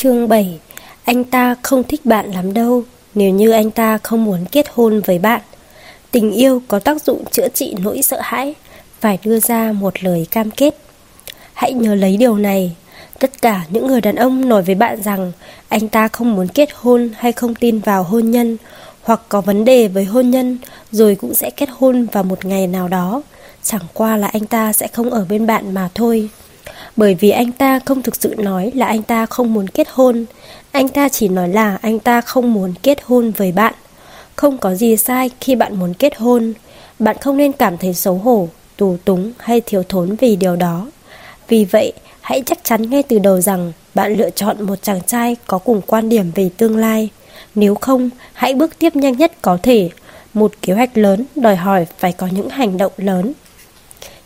Chương 7 Anh ta không thích bạn lắm đâu, Nếu như anh ta không muốn kết hôn với bạn. Tình yêu có tác dụng chữa trị nỗi sợ hãi Phải đưa ra một lời cam kết. Hãy nhớ lấy điều này. Tất cả những người đàn ông nói với bạn rằng Anh ta không muốn kết hôn hay không tin vào hôn nhân Hoặc có vấn đề với hôn nhân Rồi cũng sẽ kết hôn vào một ngày nào đó. Chẳng qua là anh ta sẽ không ở bên bạn mà thôi bởi vì anh ta không thực sự nói là anh ta không muốn kết hôn. Anh ta chỉ nói là anh ta không muốn kết hôn với bạn. Không có gì sai khi bạn muốn kết hôn. Bạn không nên cảm thấy xấu hổ, tù túng hay thiếu thốn vì điều đó. Vì vậy, hãy chắc chắn ngay từ đầu rằng bạn lựa chọn một chàng trai có cùng quan điểm về tương lai. Nếu không, hãy bước tiếp nhanh nhất có thể. Một kế hoạch lớn đòi hỏi phải có những hành động lớn.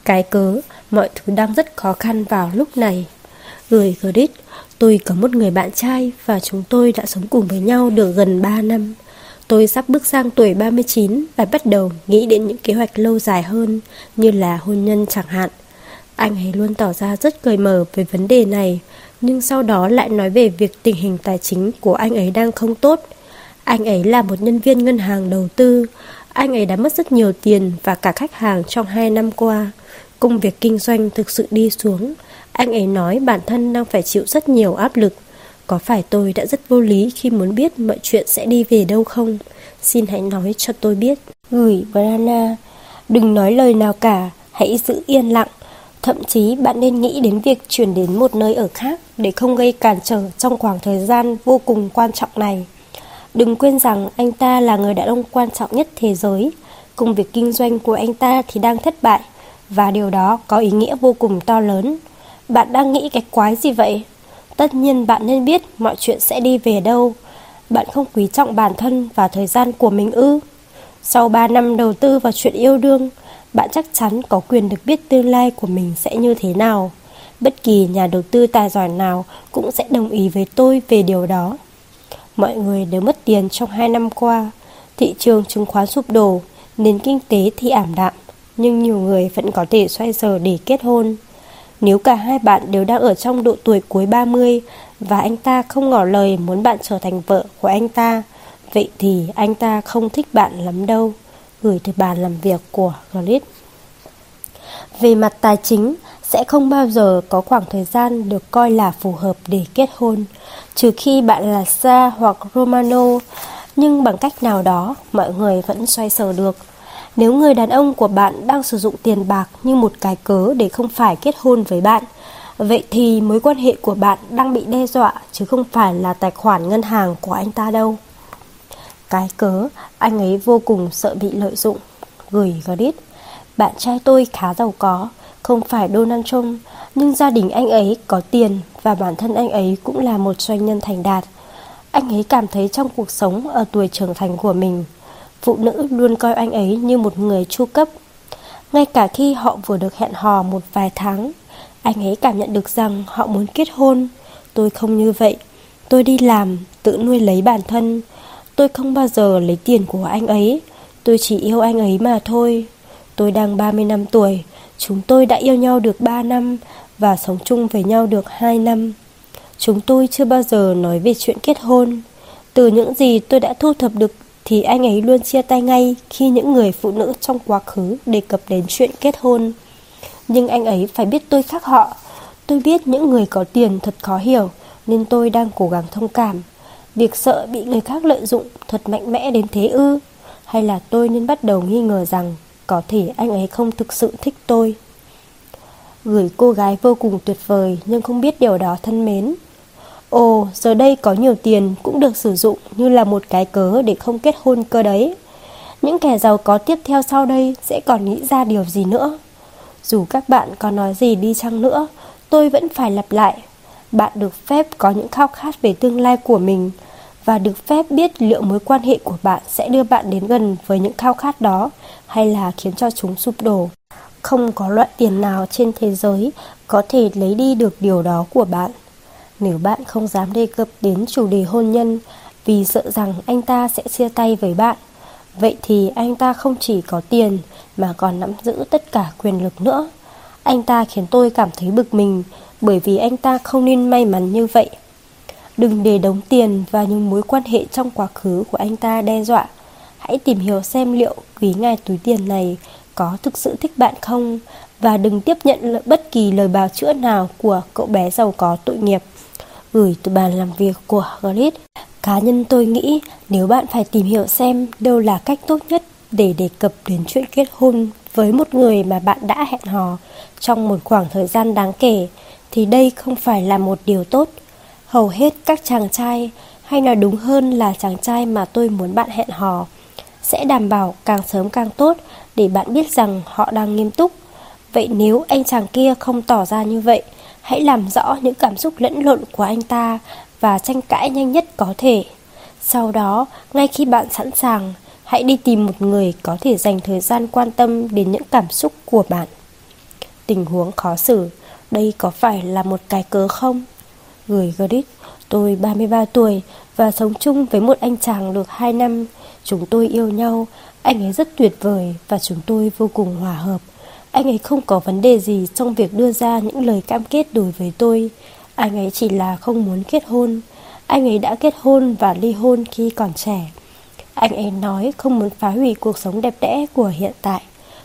Cái cớ, mọi thứ đang rất khó khăn vào lúc này. Gửi Grit, tôi có một người bạn trai và chúng tôi đã sống cùng với nhau được gần 3 năm. Tôi sắp bước sang tuổi 39 và bắt đầu nghĩ đến những kế hoạch lâu dài hơn như là hôn nhân chẳng hạn. Anh ấy luôn tỏ ra rất cởi mở về vấn đề này, nhưng sau đó lại nói về việc tình hình tài chính của anh ấy đang không tốt. Anh ấy là một nhân viên ngân hàng đầu tư, anh ấy đã mất rất nhiều tiền và cả khách hàng trong hai năm qua. Công việc kinh doanh thực sự đi xuống. Anh ấy nói bản thân đang phải chịu rất nhiều áp lực. Có phải tôi đã rất vô lý khi muốn biết mọi chuyện sẽ đi về đâu không? Xin hãy nói cho tôi biết. Gửi Brana, đừng nói lời nào cả, hãy giữ yên lặng. Thậm chí bạn nên nghĩ đến việc chuyển đến một nơi ở khác để không gây cản trở trong khoảng thời gian vô cùng quan trọng này. Đừng quên rằng anh ta là người đàn ông quan trọng nhất thế giới. Công việc kinh doanh của anh ta thì đang thất bại và điều đó có ý nghĩa vô cùng to lớn. Bạn đang nghĩ cái quái gì vậy? Tất nhiên bạn nên biết mọi chuyện sẽ đi về đâu. Bạn không quý trọng bản thân và thời gian của mình ư? Sau 3 năm đầu tư vào chuyện yêu đương, bạn chắc chắn có quyền được biết tương lai của mình sẽ như thế nào. Bất kỳ nhà đầu tư tài giỏi nào cũng sẽ đồng ý với tôi về điều đó. Mọi người đều mất tiền trong 2 năm qua. Thị trường chứng khoán sụp đổ, nền kinh tế thì ảm đạm nhưng nhiều người vẫn có thể xoay sở để kết hôn. Nếu cả hai bạn đều đang ở trong độ tuổi cuối 30 và anh ta không ngỏ lời muốn bạn trở thành vợ của anh ta, vậy thì anh ta không thích bạn lắm đâu. Gửi từ bàn làm việc của Glit. Về mặt tài chính, sẽ không bao giờ có khoảng thời gian được coi là phù hợp để kết hôn, trừ khi bạn là Sa hoặc Romano, nhưng bằng cách nào đó mọi người vẫn xoay sở được. Nếu người đàn ông của bạn đang sử dụng tiền bạc như một cái cớ để không phải kết hôn với bạn, vậy thì mối quan hệ của bạn đang bị đe dọa chứ không phải là tài khoản ngân hàng của anh ta đâu. Cái cớ, anh ấy vô cùng sợ bị lợi dụng. Gửi Grit, bạn trai tôi khá giàu có, không phải Donald Trump, nhưng gia đình anh ấy có tiền và bản thân anh ấy cũng là một doanh nhân thành đạt. Anh ấy cảm thấy trong cuộc sống ở tuổi trưởng thành của mình, phụ nữ luôn coi anh ấy như một người chu cấp. Ngay cả khi họ vừa được hẹn hò một vài tháng, anh ấy cảm nhận được rằng họ muốn kết hôn. Tôi không như vậy. Tôi đi làm, tự nuôi lấy bản thân. Tôi không bao giờ lấy tiền của anh ấy. Tôi chỉ yêu anh ấy mà thôi. Tôi đang 30 năm tuổi. Chúng tôi đã yêu nhau được 3 năm và sống chung với nhau được 2 năm. Chúng tôi chưa bao giờ nói về chuyện kết hôn. Từ những gì tôi đã thu thập được thì anh ấy luôn chia tay ngay khi những người phụ nữ trong quá khứ đề cập đến chuyện kết hôn. Nhưng anh ấy phải biết tôi khác họ. Tôi biết những người có tiền thật khó hiểu, nên tôi đang cố gắng thông cảm. Việc sợ bị người khác lợi dụng thật mạnh mẽ đến thế ư? Hay là tôi nên bắt đầu nghi ngờ rằng có thể anh ấy không thực sự thích tôi? Gửi cô gái vô cùng tuyệt vời nhưng không biết điều đó thân mến. Ồ, giờ đây có nhiều tiền cũng được sử dụng như là một cái cớ để không kết hôn cơ đấy. Những kẻ giàu có tiếp theo sau đây sẽ còn nghĩ ra điều gì nữa. Dù các bạn có nói gì đi chăng nữa, tôi vẫn phải lặp lại. Bạn được phép có những khao khát về tương lai của mình và được phép biết liệu mối quan hệ của bạn sẽ đưa bạn đến gần với những khao khát đó hay là khiến cho chúng sụp đổ. Không có loại tiền nào trên thế giới có thể lấy đi được điều đó của bạn. Nếu bạn không dám đề cập đến chủ đề hôn nhân vì sợ rằng anh ta sẽ chia tay với bạn, vậy thì anh ta không chỉ có tiền mà còn nắm giữ tất cả quyền lực nữa. Anh ta khiến tôi cảm thấy bực mình bởi vì anh ta không nên may mắn như vậy. Đừng để đống tiền và những mối quan hệ trong quá khứ của anh ta đe dọa. Hãy tìm hiểu xem liệu quý ngài túi tiền này có thực sự thích bạn không và đừng tiếp nhận bất kỳ lời bào chữa nào của cậu bé giàu có tội nghiệp. Gửi từ bàn làm việc của Grit. Cá nhân tôi nghĩ nếu bạn phải tìm hiểu xem đâu là cách tốt nhất để đề cập đến chuyện kết hôn với một người mà bạn đã hẹn hò trong một khoảng thời gian đáng kể thì đây không phải là một điều tốt. Hầu hết các chàng trai, hay nói đúng hơn là chàng trai mà tôi muốn bạn hẹn hò, sẽ đảm bảo càng sớm càng tốt để bạn biết rằng họ đang nghiêm túc. Vậy nếu anh chàng kia không tỏ ra như vậy, hãy làm rõ những cảm xúc lẫn lộn của anh ta và tranh cãi nhanh nhất có thể. Sau đó, ngay khi bạn sẵn sàng, hãy đi tìm một người có thể dành thời gian quan tâm đến những cảm xúc của bạn. Tình huống khó xử, đây có phải là một cái cớ không? Gửi Grit, tôi 33 tuổi và sống chung với một anh chàng được 2 năm. Chúng tôi yêu nhau, anh ấy rất tuyệt vời và chúng tôi vô cùng hòa hợp. Anh ấy không có vấn đề gì trong việc đưa ra những lời cam kết đối với tôi. Anh ấy chỉ là không muốn kết hôn. Anh ấy đã kết hôn và ly hôn khi còn trẻ. Anh ấy nói không muốn phá hủy cuộc sống đẹp đẽ của hiện tại.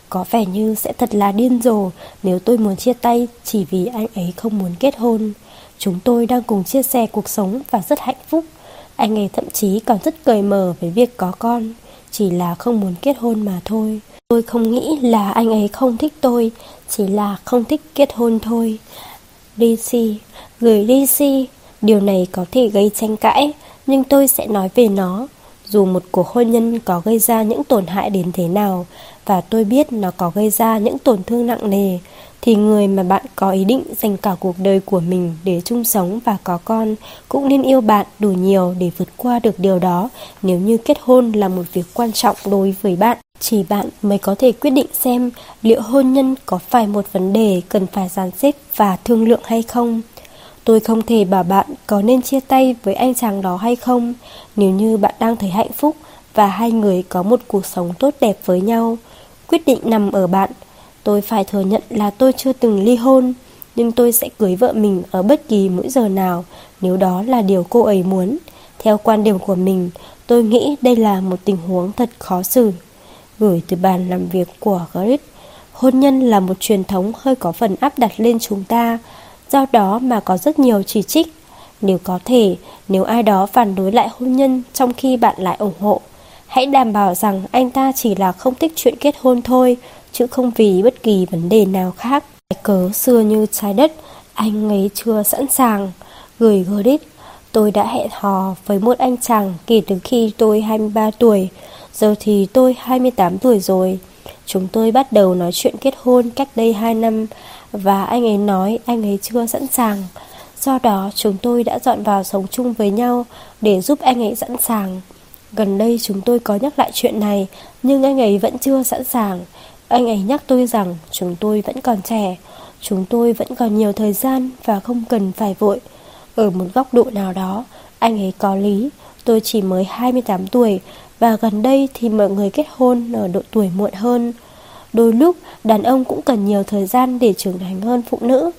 Có vẻ như sẽ thật là điên rồ nếu tôi muốn chia tay chỉ vì anh ấy không muốn kết hôn. Chúng tôi đang cùng chia sẻ cuộc sống và rất hạnh phúc. Anh ấy thậm chí còn rất cởi mở với việc có con, chỉ là không muốn kết hôn mà thôi. Tôi không nghĩ là anh ấy không thích tôi, chỉ là không thích kết hôn thôi. DC, gửi DC, điều này có thể gây tranh cãi, nhưng tôi sẽ nói về nó. Dù một cuộc hôn nhân có gây ra những tổn hại đến thế nào, và tôi biết nó có gây ra những tổn thương nặng nề, thì người mà bạn có ý định dành cả cuộc đời của mình để chung sống và có con cũng nên yêu bạn đủ nhiều để vượt qua được điều đó nếu như kết hôn là một việc quan trọng đối với bạn. Chỉ bạn mới có thể quyết định xem liệu hôn nhân có phải một vấn đề cần phải dàn xếp và thương lượng hay không. Tôi không thể bảo bạn có nên chia tay với anh chàng đó hay không nếu như bạn đang thấy hạnh phúc và hai người có một cuộc sống tốt đẹp với nhau. Quyết định nằm ở bạn Tôi phải thừa nhận là tôi chưa từng ly hôn, nhưng tôi sẽ cưới vợ mình ở bất kỳ mỗi giờ nào nếu đó là điều cô ấy muốn. Theo quan điểm của mình, tôi nghĩ đây là một tình huống thật khó xử. Gửi từ bàn làm việc của Grit, hôn nhân là một truyền thống hơi có phần áp đặt lên chúng ta, do đó mà có rất nhiều chỉ trích. Nếu có thể, nếu ai đó phản đối lại hôn nhân trong khi bạn lại ủng hộ, hãy đảm bảo rằng anh ta chỉ là không thích chuyện kết hôn thôi, chứ không vì bất kỳ vấn đề nào khác. Cái cớ xưa như trái đất, anh ấy chưa sẵn sàng. Gửi Grit, tôi đã hẹn hò với một anh chàng kể từ khi tôi 23 tuổi, giờ thì tôi 28 tuổi rồi. Chúng tôi bắt đầu nói chuyện kết hôn cách đây 2 năm và anh ấy nói anh ấy chưa sẵn sàng. Do đó chúng tôi đã dọn vào sống chung với nhau để giúp anh ấy sẵn sàng. Gần đây chúng tôi có nhắc lại chuyện này nhưng anh ấy vẫn chưa sẵn sàng. Anh ấy nhắc tôi rằng chúng tôi vẫn còn trẻ, chúng tôi vẫn còn nhiều thời gian và không cần phải vội. Ở một góc độ nào đó, anh ấy có lý, tôi chỉ mới 28 tuổi và gần đây thì mọi người kết hôn ở độ tuổi muộn hơn. Đôi lúc, đàn ông cũng cần nhiều thời gian để trưởng thành hơn phụ nữ.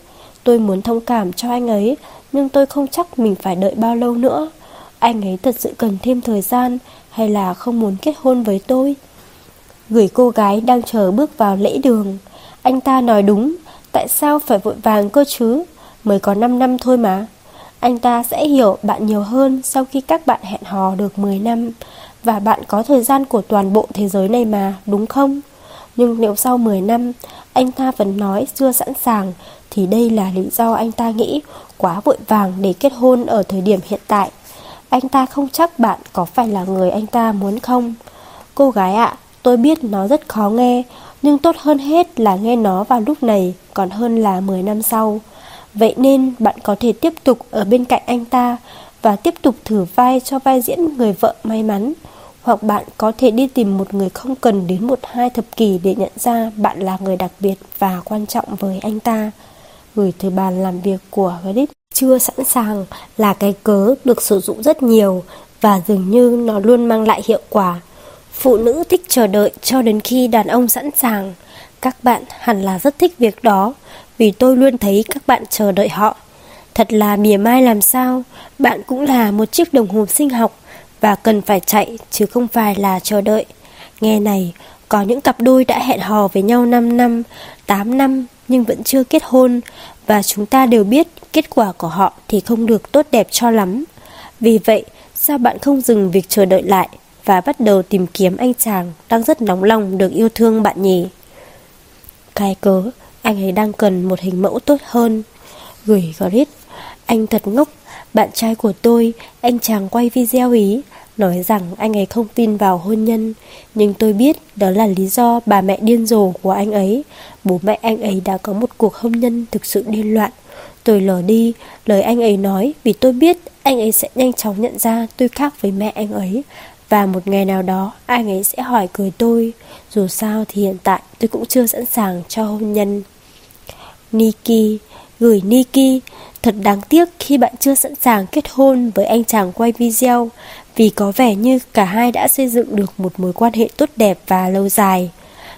Tôi muốn thông cảm cho anh ấy, nhưng tôi không chắc mình phải đợi bao lâu nữa. Anh ấy thật sự cần thêm thời gian hay là không muốn kết hôn với tôi? Gửi cô gái đang chờ bước vào lễ đường Anh ta nói đúng Tại sao phải vội vàng cơ chứ Mới có 5 năm thôi mà Anh ta sẽ hiểu bạn nhiều hơn Sau khi các bạn hẹn hò được 10 năm và bạn có thời gian của toàn bộ thế giới này mà Đúng không Nhưng nếu sau 10 năm Anh ta vẫn nói chưa sẵn sàng Thì đây là lý do anh ta nghĩ Quá vội vàng để kết hôn ở thời điểm hiện tại Anh ta không chắc bạn có phải là người anh ta muốn không Cô gái ạ Tôi biết nó rất khó nghe, nhưng tốt hơn hết là nghe nó vào lúc này còn hơn là 10 năm sau. Vậy nên bạn có thể tiếp tục ở bên cạnh anh ta và tiếp tục thử vai cho vai diễn người vợ may mắn. Hoặc bạn có thể đi tìm một người không cần đến một hai thập kỷ để nhận ra bạn là người đặc biệt và quan trọng với anh ta. Gửi từ bàn làm việc của Reddit chưa sẵn sàng là cái cớ được sử dụng rất nhiều và dường như nó luôn mang lại hiệu quả Phụ nữ thích chờ đợi cho đến khi đàn ông sẵn sàng. Các bạn hẳn là rất thích việc đó, vì tôi luôn thấy các bạn chờ đợi họ. Thật là mỉa mai làm sao, bạn cũng là một chiếc đồng hồ sinh học và cần phải chạy chứ không phải là chờ đợi. Nghe này, có những cặp đôi đã hẹn hò với nhau 5 năm, 8 năm nhưng vẫn chưa kết hôn và chúng ta đều biết kết quả của họ thì không được tốt đẹp cho lắm. Vì vậy, sao bạn không dừng việc chờ đợi lại và bắt đầu tìm kiếm anh chàng đang rất nóng lòng được yêu thương bạn nhỉ? Cái cớ, anh ấy đang cần một hình mẫu tốt hơn. Gửi Grit, anh thật ngốc, bạn trai của tôi, anh chàng quay video ý, nói rằng anh ấy không tin vào hôn nhân, nhưng tôi biết đó là lý do bà mẹ điên rồ của anh ấy. Bố mẹ anh ấy đã có một cuộc hôn nhân thực sự điên loạn. Tôi lờ đi lời anh ấy nói vì tôi biết anh ấy sẽ nhanh chóng nhận ra tôi khác với mẹ anh ấy và một ngày nào đó anh ấy sẽ hỏi cười tôi. Dù sao thì hiện tại tôi cũng chưa sẵn sàng cho hôn nhân. Niki, gửi Niki, thật đáng tiếc khi bạn chưa sẵn sàng kết hôn với anh chàng quay video vì có vẻ như cả hai đã xây dựng được một mối quan hệ tốt đẹp và lâu dài.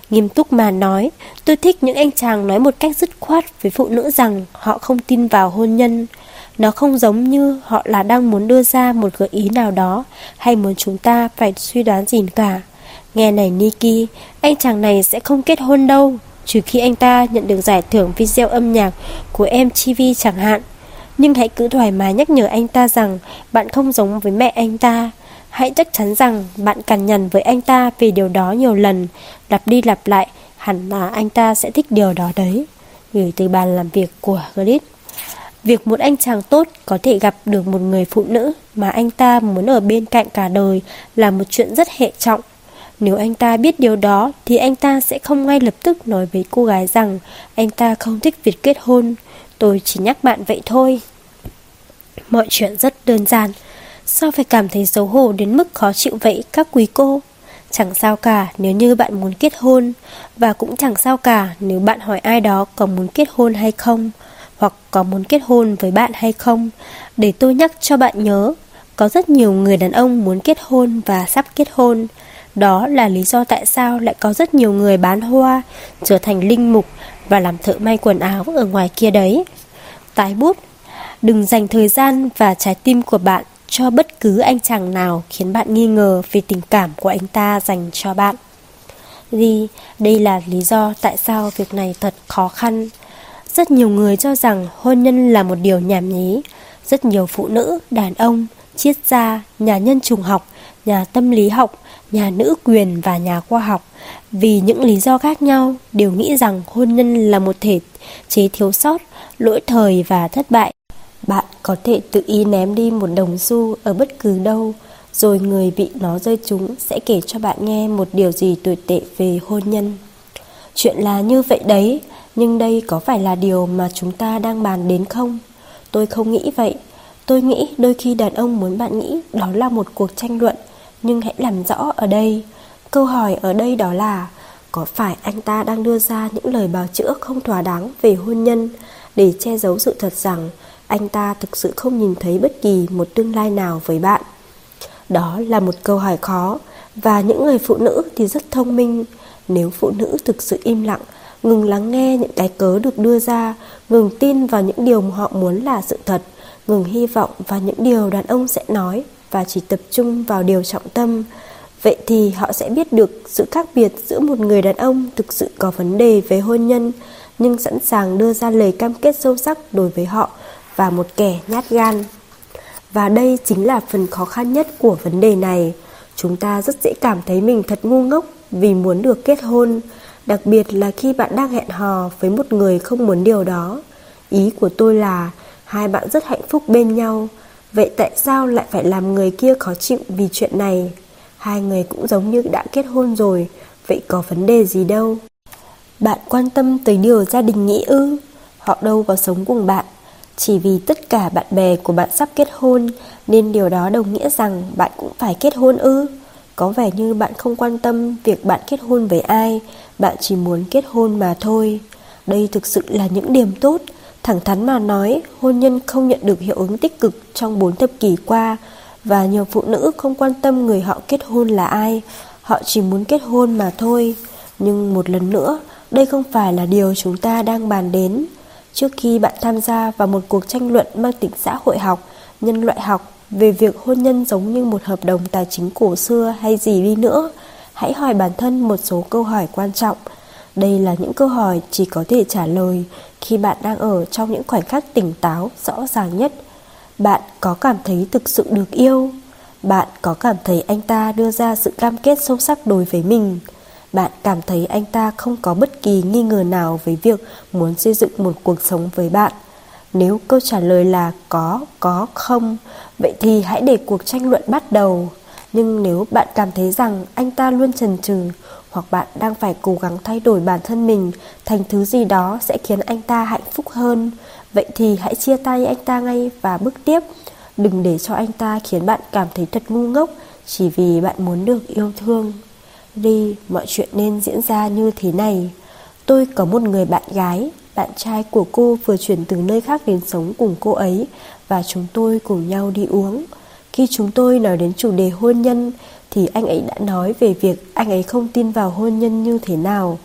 Nghiêm túc mà nói, tôi thích những anh chàng nói một cách dứt khoát với phụ nữ rằng họ không tin vào hôn nhân. Nó không giống như họ là đang muốn đưa ra một gợi ý nào đó hay muốn chúng ta phải suy đoán gì cả. Nghe này Nikki anh chàng này sẽ không kết hôn đâu, trừ khi anh ta nhận được giải thưởng video âm nhạc của MTV chẳng hạn. Nhưng hãy cứ thoải mái nhắc nhở anh ta rằng bạn không giống với mẹ anh ta. Hãy chắc chắn rằng bạn cằn nhằn với anh ta vì điều đó nhiều lần, lặp đi lặp lại, hẳn là anh ta sẽ thích điều đó đấy. Gửi từ bàn làm việc của Grit. Việc một anh chàng tốt có thể gặp được một người phụ nữ mà anh ta muốn ở bên cạnh cả đời là một chuyện rất hệ trọng. Nếu anh ta biết điều đó, thì anh ta sẽ không ngay lập tức nói với cô gái rằng, anh ta không thích việc kết hôn. Tôi chỉ nhắc bạn vậy thôi. Mọi chuyện rất đơn giản. Sao phải cảm thấy xấu hổ đến mức khó chịu vậy, các quý cô? Chẳng sao cả nếu như bạn muốn kết hôn, Và cũng chẳng sao cả nếu bạn hỏi ai đó có muốn kết hôn hay không, Hoặc có muốn kết hôn với bạn hay không Để tôi nhắc cho bạn nhớ, Có rất nhiều người đàn ông muốn kết hôn và sắp kết hôn đó là lý do tại sao lại có rất nhiều người bán hoa Trở thành linh mục và làm thợ may quần áo ở ngoài kia đấy Tái bút Đừng dành thời gian và trái tim của bạn cho bất cứ anh chàng nào khiến bạn nghi ngờ về tình cảm của anh ta dành cho bạn. Vì đây là lý do tại sao việc này thật khó khăn. Rất nhiều người cho rằng hôn nhân là một điều nhảm nhí. Rất nhiều phụ nữ, đàn ông, triết gia, nhà nhân trùng học, nhà tâm lý học, nhà nữ quyền và nhà khoa học vì những lý do khác nhau đều nghĩ rằng hôn nhân là một thể chế thiếu sót, lỗi thời và thất bại. Bạn có thể tự ý ném đi một đồng xu ở bất cứ đâu, rồi người bị nó rơi trúng sẽ kể cho bạn nghe một điều gì tồi tệ về hôn nhân. Chuyện là như vậy đấy, nhưng đây có phải là điều mà chúng ta đang bàn đến không? Tôi không nghĩ vậy. Tôi nghĩ đôi khi đàn ông muốn bạn nghĩ đó là một cuộc tranh luận, nhưng hãy làm rõ ở đây. Câu hỏi ở đây đó là có phải anh ta đang đưa ra những lời bào chữa không thỏa đáng về hôn nhân để che giấu sự thật rằng anh ta thực sự không nhìn thấy bất kỳ một tương lai nào với bạn. Đó là một câu hỏi khó và những người phụ nữ thì rất thông minh. Nếu phụ nữ thực sự im lặng, ngừng lắng nghe những cái cớ được đưa ra, ngừng tin vào những điều mà họ muốn là sự thật, ngừng hy vọng vào những điều đàn ông sẽ nói và chỉ tập trung vào điều trọng tâm, vậy thì họ sẽ biết được sự khác biệt giữa một người đàn ông thực sự có vấn đề về hôn nhân nhưng sẵn sàng đưa ra lời cam kết sâu sắc đối với họ và một kẻ nhát gan. Và đây chính là phần khó khăn nhất của vấn đề này. Chúng ta rất dễ cảm thấy mình thật ngu ngốc vì muốn được kết hôn, đặc biệt là khi bạn đang hẹn hò với một người không muốn điều đó. Ý của tôi là hai bạn rất hạnh phúc bên nhau, vậy tại sao lại phải làm người kia khó chịu vì chuyện này? Hai người cũng giống như đã kết hôn rồi, vậy có vấn đề gì đâu? Bạn quan tâm tới điều gia đình nghĩ ư? Họ đâu có sống cùng bạn chỉ vì tất cả bạn bè của bạn sắp kết hôn nên điều đó đồng nghĩa rằng bạn cũng phải kết hôn ư? Có vẻ như bạn không quan tâm việc bạn kết hôn với ai, bạn chỉ muốn kết hôn mà thôi. Đây thực sự là những điểm tốt. Thẳng thắn mà nói, hôn nhân không nhận được hiệu ứng tích cực trong 4 thập kỷ qua và nhiều phụ nữ không quan tâm người họ kết hôn là ai, họ chỉ muốn kết hôn mà thôi. Nhưng một lần nữa, đây không phải là điều chúng ta đang bàn đến. Trước khi bạn tham gia vào một cuộc tranh luận mang tính xã hội học, nhân loại học về việc hôn nhân giống như một hợp đồng tài chính cổ xưa hay gì đi nữa, hãy hỏi bản thân một số câu hỏi quan trọng. Đây là những câu hỏi chỉ có thể trả lời khi bạn đang ở trong những khoảnh khắc tỉnh táo rõ ràng nhất. Bạn có cảm thấy thực sự được yêu? Bạn có cảm thấy anh ta đưa ra sự cam kết sâu sắc đối với mình? Bạn cảm thấy anh ta không có bất kỳ nghi ngờ nào với việc muốn xây dựng một cuộc sống với bạn? Nếu câu trả lời là có, có, không, vậy thì hãy để cuộc tranh luận bắt đầu. Nhưng nếu bạn cảm thấy rằng anh ta luôn chần chừ hoặc bạn đang phải cố gắng thay đổi bản thân mình thành thứ gì đó sẽ khiến anh ta hạnh phúc hơn, vậy thì hãy chia tay anh ta ngay và bước tiếp. Đừng để cho anh ta khiến bạn cảm thấy thật ngu ngốc chỉ vì bạn muốn được yêu thương. Đi, mọi chuyện nên diễn ra như thế này. Tôi có một người bạn gái, bạn trai của cô vừa chuyển từ nơi khác đến sống cùng cô ấy và chúng tôi cùng nhau đi uống. Khi chúng tôi nói đến chủ đề hôn nhân thì anh ấy đã nói về việc anh ấy không tin vào hôn nhân như thế nào.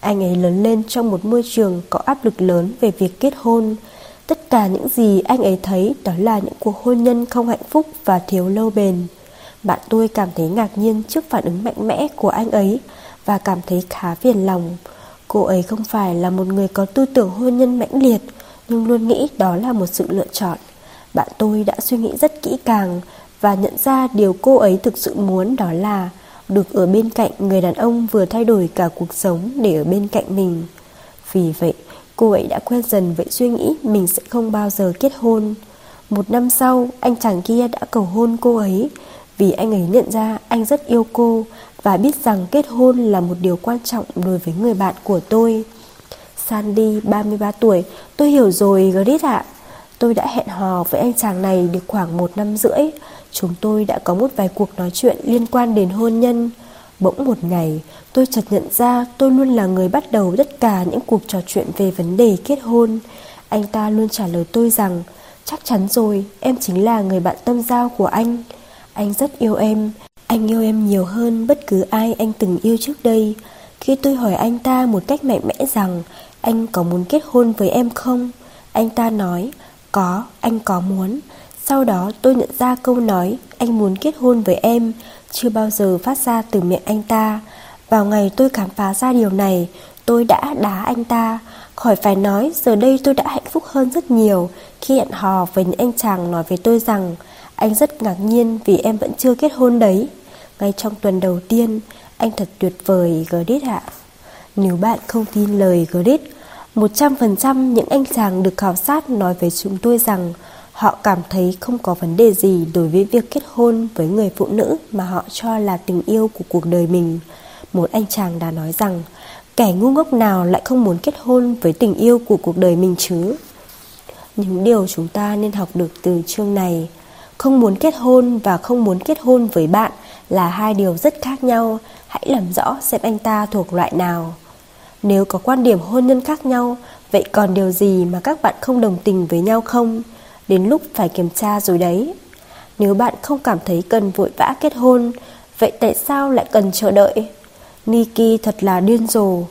Anh ấy lớn lên trong một môi trường có áp lực lớn về việc kết hôn. Tất cả những gì anh ấy thấy đó là những cuộc hôn nhân không hạnh phúc và thiếu lâu bền. Bạn tôi cảm thấy ngạc nhiên trước phản ứng mạnh mẽ của anh ấy và cảm thấy khá phiền lòng. Cô ấy không phải là một người có tư tưởng hôn nhân mãnh liệt, nhưng luôn nghĩ đó là một sự lựa chọn. Bạn tôi đã suy nghĩ rất kỹ càng và nhận ra điều cô ấy thực sự muốn đó là được ở bên cạnh người đàn ông vừa thay đổi cả cuộc sống để ở bên cạnh mình. Vì vậy, cô ấy đã quen dần với suy nghĩ mình sẽ không bao giờ kết hôn. Một năm sau, anh chàng kia đã cầu hôn cô ấy vì anh ấy nhận ra anh rất yêu cô và biết rằng kết hôn là một điều quan trọng đối với người bạn của tôi. Sandy, 33 tuổi, tôi hiểu rồi Grit ạ. Tôi đã hẹn hò với anh chàng này được khoảng một năm rưỡi. Chúng tôi đã có một vài cuộc nói chuyện liên quan đến hôn nhân. Bỗng một ngày, tôi chợt nhận ra tôi luôn là người bắt đầu tất cả những cuộc trò chuyện về vấn đề kết hôn. Anh ta luôn trả lời tôi rằng, chắc chắn rồi, em chính là người bạn tâm giao của anh. Anh rất yêu em, anh yêu em nhiều hơn bất cứ ai anh từng yêu trước đây. Khi tôi hỏi anh ta một cách mạnh mẽ rằng anh có muốn kết hôn với em không? Anh ta nói, có, anh có muốn. Sau đó tôi nhận ra câu nói anh muốn kết hôn với em chưa bao giờ phát ra từ miệng anh ta. Vào ngày tôi khám phá ra điều này, tôi đã đá anh ta. Khỏi phải nói, giờ đây tôi đã hạnh phúc hơn rất nhiều khi hẹn hò với những anh chàng nói với tôi rằng anh rất ngạc nhiên vì em vẫn chưa kết hôn đấy. Ngay trong tuần đầu tiên, anh thật tuyệt vời Gredit ạ. Nếu bạn không tin lời Gredit, 100% những anh chàng được khảo sát nói với chúng tôi rằng họ cảm thấy không có vấn đề gì đối với việc kết hôn với người phụ nữ mà họ cho là tình yêu của cuộc đời mình. Một anh chàng đã nói rằng kẻ ngu ngốc nào lại không muốn kết hôn với tình yêu của cuộc đời mình chứ. Những điều chúng ta nên học được từ chương này không muốn kết hôn và không muốn kết hôn với bạn là hai điều rất khác nhau, hãy làm rõ xem anh ta thuộc loại nào. Nếu có quan điểm hôn nhân khác nhau, vậy còn điều gì mà các bạn không đồng tình với nhau không? Đến lúc phải kiểm tra rồi đấy. Nếu bạn không cảm thấy cần vội vã kết hôn, vậy tại sao lại cần chờ đợi? Niki thật là điên rồ.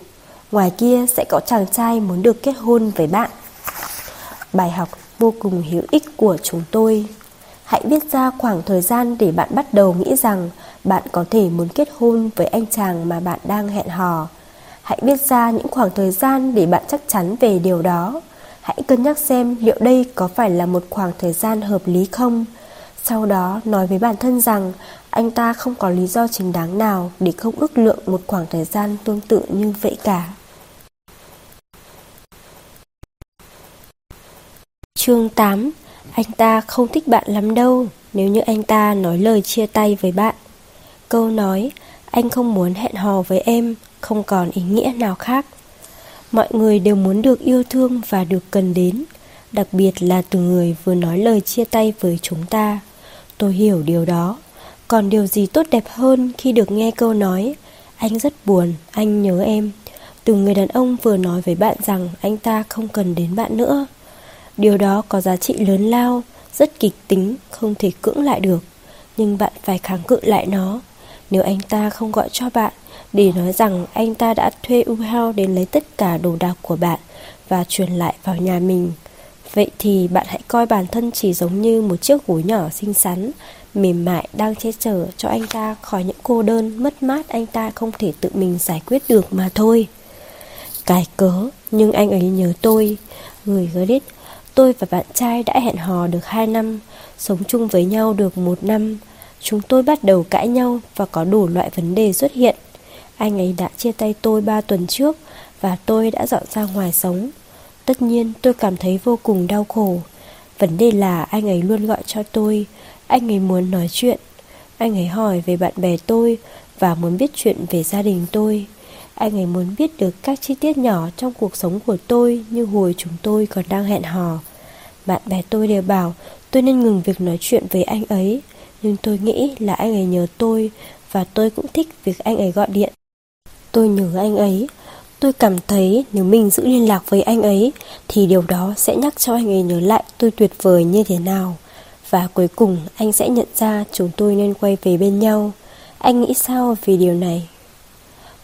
Ngoài kia sẽ có chàng trai muốn được kết hôn với bạn. Bài học vô cùng hữu ích của chúng tôi. Hãy viết ra khoảng thời gian để bạn bắt đầu nghĩ rằng bạn có thể muốn kết hôn với anh chàng mà bạn đang hẹn hò. Hãy viết ra những khoảng thời gian để bạn chắc chắn về điều đó. Hãy cân nhắc xem liệu đây có phải là một khoảng thời gian hợp lý không. Sau đó, nói với bản thân rằng anh ta không có lý do chính đáng nào để không ước lượng một khoảng thời gian tương tự như vậy cả. Chương 8 Anh ta không thích bạn lắm đâu, nếu như anh ta nói lời chia tay với bạn. Câu nói, anh không muốn hẹn hò với em không còn ý nghĩa nào khác. Mọi người đều muốn được yêu thương và được cần đến, đặc biệt là từ người vừa nói lời chia tay với chúng ta. Tôi hiểu điều đó. Còn điều gì tốt đẹp hơn khi được nghe câu nói Anh rất buồn, anh nhớ em Từ người đàn ông vừa nói với bạn rằng anh ta không cần đến bạn nữa Điều đó có giá trị lớn lao, rất kịch tính, không thể cưỡng lại được Nhưng bạn phải kháng cự lại nó Nếu anh ta không gọi cho bạn để nói rằng anh ta đã thuê U Hao đến lấy tất cả đồ đạc của bạn và truyền lại vào nhà mình. Vậy thì bạn hãy coi bản thân chỉ giống như một chiếc gối nhỏ xinh xắn, mềm mại đang che chở cho anh ta khỏi những cô đơn mất mát anh ta không thể tự mình giải quyết được mà thôi. Cái cớ, nhưng anh ấy nhớ tôi. Người Grit, tôi và bạn trai đã hẹn hò được 2 năm, sống chung với nhau được một năm. Chúng tôi bắt đầu cãi nhau và có đủ loại vấn đề xuất hiện. Anh ấy đã chia tay tôi 3 tuần trước và tôi đã dọn ra ngoài sống. Tất nhiên tôi cảm thấy vô cùng đau khổ. Vấn đề là anh ấy luôn gọi cho tôi, anh ấy muốn nói chuyện. Anh ấy hỏi về bạn bè tôi và muốn biết chuyện về gia đình tôi. Anh ấy muốn biết được các chi tiết nhỏ trong cuộc sống của tôi như hồi chúng tôi còn đang hẹn hò. Bạn bè tôi đều bảo tôi nên ngừng việc nói chuyện với anh ấy, nhưng tôi nghĩ là anh ấy nhớ tôi và tôi cũng thích việc anh ấy gọi điện. Tôi nhớ anh ấy. Tôi cảm thấy nếu mình giữ liên lạc với anh ấy, thì điều đó sẽ nhắc cho anh ấy nhớ lại tôi tuyệt vời như thế nào. Và cuối cùng, anh sẽ nhận ra chúng tôi nên quay về bên nhau. Anh nghĩ sao về điều này?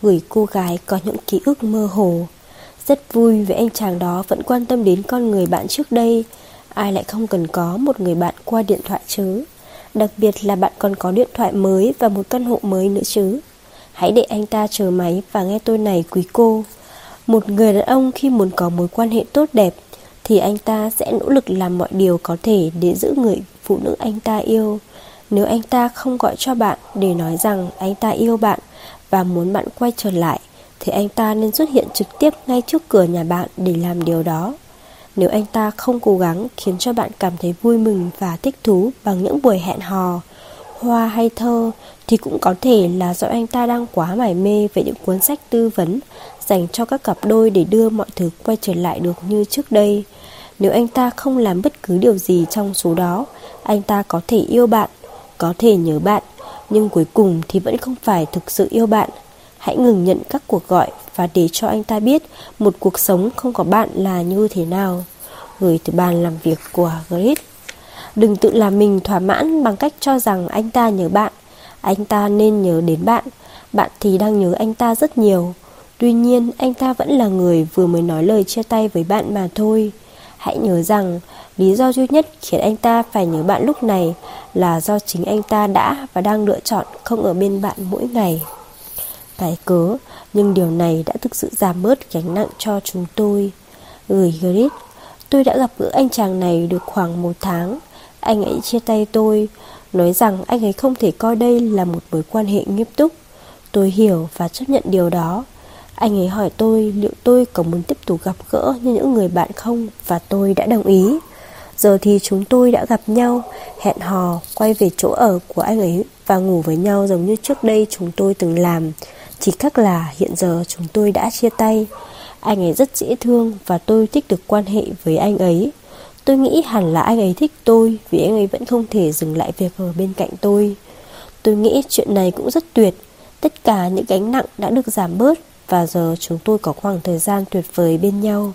Gửi cô gái có những ký ức mơ hồ. Rất vui vì anh chàng đó vẫn quan tâm đến con người bạn trước đây. Ai lại không cần có một người bạn qua điện thoại chứ? Đặc biệt là bạn còn có điện thoại mới và một căn hộ mới nữa chứ. Hãy để anh ta chờ máy và nghe tôi này quý cô. Một người đàn ông khi muốn có mối quan hệ tốt đẹp thì anh ta sẽ nỗ lực làm mọi điều có thể để giữ người phụ nữ anh ta yêu. Nếu anh ta không gọi cho bạn để nói rằng anh ta yêu bạn và muốn bạn quay trở lại, thì anh ta nên xuất hiện trực tiếp ngay trước cửa nhà bạn để làm điều đó. Nếu anh ta không cố gắng khiến cho bạn cảm thấy vui mừng và thích thú bằng những buổi hẹn hò, hoa hay thơ, thì cũng có thể là do anh ta đang quá mải mê về những cuốn sách tư vấn dành cho các cặp đôi để đưa mọi thứ quay trở lại được như trước đây. Nếu anh ta không làm bất cứ điều gì trong số đó, anh ta có thể yêu bạn, có thể nhớ bạn, nhưng cuối cùng thì vẫn không phải thực sự yêu bạn. Hãy ngừng nhận các cuộc gọi và để cho anh ta biết một cuộc sống không có bạn là như thế nào. Gửi từ bàn làm việc của Grit. Đừng tự làm mình thỏa mãn bằng cách cho rằng anh ta nhớ bạn. Anh ta nên nhớ đến bạn. Bạn thì đang nhớ anh ta rất nhiều. Tuy nhiên, anh ta vẫn là người vừa mới nói lời chia tay với bạn mà thôi. Hãy nhớ rằng, lý do duy nhất khiến anh ta phải nhớ bạn lúc này là do chính anh ta đã và đang lựa chọn không ở bên bạn mỗi ngày. Cái cớ, nhưng điều này đã thực sự giảm bớt gánh nặng cho chúng tôi. Ừ, Gửi Grit, tôi đã gặp gỡ anh chàng này được khoảng một tháng. Anh ấy chia tay tôi, nói rằng anh ấy không thể coi đây là một mối quan hệ nghiêm túc. Tôi hiểu và chấp nhận điều đó. Anh ấy hỏi tôi liệu tôi có muốn tiếp tục gặp gỡ như những người bạn không và tôi đã đồng ý. Giờ thì chúng tôi đã gặp nhau, hẹn hò, quay về chỗ ở của anh ấy và ngủ với nhau giống như trước đây chúng tôi từng làm. Chỉ khác là hiện giờ chúng tôi đã chia tay. Anh ấy rất dễ thương và tôi thích được quan hệ với anh ấy. Tôi nghĩ hẳn là anh ấy thích tôi vì anh ấy vẫn không thể dừng lại việc ở bên cạnh tôi. Tôi nghĩ chuyện này cũng rất tuyệt. Tất cả những gánh nặng đã được giảm bớt và giờ chúng tôi có khoảng thời gian tuyệt vời bên nhau.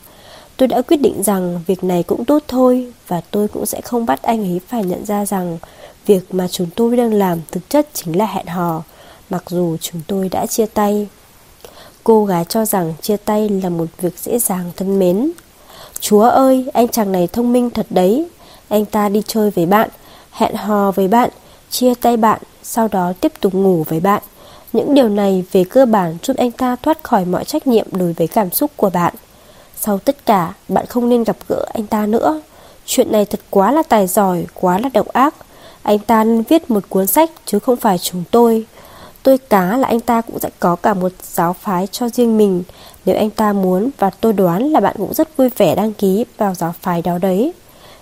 Tôi đã quyết định rằng việc này cũng tốt thôi và tôi cũng sẽ không bắt anh ấy phải nhận ra rằng việc mà chúng tôi đang làm thực chất chính là hẹn hò, mặc dù chúng tôi đã chia tay. Cô gái cho rằng chia tay là một việc dễ dàng thân mến. Chúa ơi, anh chàng này thông minh thật đấy. Anh ta đi chơi với bạn, hẹn hò với bạn, chia tay bạn, sau đó tiếp tục ngủ với bạn. Những điều này về cơ bản giúp anh ta thoát khỏi mọi trách nhiệm đối với cảm xúc của bạn. Sau tất cả, bạn không nên gặp gỡ anh ta nữa. Chuyện này thật quá là tài giỏi, quá là độc ác. Anh ta nên viết một cuốn sách chứ không phải chúng tôi. Tôi cá là anh ta cũng sẽ có cả một giáo phái cho riêng mình nếu anh ta muốn và tôi đoán là bạn cũng rất vui vẻ đăng ký vào giáo phái đó đấy.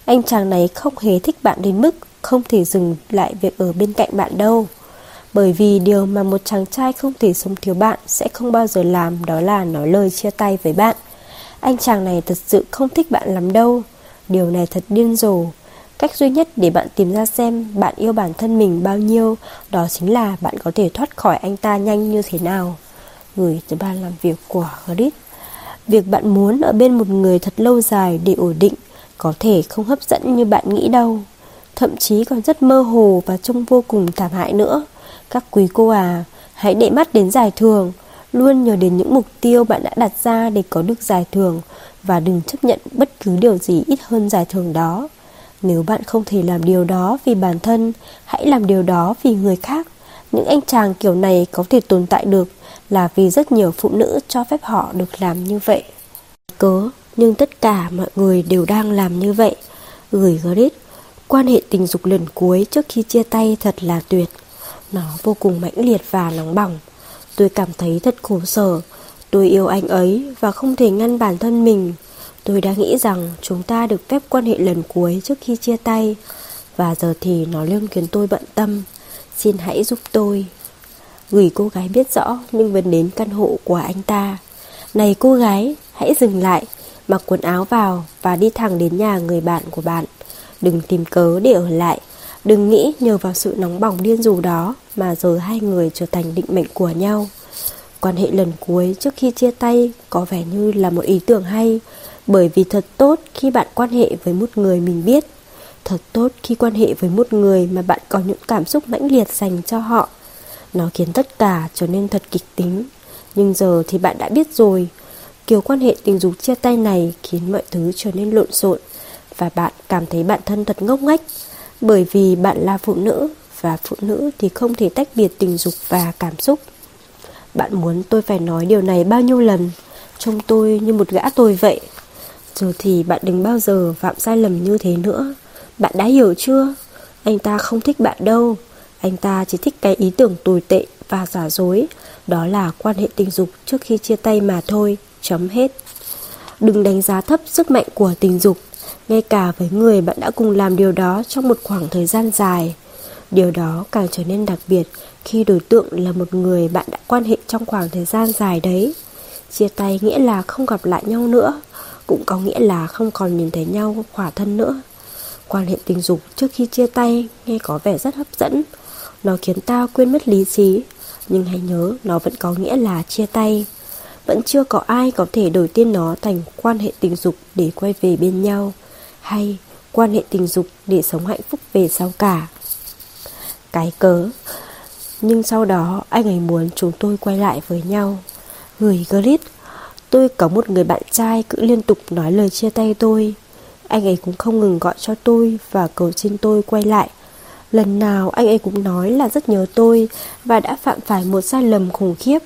Anh chàng này không hề thích bạn đến mức không thể dừng lại việc ở bên cạnh bạn đâu. Bởi vì điều mà một chàng trai không thể sống thiếu bạn sẽ không bao giờ làm đó là nói lời chia tay với bạn. Anh chàng này thật sự không thích bạn lắm đâu. Điều này thật điên rồ. Cách duy nhất để bạn tìm ra xem bạn yêu bản thân mình bao nhiêu đó chính là bạn có thể thoát khỏi anh ta nhanh như thế nào. Gửi từ ban làm việc của Grit. Việc bạn muốn ở bên một người thật lâu dài để ổn định có thể không hấp dẫn như bạn nghĩ đâu. Thậm chí còn rất mơ hồ và trông vô cùng thảm hại nữa. Các quý cô à, hãy để mắt đến giải thưởng, luôn nhớ đến những mục tiêu bạn đã đặt ra để có được giải thưởng, và đừng chấp nhận bất cứ điều gì ít hơn giải thưởng đó. Nếu bạn không thể làm điều đó vì bản thân, hãy làm điều đó vì người khác. Những anh chàng kiểu này có thể tồn tại được là vì rất nhiều phụ nữ cho phép họ được làm như vậy. Cớ, nhưng tất cả mọi người đều đang làm như vậy. Gửi Grit, quan hệ tình dục lần cuối trước khi chia tay thật là tuyệt. Nó vô cùng mãnh liệt và nóng bỏng. Tôi cảm thấy thật khổ sở. Tôi yêu anh ấy và không thể ngăn bản thân mình. Tôi đã nghĩ rằng chúng ta được phép quan hệ lần cuối trước khi chia tay. Và giờ thì nó luôn khiến tôi bận tâm. Xin hãy giúp tôi. Gửi cô gái biết rõ nhưng vẫn đến căn hộ của anh ta. Này cô gái, hãy dừng lại, mặc quần áo vào và đi thẳng đến nhà người bạn của bạn. Đừng tìm cớ để ở lại. Đừng nghĩ nhờ vào sự nóng bỏng điên rồ đó mà giờ hai người trở thành định mệnh của nhau. Quan hệ lần cuối trước khi chia tay có vẻ như là một ý tưởng hay, bởi vì thật tốt khi bạn quan hệ với một người mình biết. Thật tốt khi quan hệ với một người mà bạn có những cảm xúc mãnh liệt dành cho họ. Nó khiến tất cả trở nên thật kịch tính. Nhưng giờ thì bạn đã biết rồi, kiểu quan hệ tình dục chia tay này khiến mọi thứ trở nên lộn xộn và bạn cảm thấy bản thân thật ngốc nghếch bởi vì bạn là phụ nữ và phụ nữ thì không thể tách biệt tình dục và cảm xúc. Bạn muốn tôi phải nói điều này bao nhiêu lần, trông tôi như một gã tôi vậy. Giờ thì bạn đừng bao giờ phạm sai lầm như thế nữa. Bạn đã hiểu chưa? Anh ta không thích bạn đâu. Anh ta chỉ thích cái ý tưởng tồi tệ và giả dối. Đó là quan hệ tình dục trước khi chia tay mà thôi. Chấm hết. Đừng đánh giá thấp sức mạnh của tình dục ngay cả với người bạn đã cùng làm điều đó trong một khoảng thời gian dài. Điều đó càng trở nên đặc biệt khi đối tượng là một người bạn đã quan hệ trong khoảng thời gian dài đấy. Chia tay nghĩa là không gặp lại nhau nữa, cũng có nghĩa là không còn nhìn thấy nhau khỏa thân nữa. Quan hệ tình dục trước khi chia tay nghe có vẻ rất hấp dẫn. Nó khiến ta quên mất lý trí, nhưng hãy nhớ nó vẫn có nghĩa là chia tay. Vẫn chưa có ai có thể đổi tên nó thành quan hệ tình dục để quay về bên nhau hay quan hệ tình dục để sống hạnh phúc về sau cả. Cái cớ Nhưng sau đó anh ấy muốn chúng tôi quay lại với nhau Gửi clip Tôi có một người bạn trai cứ liên tục nói lời chia tay tôi Anh ấy cũng không ngừng gọi cho tôi và cầu xin tôi quay lại Lần nào anh ấy cũng nói là rất nhớ tôi Và đã phạm phải một sai lầm khủng khiếp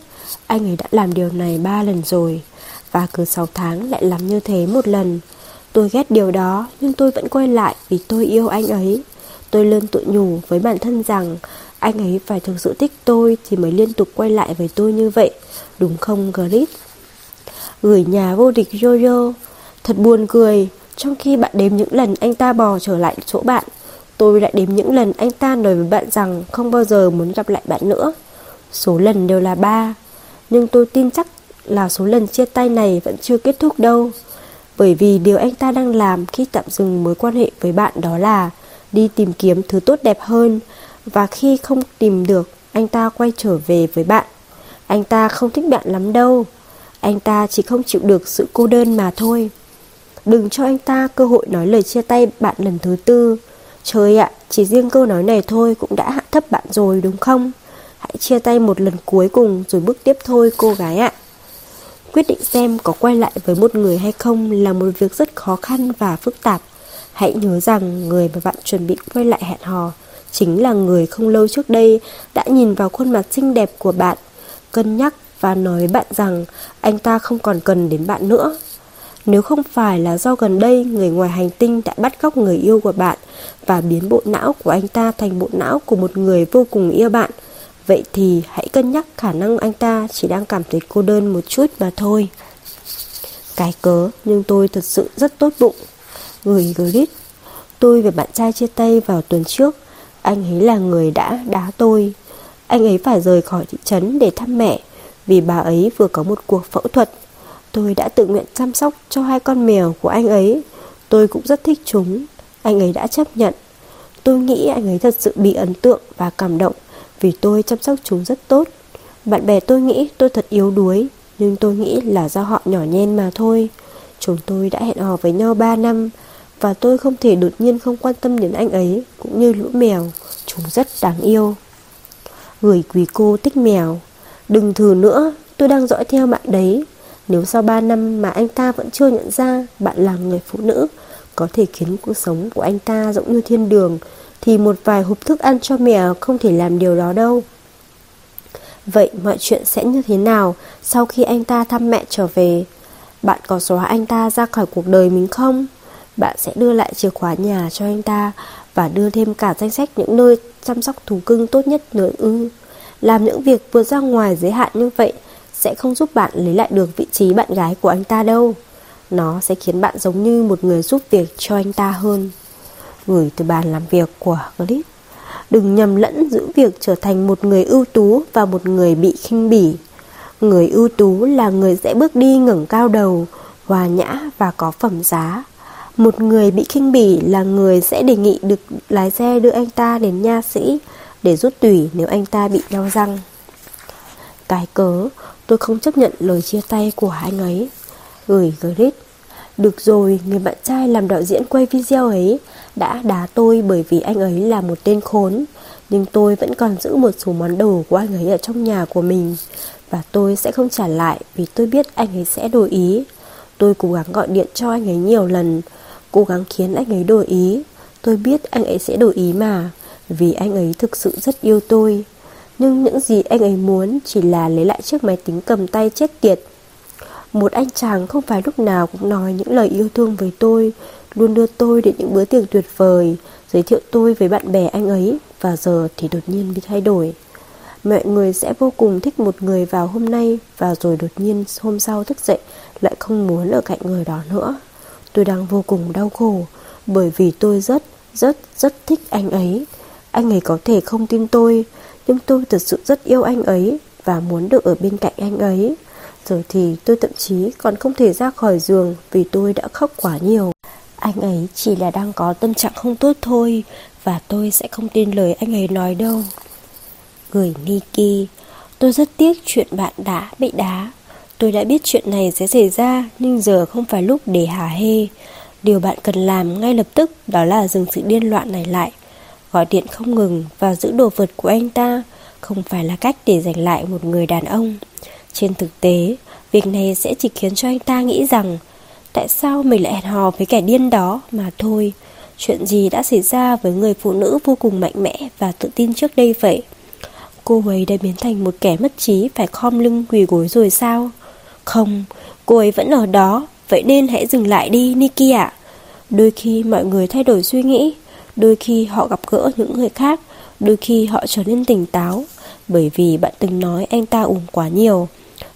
Anh ấy đã làm điều này ba lần rồi Và cứ 6 tháng lại làm như thế một lần Tôi ghét điều đó, nhưng tôi vẫn quay lại vì tôi yêu anh ấy. Tôi luôn tự nhủ với bản thân rằng anh ấy phải thực sự thích tôi thì mới liên tục quay lại với tôi như vậy. Đúng không, Grit? Gửi nhà vô địch Jojo. Thật buồn cười, trong khi bạn đếm những lần anh ta bò trở lại chỗ bạn, tôi lại đếm những lần anh ta nói với bạn rằng không bao giờ muốn gặp lại bạn nữa. Số lần đều là ba, nhưng tôi tin chắc là số lần chia tay này vẫn chưa kết thúc đâu. Bởi vì điều anh ta đang làm khi tạm dừng mối quan hệ với bạn đó là đi tìm kiếm thứ tốt đẹp hơn và khi không tìm được, anh ta quay trở về với bạn. Anh ta không thích bạn lắm đâu. Anh ta chỉ không chịu được sự cô đơn mà thôi. Đừng cho anh ta cơ hội nói lời chia tay bạn lần thứ tư. Trời ạ, chỉ riêng câu nói này thôi cũng đã hạ thấp bạn rồi đúng không? Hãy chia tay một lần cuối cùng rồi bước tiếp thôi cô gái ạ. Quyết định xem có quay lại với một người hay không là một việc rất khó khăn và phức tạp. Hãy nhớ rằng người mà bạn chuẩn bị quay lại hẹn hò chính là người không lâu trước đây đã nhìn vào khuôn mặt xinh đẹp của bạn, cân nhắc và nói với bạn rằng anh ta không còn cần đến bạn nữa. Nếu không phải là do gần đây người ngoài hành tinh đã bắt cóc người yêu của bạn và biến bộ não của anh ta thành bộ não của một người vô cùng yêu bạn, Vậy thì hãy cân nhắc khả năng anh ta chỉ đang cảm thấy cô đơn một chút mà thôi. Cái cớ, nhưng tôi thật sự rất tốt bụng. Gửi grit. Tôi và bạn trai chia tay vào tuần trước. Anh ấy là người đã đá tôi. Anh ấy phải rời khỏi thị trấn để thăm mẹ vì bà ấy vừa có một cuộc phẫu thuật. Tôi đã tự nguyện chăm sóc cho hai con mèo của anh ấy. Tôi cũng rất thích chúng. Anh ấy đã chấp nhận. Tôi nghĩ anh ấy thật sự bị ấn tượng và cảm động vì tôi chăm sóc chúng rất tốt. Bạn bè tôi nghĩ tôi thật yếu đuối, nhưng tôi nghĩ là do họ nhỏ nhen mà thôi. Chúng tôi đã hẹn hò với nhau 3 năm, và tôi không thể đột nhiên không quan tâm đến anh ấy, cũng như lũ mèo, chúng rất đáng yêu. Gửi quý cô thích mèo, đừng thử nữa, tôi đang dõi theo bạn đấy. Nếu sau 3 năm mà anh ta vẫn chưa nhận ra bạn là người phụ nữ có thể khiến cuộc sống của anh ta giống như thiên đường, thì một vài hộp thức ăn cho mèo không thể làm điều đó đâu. Vậy mọi chuyện sẽ như thế nào sau khi anh ta thăm mẹ trở về? Bạn có xóa anh ta ra khỏi cuộc đời mình không? Bạn sẽ đưa lại chìa khóa nhà cho anh ta và đưa thêm cả danh sách những nơi chăm sóc thú cưng tốt nhất nữa ư. Làm những việc vượt ra ngoài giới hạn như vậy sẽ không giúp bạn lấy lại được vị trí bạn gái của anh ta đâu. Nó sẽ khiến bạn giống như một người giúp việc cho anh ta hơn. Gửi từ bàn làm việc của clip. Đừng nhầm lẫn giữa việc trở thành một người ưu tú và một người bị khinh bỉ. Người ưu tú là người sẽ bước đi ngẩng cao đầu, hòa nhã và có phẩm giá. Một người bị khinh bỉ là người sẽ đề nghị được lái xe đưa anh ta đến nha sĩ để rút tủy nếu anh ta bị đau răng. Cái cớ, tôi không chấp nhận lời chia tay của anh ấy. Gửi Grit. Được rồi, người bạn trai làm đạo diễn quay video ấy đã đá tôi bởi vì anh ấy là một tên khốn. Nhưng tôi vẫn còn giữ một số món đồ của anh ấy ở trong nhà của mình. Và tôi sẽ không trả lại vì tôi biết anh ấy sẽ đổi ý. Tôi cố gắng gọi điện cho anh ấy nhiều lần, cố gắng khiến anh ấy đổi ý. Tôi biết anh ấy sẽ đổi ý mà, vì anh ấy thực sự rất yêu tôi. Nhưng những gì anh ấy muốn chỉ là lấy lại chiếc máy tính cầm tay chết tiệt. Một anh chàng không phải lúc nào cũng nói những lời yêu thương với tôi, luôn đưa tôi đến những bữa tiệc tuyệt vời, giới thiệu tôi với bạn bè anh ấy, và giờ thì đột nhiên bị thay đổi. Mọi người sẽ vô cùng thích một người vào hôm nay và rồi đột nhiên hôm sau thức dậy lại không muốn ở cạnh người đó nữa. Tôi đang vô cùng đau khổ bởi vì tôi rất, rất, rất thích anh ấy. Anh ấy có thể không tin tôi, nhưng tôi thật sự rất yêu anh ấy và muốn được ở bên cạnh anh ấy. Rồi thì tôi thậm chí còn không thể ra khỏi giường vì tôi đã khóc quá nhiều. Anh ấy chỉ là đang có tâm trạng không tốt thôi và tôi sẽ không tin lời anh ấy nói đâu. Gửi Niki, tôi rất tiếc chuyện bạn đã bị đá. Tôi đã biết chuyện này sẽ xảy ra nhưng giờ không phải lúc để hả hê. Điều bạn cần làm ngay lập tức đó là dừng sự điên loạn này lại. Gọi điện không ngừng và giữ đồ vật của anh ta không phải là cách để giành lại một người đàn ông. Trên thực tế, việc này sẽ chỉ khiến cho anh ta nghĩ rằng tại sao mình lại hẹn hò với kẻ điên đó mà thôi. Chuyện gì đã xảy ra với người phụ nữ vô cùng mạnh mẽ và tự tin trước đây vậy? Cô ấy đã biến thành một kẻ mất trí phải khom lưng quỳ gối rồi sao? Không, cô ấy vẫn ở đó, vậy nên hãy dừng lại đi Nikki ạ. Đôi khi mọi người thay đổi suy nghĩ, đôi khi họ gặp gỡ những người khác, đôi khi họ trở nên tỉnh táo, bởi vì bạn từng nói anh ta uống quá nhiều.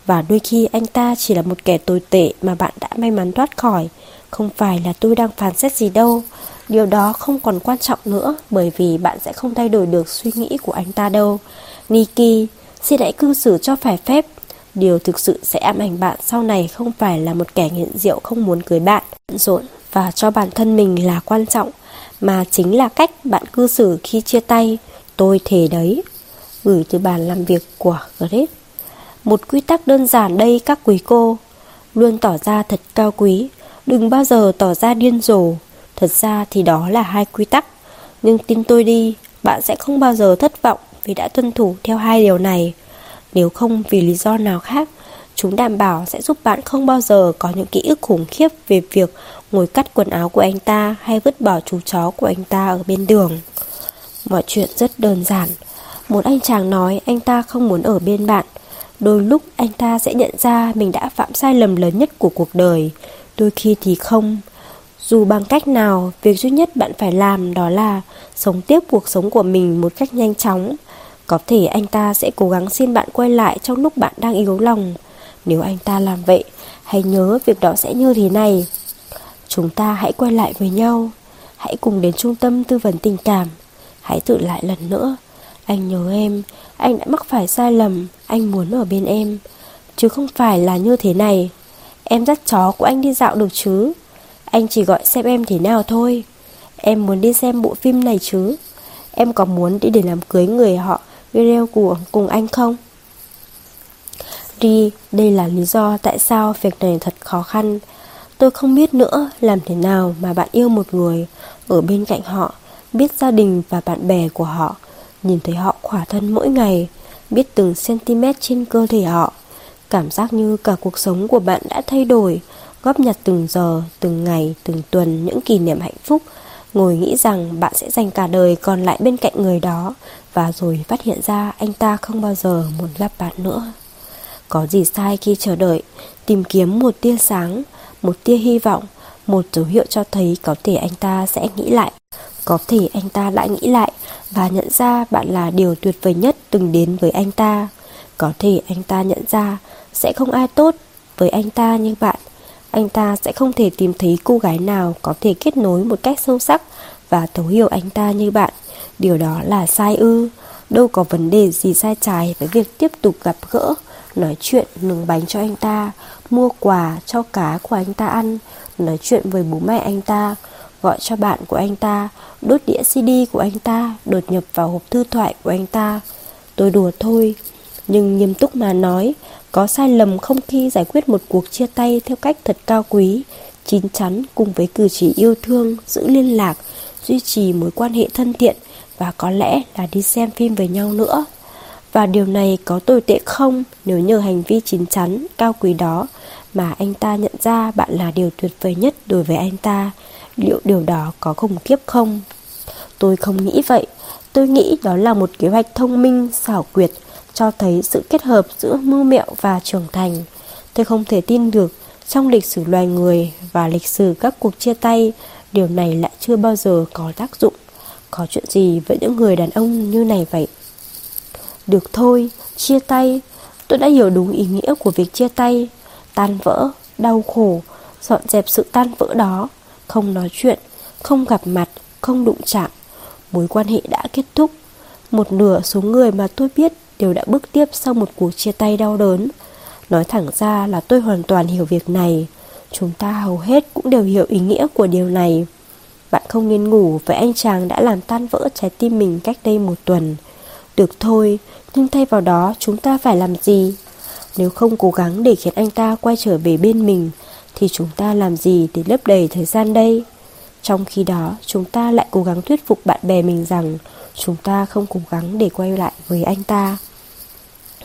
Và đôi khi anh ta chỉ là một kẻ tồi tệ mà bạn đã may mắn thoát khỏi. Không phải là tôi đang phán xét gì đâu. Điều đó không còn quan trọng nữa bởi vì bạn sẽ không thay đổi được suy nghĩ của anh ta đâu. Niki, xin hãy cư xử cho phải phép. Điều thực sự sẽ ám ảnh bạn sau này không phải là một kẻ nghiện rượu không muốn cưới bạn, bận rộn và cho bản thân mình là quan trọng, mà chính là cách bạn cư xử khi chia tay. Tôi thề đấy. Gửi từ bàn làm việc của Grace. Một quy tắc đơn giản đây các quý cô. Luôn tỏ ra thật cao quý, đừng bao giờ tỏ ra điên rồ. Thật ra thì đó là hai quy tắc. Nhưng tin tôi đi, bạn sẽ không bao giờ thất vọng vì đã tuân thủ theo hai điều này. Nếu không vì lý do nào khác, chúng đảm bảo sẽ giúp bạn không bao giờ có những ký ức khủng khiếp về việc ngồi cắt quần áo của anh ta hay vứt bỏ chú chó của anh ta ở bên đường. Mọi chuyện rất đơn giản. Một anh chàng nói anh ta không muốn ở bên bạn. Đôi lúc anh ta sẽ nhận ra mình đã phạm sai lầm lớn nhất của cuộc đời. Đôi khi thì không. Dù bằng cách nào, việc duy nhất bạn phải làm đó là sống tiếp cuộc sống của mình một cách nhanh chóng. Có thể anh ta sẽ cố gắng xin bạn quay lại trong lúc bạn đang yếu lòng. Nếu anh ta làm vậy, hãy nhớ việc đó sẽ như thế này. Chúng ta hãy quay lại với nhau. Hãy cùng đến trung tâm tư vấn tình cảm. Hãy tự lại lần nữa. Anh nhớ em, anh đã mắc phải sai lầm, anh muốn ở bên em. Chứ không phải là như thế này. Em dắt chó của anh đi dạo được chứ? Anh chỉ gọi xem em thế nào thôi. Em muốn đi xem bộ phim này chứ? Em có muốn đi để làm cưới người họ video của cùng anh không? Đi, đây là lý do tại sao việc này thật khó khăn. Tôi không biết nữa làm thế nào mà bạn yêu một người, ở bên cạnh họ, biết gia đình và bạn bè của họ, nhìn thấy họ khỏa thân mỗi ngày, biết từng cm trên cơ thể họ. Cảm giác như cả cuộc sống của bạn đã thay đổi Góp nhặt từng giờ, từng ngày, từng tuần những kỷ niệm hạnh phúc Ngồi nghĩ rằng bạn sẽ dành cả đời còn lại bên cạnh người đó Và rồi phát hiện ra anh ta không bao giờ muốn gặp bạn nữa Có gì sai khi chờ đợi Tìm kiếm một tia sáng, một tia hy vọng Một dấu hiệu cho thấy có thể anh ta sẽ nghĩ lại Có thể anh ta lại nghĩ lại Và nhận ra bạn là điều tuyệt vời nhất từng đến với anh ta Có thể anh ta nhận ra sẽ không ai tốt với anh ta như bạn anh ta sẽ không thể tìm thấy cô gái nào có thể kết nối một cách sâu sắc và thấu hiểu anh ta như bạn. Điều đó là sai ư. Đâu có vấn đề gì sai trái với việc tiếp tục gặp gỡ, nói chuyện, nướng bánh cho anh ta, mua quà cho cá của anh ta ăn, nói chuyện với bố mẹ anh ta, gọi cho bạn của anh ta, đốt đĩa CD của anh ta, đột nhập vào hộp thư thoại của anh ta. Tôi đùa thôi, nhưng nghiêm túc mà nói, có sai lầm không khi giải quyết một cuộc chia tay theo cách thật cao quý, chín chắn cùng với cử chỉ yêu thương, giữ liên lạc, duy trì mối quan hệ thân thiện và có lẽ là đi xem phim với nhau nữa. Và điều này có tồi tệ không nếu nhờ hành vi chín chắn, cao quý đó mà anh ta nhận ra bạn là điều tuyệt vời nhất đối với anh ta, liệu điều đó có khủng khiếp không? Tôi không nghĩ vậy, tôi nghĩ đó là một kế hoạch thông minh, xảo quyệt, cho thấy sự kết hợp giữa mưu mẹo và trưởng thành. Tôi không thể tin được trong lịch sử loài người và lịch sử các cuộc chia tay, điều này lại chưa bao giờ có tác dụng. Có chuyện gì với những người đàn ông như này vậy? Được thôi, chia tay. Tôi đã hiểu đúng ý nghĩa của việc chia tay. Tan vỡ, đau khổ, dọn dẹp sự tan vỡ đó. Không nói chuyện, không gặp mặt, không đụng chạm. Mối quan hệ đã kết thúc. Một nửa số người mà tôi biết đều đã bước tiếp sau một cuộc chia tay đau đớn. Nói thẳng ra là tôi hoàn toàn hiểu việc này. Chúng ta hầu hết cũng đều hiểu ý nghĩa của điều này. Bạn không nên ngủ với anh chàng đã làm tan vỡ trái tim mình cách đây một tuần. Được thôi, nhưng thay vào đó chúng ta phải làm gì? Nếu không cố gắng để khiến anh ta quay trở về bên mình, thì chúng ta làm gì để lấp đầy thời gian đây? Trong khi đó, chúng ta lại cố gắng thuyết phục bạn bè mình rằng chúng ta không cố gắng để quay lại với anh ta.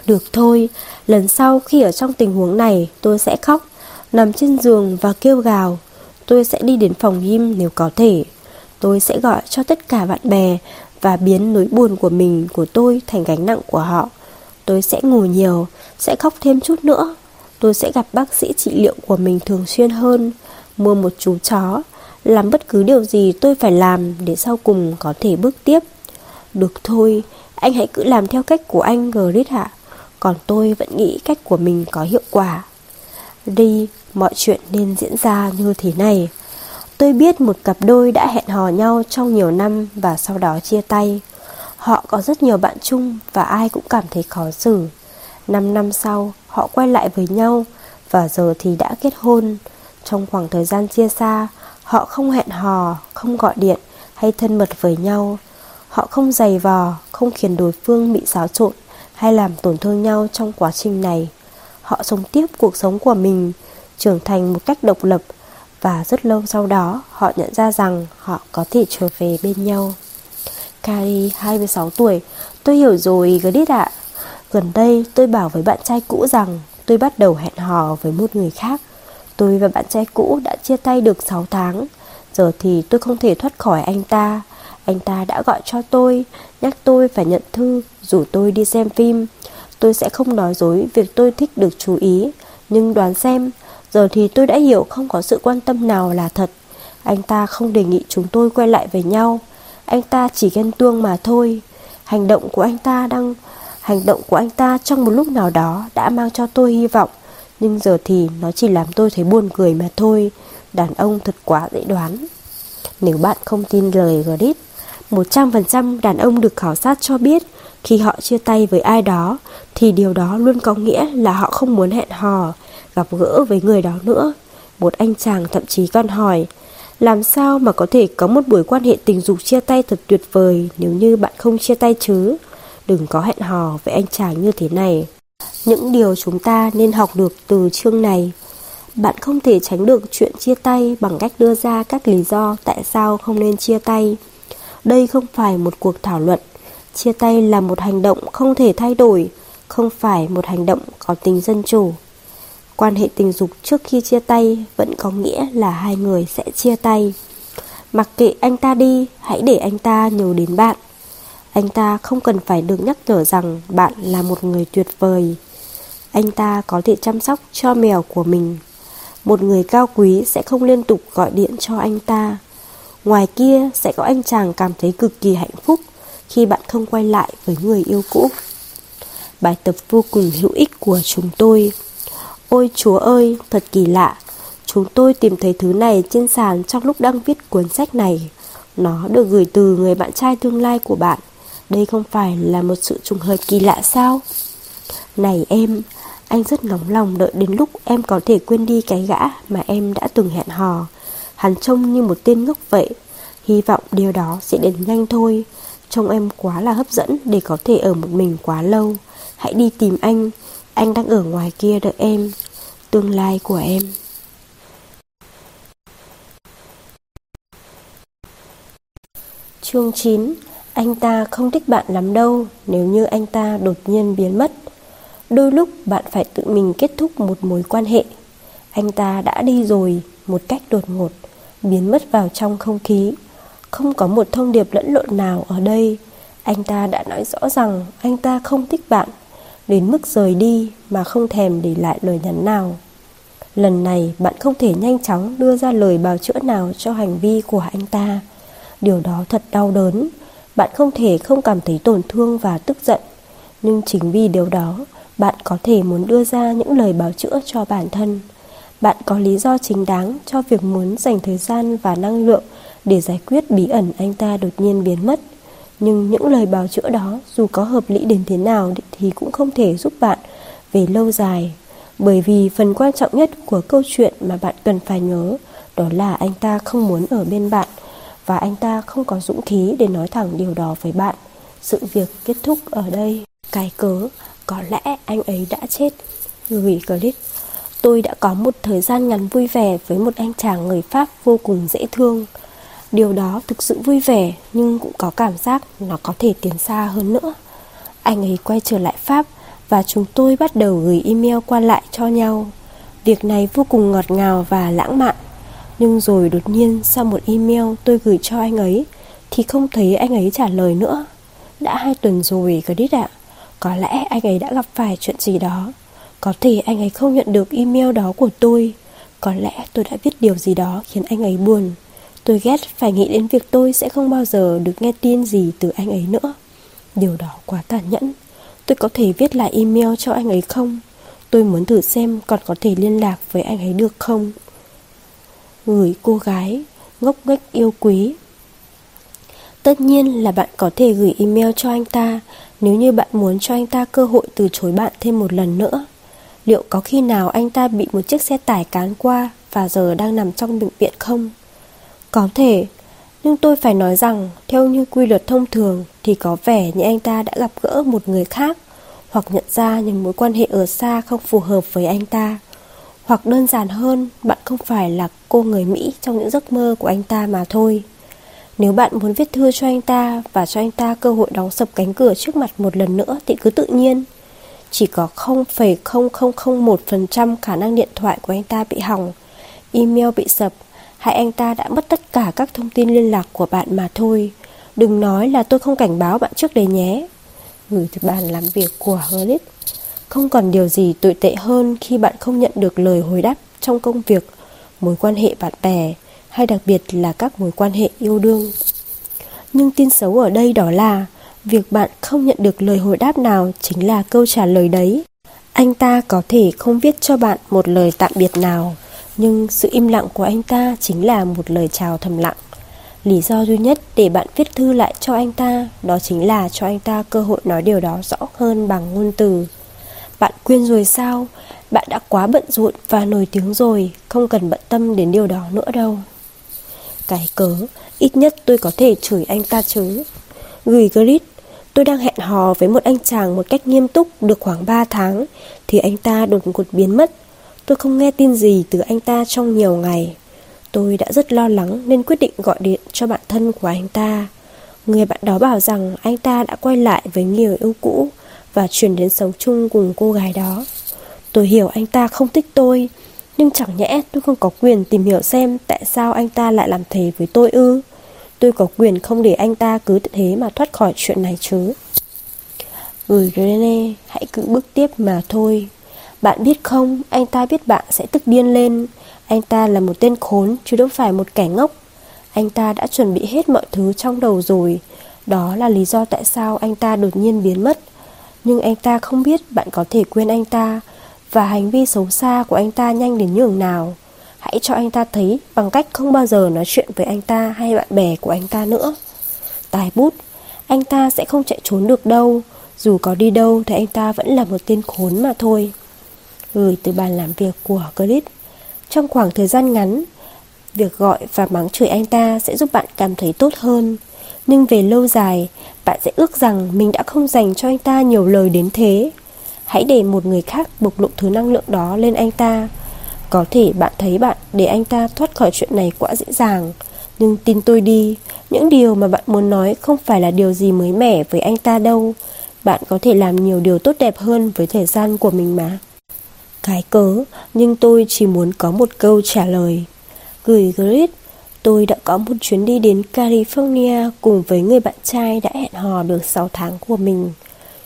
Được thôi, lần sau khi ở trong tình huống này tôi sẽ khóc, nằm trên giường và kêu gào. Tôi sẽ đi đến phòng gym nếu có thể. Tôi sẽ gọi cho tất cả bạn bè và biến nỗi buồn của mình, của tôi thành gánh nặng của họ. Tôi sẽ ngủ nhiều, sẽ khóc thêm chút nữa. Tôi sẽ gặp bác sĩ trị liệu của mình thường xuyên hơn, mua một chú chó, làm bất cứ điều gì tôi phải làm để sau cùng có thể bước tiếp. Được thôi, anh hãy cứ làm theo cách của anh Grit hạ. Còn tôi vẫn nghĩ cách của mình có hiệu quả Đi, mọi chuyện nên diễn ra như thế này Tôi biết một cặp đôi đã hẹn hò nhau trong nhiều năm và sau đó chia tay Họ có rất nhiều bạn chung và ai cũng cảm thấy khó xử Năm năm sau, họ quay lại với nhau và giờ thì đã kết hôn Trong khoảng thời gian chia xa, họ không hẹn hò, không gọi điện hay thân mật với nhau Họ không giày vò, không khiến đối phương bị xáo trộn hay làm tổn thương nhau trong quá trình này. Họ sống tiếp cuộc sống của mình, trưởng thành một cách độc lập và rất lâu sau đó họ nhận ra rằng họ có thể trở về bên nhau. Kari 26 tuổi, tôi hiểu rồi Grit ạ. Gần đây tôi bảo với bạn trai cũ rằng tôi bắt đầu hẹn hò với một người khác. Tôi và bạn trai cũ đã chia tay được 6 tháng. Giờ thì tôi không thể thoát khỏi anh ta. Anh ta đã gọi cho tôi, nhắc tôi phải nhận thư, rủ tôi đi xem phim. Tôi sẽ không nói dối việc tôi thích được chú ý, nhưng đoán xem, giờ thì tôi đã hiểu không có sự quan tâm nào là thật. Anh ta không đề nghị chúng tôi quay lại với nhau. Anh ta chỉ ghen tuông mà thôi. Hành động của anh ta đang hành động của anh ta trong một lúc nào đó đã mang cho tôi hy vọng, nhưng giờ thì nó chỉ làm tôi thấy buồn cười mà thôi. Đàn ông thật quá dễ đoán. Nếu bạn không tin lời Grit, 100% đàn ông được khảo sát cho biết khi họ chia tay với ai đó thì điều đó luôn có nghĩa là họ không muốn hẹn hò, gặp gỡ với người đó nữa. Một anh chàng thậm chí còn hỏi, làm sao mà có thể có một buổi quan hệ tình dục chia tay thật tuyệt vời nếu như bạn không chia tay chứ? Đừng có hẹn hò với anh chàng như thế này. Những điều chúng ta nên học được từ chương này. Bạn không thể tránh được chuyện chia tay bằng cách đưa ra các lý do tại sao không nên chia tay. Đây không phải một cuộc thảo luận. Chia tay là một hành động không thể thay đổi, không phải một hành động có tính dân chủ. Quan hệ tình dục trước khi chia tay vẫn có nghĩa là hai người sẽ chia tay. Mặc kệ anh ta đi, hãy để anh ta nhớ đến bạn. Anh ta không cần phải được nhắc nhở rằng bạn là một người tuyệt vời. Anh ta có thể chăm sóc cho mèo của mình. Một người cao quý sẽ không liên tục gọi điện cho anh ta. Ngoài kia sẽ có anh chàng cảm thấy cực kỳ hạnh phúc khi bạn không quay lại với người yêu cũ. Bài tập vô cùng hữu ích của chúng tôi. Ôi chúa ơi, thật kỳ lạ. Chúng tôi tìm thấy thứ này trên sàn trong lúc đang viết cuốn sách này. Nó được gửi từ người bạn trai tương lai của bạn. Đây không phải là một sự trùng hợp kỳ lạ sao? Này em, anh rất nóng lòng đợi đến lúc em có thể quên đi cái gã mà em đã từng hẹn hò. Hắn trông như một tên ngốc vậy. Hy vọng điều đó sẽ đến nhanh thôi. Trông em quá là hấp dẫn để có thể ở một mình quá lâu. Hãy đi tìm anh. Anh đang ở ngoài kia đợi em. Tương lai của em. Chương 9 Anh ta không thích bạn lắm đâu nếu như anh ta đột nhiên biến mất. Đôi lúc bạn phải tự mình kết thúc một mối quan hệ. Anh ta đã đi rồi một cách đột ngột, biến mất vào trong không khí. Không có một thông điệp lẫn lộn nào ở đây. Anh ta đã nói rõ rằng anh ta không thích bạn, đến mức rời đi mà không thèm để lại lời nhắn nào. Lần này bạn không thể nhanh chóng đưa ra lời bào chữa nào cho hành vi của anh ta. Điều đó thật đau đớn. Bạn không thể không cảm thấy tổn thương và tức giận. Nhưng chính vì điều đó, bạn có thể muốn đưa ra những lời bào chữa cho bản thân. Bạn có lý do chính đáng cho việc muốn dành thời gian và năng lượng để giải quyết bí ẩn anh ta đột nhiên biến mất. Nhưng những lời bào chữa đó dù có hợp lý đến thế nào thì cũng không thể giúp bạn về lâu dài. Bởi vì phần quan trọng nhất của câu chuyện mà bạn cần phải nhớ đó là anh ta không muốn ở bên bạn và anh ta không có dũng khí để nói thẳng điều đó với bạn. Sự việc kết thúc ở đây. Cái cớ, có lẽ anh ấy đã chết. Gửi clip. Tôi đã có một thời gian ngắn vui vẻ với một anh chàng người Pháp vô cùng dễ thương. Điều đó thực sự vui vẻ, nhưng cũng có cảm giác nó có thể tiến xa hơn nữa. Anh ấy quay trở lại Pháp và chúng tôi bắt đầu gửi email qua lại cho nhau. Việc này vô cùng ngọt ngào và lãng mạn. Nhưng rồi đột nhiên sau một email tôi gửi cho anh ấy thì không thấy anh ấy trả lời nữa. Đã hai tuần rồi Grit ạ. Có lẽ anh ấy đã gặp phải chuyện gì đó. Có thể anh ấy không nhận được email đó của tôi. Có lẽ tôi đã viết điều gì đó khiến anh ấy buồn. Tôi ghét phải nghĩ đến việc tôi sẽ không bao giờ được nghe tin gì từ anh ấy nữa. Điều đó quá tàn nhẫn. Tôi có thể viết lại email cho anh ấy không? Tôi muốn thử xem còn có thể liên lạc với anh ấy được không? Gửi cô gái, ngốc nghếch yêu quý. Tất nhiên là bạn có thể gửi email cho anh ta nếu như bạn muốn cho anh ta cơ hội từ chối bạn thêm một lần nữa. Liệu có khi nào anh ta bị một chiếc xe tải cán qua và giờ đang nằm trong bệnh viện không? Có thể, nhưng tôi phải nói rằng theo như quy luật thông thường thì có vẻ như anh ta đã gặp gỡ một người khác hoặc nhận ra những mối quan hệ ở xa không phù hợp với anh ta. Hoặc đơn giản hơn, bạn không phải là cô người Mỹ trong những giấc mơ của anh ta mà thôi. Nếu bạn muốn viết thư cho anh ta và cho anh ta cơ hội đóng sập cánh cửa trước mặt một lần nữa thì cứ tự nhiên. Chỉ có 0,0001% khả năng điện thoại của anh ta bị hỏng, email bị sập hay anh ta đã mất tất cả các thông tin liên lạc của bạn mà thôi. Đừng nói là tôi không cảnh báo bạn trước đây nhé. Gửi từ bàn làm việc của Hurlit. Không còn điều gì tồi tệ hơn khi bạn không nhận được lời hồi đáp trong công việc, mối quan hệ bạn bè hay đặc biệt là các mối quan hệ yêu đương. Nhưng tin xấu ở đây đó là việc bạn không nhận được lời hồi đáp nào chính là câu trả lời đấy. Anh ta có thể không viết cho bạn một lời tạm biệt nào, nhưng sự im lặng của anh ta chính là một lời chào thầm lặng. Lý do duy nhất để bạn viết thư lại cho anh ta đó chính là cho anh ta cơ hội nói điều đó rõ hơn bằng ngôn từ. Bạn quên rồi sao? Bạn đã quá bận rộn và nổi tiếng rồi, không cần bận tâm đến điều đó nữa đâu. Cái cớ, ít nhất tôi có thể chửi anh ta chứ. Gửi grid, tôi đang hẹn hò với một anh chàng một cách nghiêm túc được khoảng 3 tháng, thì anh ta đột ngột biến mất. Tôi không nghe tin gì từ anh ta trong nhiều ngày. Tôi đã rất lo lắng nên quyết định gọi điện cho bạn thân của anh ta. Người bạn đó bảo rằng anh ta đã quay lại với người yêu cũ và chuyển đến sống chung cùng cô gái đó. Tôi hiểu anh ta không thích tôi, nhưng chẳng nhẽ tôi không có quyền tìm hiểu xem tại sao anh ta lại làm thế với tôi ư. Tôi có quyền không để anh ta cứ thế mà thoát khỏi chuyện này chứ. Gửi Rene, hãy cứ bước tiếp mà thôi. Bạn biết không, anh ta biết bạn sẽ tức điên lên. Anh ta là một tên khốn chứ đâu phải một kẻ ngốc. Anh ta đã chuẩn bị hết mọi thứ trong đầu rồi. Đó là lý do tại sao anh ta đột nhiên biến mất. Nhưng anh ta không biết bạn có thể quên anh ta và hành vi xấu xa của anh ta nhanh đến nhường nào. Hãy cho anh ta thấy bằng cách không bao giờ nói chuyện với anh ta hay bạn bè của anh ta nữa. Tài bút, anh ta sẽ không chạy trốn được đâu. Dù có đi đâu thì anh ta vẫn là một tên khốn mà thôi. Gửi từ bàn làm việc của Grit. Trong khoảng thời gian ngắn, việc gọi và mắng chửi anh ta sẽ giúp bạn cảm thấy tốt hơn. Nhưng về lâu dài, bạn sẽ ước rằng mình đã không dành cho anh ta nhiều lời đến thế. Hãy để một người khác bộc lộ thứ năng lượng đó lên anh ta. Có thể bạn thấy bạn để anh ta thoát khỏi chuyện này quá dễ dàng. Nhưng tin tôi đi, những điều mà bạn muốn nói không phải là điều gì mới mẻ với anh ta đâu. Bạn có thể làm nhiều điều tốt đẹp hơn với thời gian của mình mà. Cái cớ, nhưng tôi chỉ muốn có một câu trả lời. Gửi Grit, tôi đã có một chuyến đi đến California cùng với người bạn trai đã hẹn hò được 6 tháng của mình.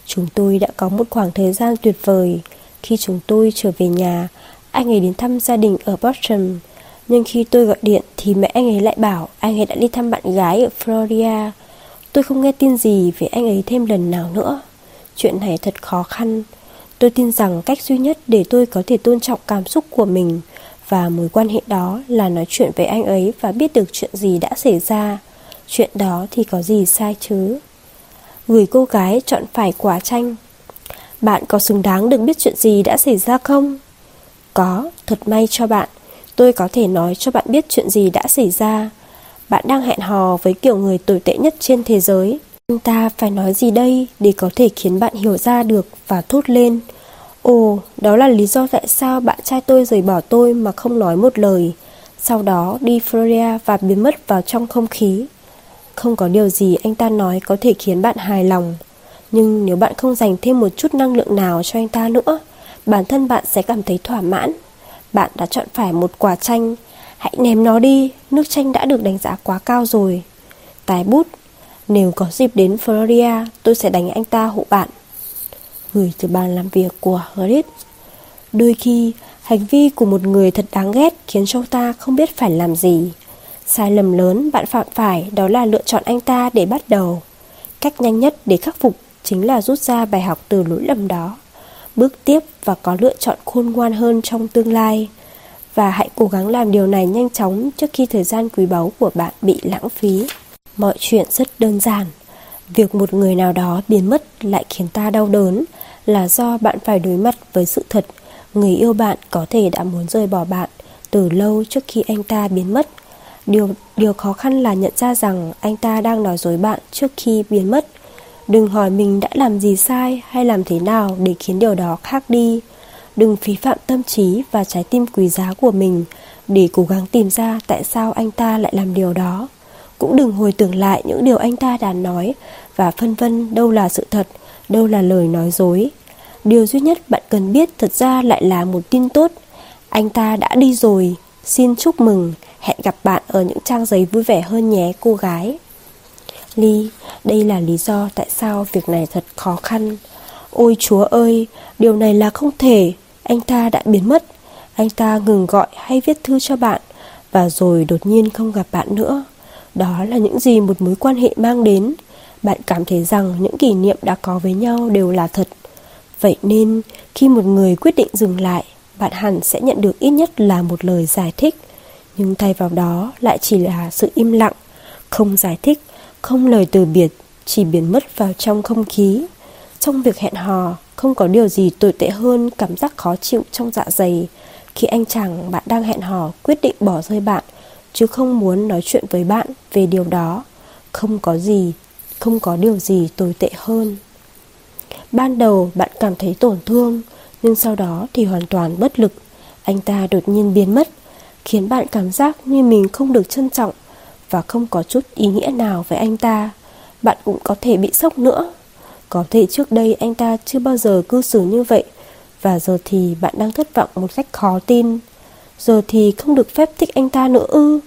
Chúng tôi đã có một khoảng thời gian tuyệt vời. Khi chúng tôi trở về nhà, anh ấy đến thăm gia đình ở Boston. Nhưng khi tôi gọi điện thì mẹ anh ấy lại bảo anh ấy đã đi thăm bạn gái ở Florida. Tôi không nghe tin gì về anh ấy thêm lần nào nữa. Chuyện này thật khó khăn. Tôi tin rằng cách duy nhất để tôi có thể tôn trọng cảm xúc của mình và mối quan hệ đó là nói chuyện với anh ấy và biết được chuyện gì đã xảy ra. Chuyện đó thì có gì sai chứ? Gửi cô gái chọn phải quả chanh. Bạn có xứng đáng được biết chuyện gì đã xảy ra không? Có, thật may cho bạn. Tôi có thể nói cho bạn biết chuyện gì đã xảy ra. Bạn đang hẹn hò với kiểu người tồi tệ nhất trên thế giới. Anh ta phải nói gì đây để có thể khiến bạn hiểu ra được và thốt lên. Ồ, đó là lý do tại sao bạn trai tôi rời bỏ tôi mà không nói một lời. Sau đó đi Florida và biến mất vào trong không khí. Không có điều gì anh ta nói có thể khiến bạn hài lòng. Nhưng nếu bạn không dành thêm một chút năng lượng nào cho anh ta nữa, bản thân bạn sẽ cảm thấy thỏa mãn. Bạn đã chọn phải một quả chanh. Hãy ném nó đi, nước chanh đã được đánh giá quá cao rồi. Tài bút, nếu có dịp đến Florida, tôi sẽ đánh anh ta hộ bạn. Gửi từ bàn làm việc của Harris. Đôi khi, hành vi của một người thật đáng ghét khiến cho ta không biết phải làm gì. Sai lầm lớn bạn phạm phải đó là lựa chọn anh ta để bắt đầu. Cách nhanh nhất để khắc phục chính là rút ra bài học từ lỗi lầm đó. Bước tiếp và có lựa chọn khôn ngoan hơn trong tương lai. Và hãy cố gắng làm điều này nhanh chóng trước khi thời gian quý báu của bạn bị lãng phí. Mọi chuyện rất đơn giản. Việc một người nào đó biến mất lại khiến ta đau đớn, là do bạn phải đối mặt với sự thật người yêu bạn có thể đã muốn rời bỏ bạn từ lâu trước khi anh ta biến mất. Điều điều khó khăn là nhận ra rằng anh ta đang nói dối bạn trước khi biến mất. Đừng hỏi mình đã làm gì sai hay làm thế nào để khiến điều đó khác đi. Đừng phí phạm tâm trí và trái tim quý giá của mình để cố gắng tìm ra tại sao anh ta lại làm điều đó. Cũng đừng hồi tưởng lại những điều anh ta đã nói và phân vân đâu là sự thật, đâu là lời nói dối. Điều duy nhất bạn cần biết thật ra lại là một tin tốt. Anh ta đã đi rồi, xin chúc mừng, hẹn gặp bạn ở những trang giấy vui vẻ hơn nhé cô gái. Ly, đây là lý do tại sao việc này thật khó khăn. Ôi chúa ơi, điều này là không thể, anh ta đã biến mất. Anh ta ngừng gọi hay viết thư cho bạn và rồi đột nhiên không gặp bạn nữa. Đó là những gì một mối quan hệ mang đến. Bạn cảm thấy rằng những kỷ niệm đã có với nhau đều là thật. Vậy nên, khi một người quyết định dừng lại, bạn hẳn sẽ nhận được ít nhất là một lời giải thích. Nhưng thay vào đó lại chỉ là sự im lặng, không giải thích, không lời từ biệt, chỉ biến mất vào trong không khí. Trong việc hẹn hò, không có điều gì tồi tệ hơn cảm giác khó chịu trong dạ dày khi anh chàng bạn đang hẹn hò quyết định bỏ rơi bạn chứ không muốn nói chuyện với bạn về điều đó. Không có gì, không có điều gì tồi tệ hơn. Ban đầu bạn cảm thấy tổn thương, nhưng sau đó thì hoàn toàn bất lực. Anh ta đột nhiên biến mất, khiến bạn cảm giác như mình không được trân trọng và không có chút ý nghĩa nào với anh ta. Bạn cũng có thể bị sốc nữa. Có thể trước đây anh ta chưa bao giờ cư xử như vậy Và giờ thì bạn đang thất vọng một cách khó tin Giờ thì không được phép thích anh ta nữa ư?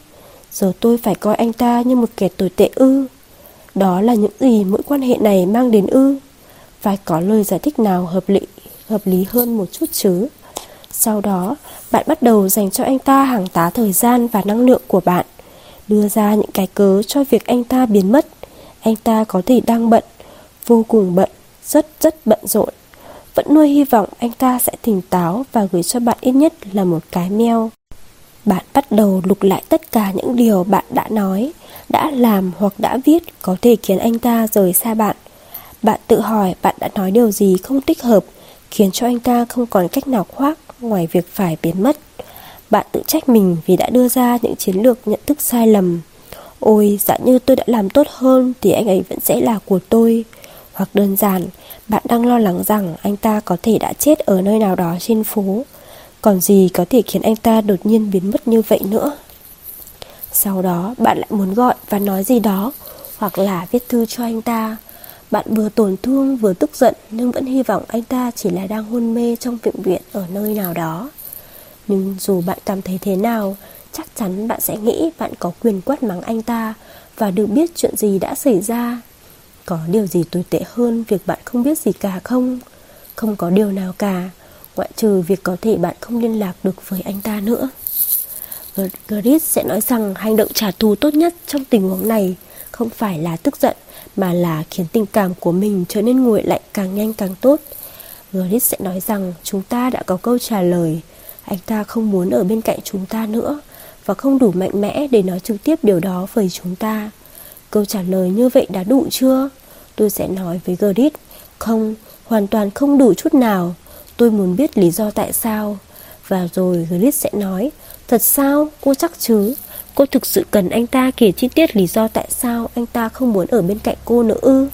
Giờ tôi phải coi anh ta như một kẻ tồi tệ ư? Đó là những gì mỗi quan hệ này mang đến ư? Phải có lời giải thích nào hợp lý, hợp lý hơn một chút chứ? Sau đó, bạn bắt đầu dành cho anh ta hàng tá thời gian và năng lượng của bạn. Đưa ra những cái cớ cho việc anh ta biến mất. Anh ta có thể đang bận, vô cùng bận, rất rất bận rộn. Vẫn nuôi hy vọng anh ta sẽ tỉnh táo và gửi cho bạn ít nhất là một cái mail bạn bắt đầu lục lại tất cả những điều bạn đã nói, đã làm hoặc đã viết có thể khiến anh ta rời xa bạn. Bạn tự hỏi bạn đã nói điều gì không thích hợp, khiến cho anh ta không còn cách nào khoác ngoài việc phải biến mất. Bạn tự trách mình vì đã đưa ra những chiến lược nhận thức sai lầm. Ôi, giả như tôi đã làm tốt hơn thì anh ấy vẫn sẽ là của tôi. Hoặc đơn giản, bạn đang lo lắng rằng anh ta có thể đã chết ở nơi nào đó trên phố. Còn gì có thể khiến anh ta đột nhiên biến mất như vậy nữa? Sau đó, bạn lại muốn gọi và nói gì đó, Hoặc là viết thư cho anh ta. Bạn vừa tổn thương, vừa tức giận, Nhưng vẫn hy vọng anh ta chỉ là đang hôn mê trong viện viện ở nơi nào đó. Nhưng dù bạn cảm thấy thế nào, Chắc chắn bạn sẽ nghĩ bạn có quyền quát mắng anh ta Và được biết chuyện gì đã xảy ra. Có điều gì tồi tệ hơn việc bạn không biết gì cả không? Không có điều nào cả ngoại trừ việc có thể bạn không liên lạc được với anh ta nữa. Grit sẽ nói rằng hành động trả thù tốt nhất trong tình huống này không phải là tức giận mà là khiến tình cảm của mình trở nên nguội lạnh càng nhanh càng tốt. Grit sẽ nói rằng chúng ta đã có câu trả lời, anh ta không muốn ở bên cạnh chúng ta nữa và không đủ mạnh mẽ để nói trực tiếp điều đó với chúng ta. Câu trả lời như vậy đã đủ chưa? Tôi sẽ nói với Gerrit, không, hoàn toàn không đủ chút nào. Tôi muốn biết lý do tại sao Và rồi Gerrit sẽ nói Thật sao cô chắc chứ Cô thực sự cần anh ta kể chi tiết lý do tại sao anh ta không muốn ở bên cạnh cô nữa ư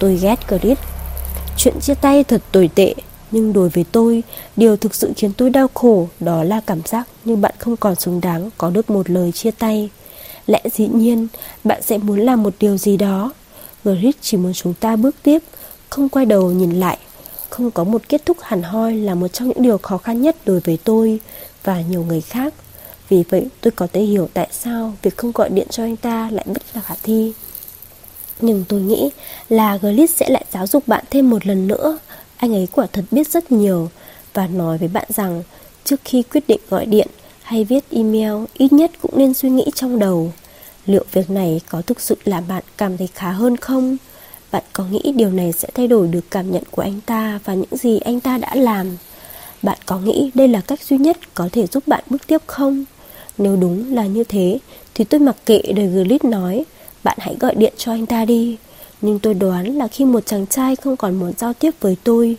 Tôi ghét Gerrit. Chuyện chia tay thật tồi tệ Nhưng đối với tôi Điều thực sự khiến tôi đau khổ Đó là cảm giác như bạn không còn xứng đáng Có được một lời chia tay Lẽ dĩ nhiên, bạn sẽ muốn làm một điều gì đó Grit chỉ muốn chúng ta bước tiếp, Không quay đầu nhìn lại không có một kết thúc hẳn hoi là một trong những điều khó khăn nhất đối với tôi và nhiều người khác. Vì vậy, tôi có thể hiểu tại sao việc không gọi điện cho anh ta lại bất khả thi. Nhưng tôi nghĩ là Glit sẽ lại giáo dục bạn thêm một lần nữa. Anh ấy quả thật biết rất nhiều và nói với bạn rằng trước khi quyết định gọi điện hay viết email ít nhất cũng nên suy nghĩ trong đầu. Liệu việc này có thực sự làm bạn cảm thấy khá hơn không? Bạn có nghĩ điều này sẽ thay đổi được cảm nhận của anh ta và những gì anh ta đã làm? Bạn có nghĩ đây là cách duy nhất có thể giúp bạn bước tiếp không? Nếu đúng là như thế, thì tôi mặc kệ đời Glit nói, bạn hãy gọi điện cho anh ta đi. Nhưng tôi đoán là khi một chàng trai không còn muốn giao tiếp với tôi,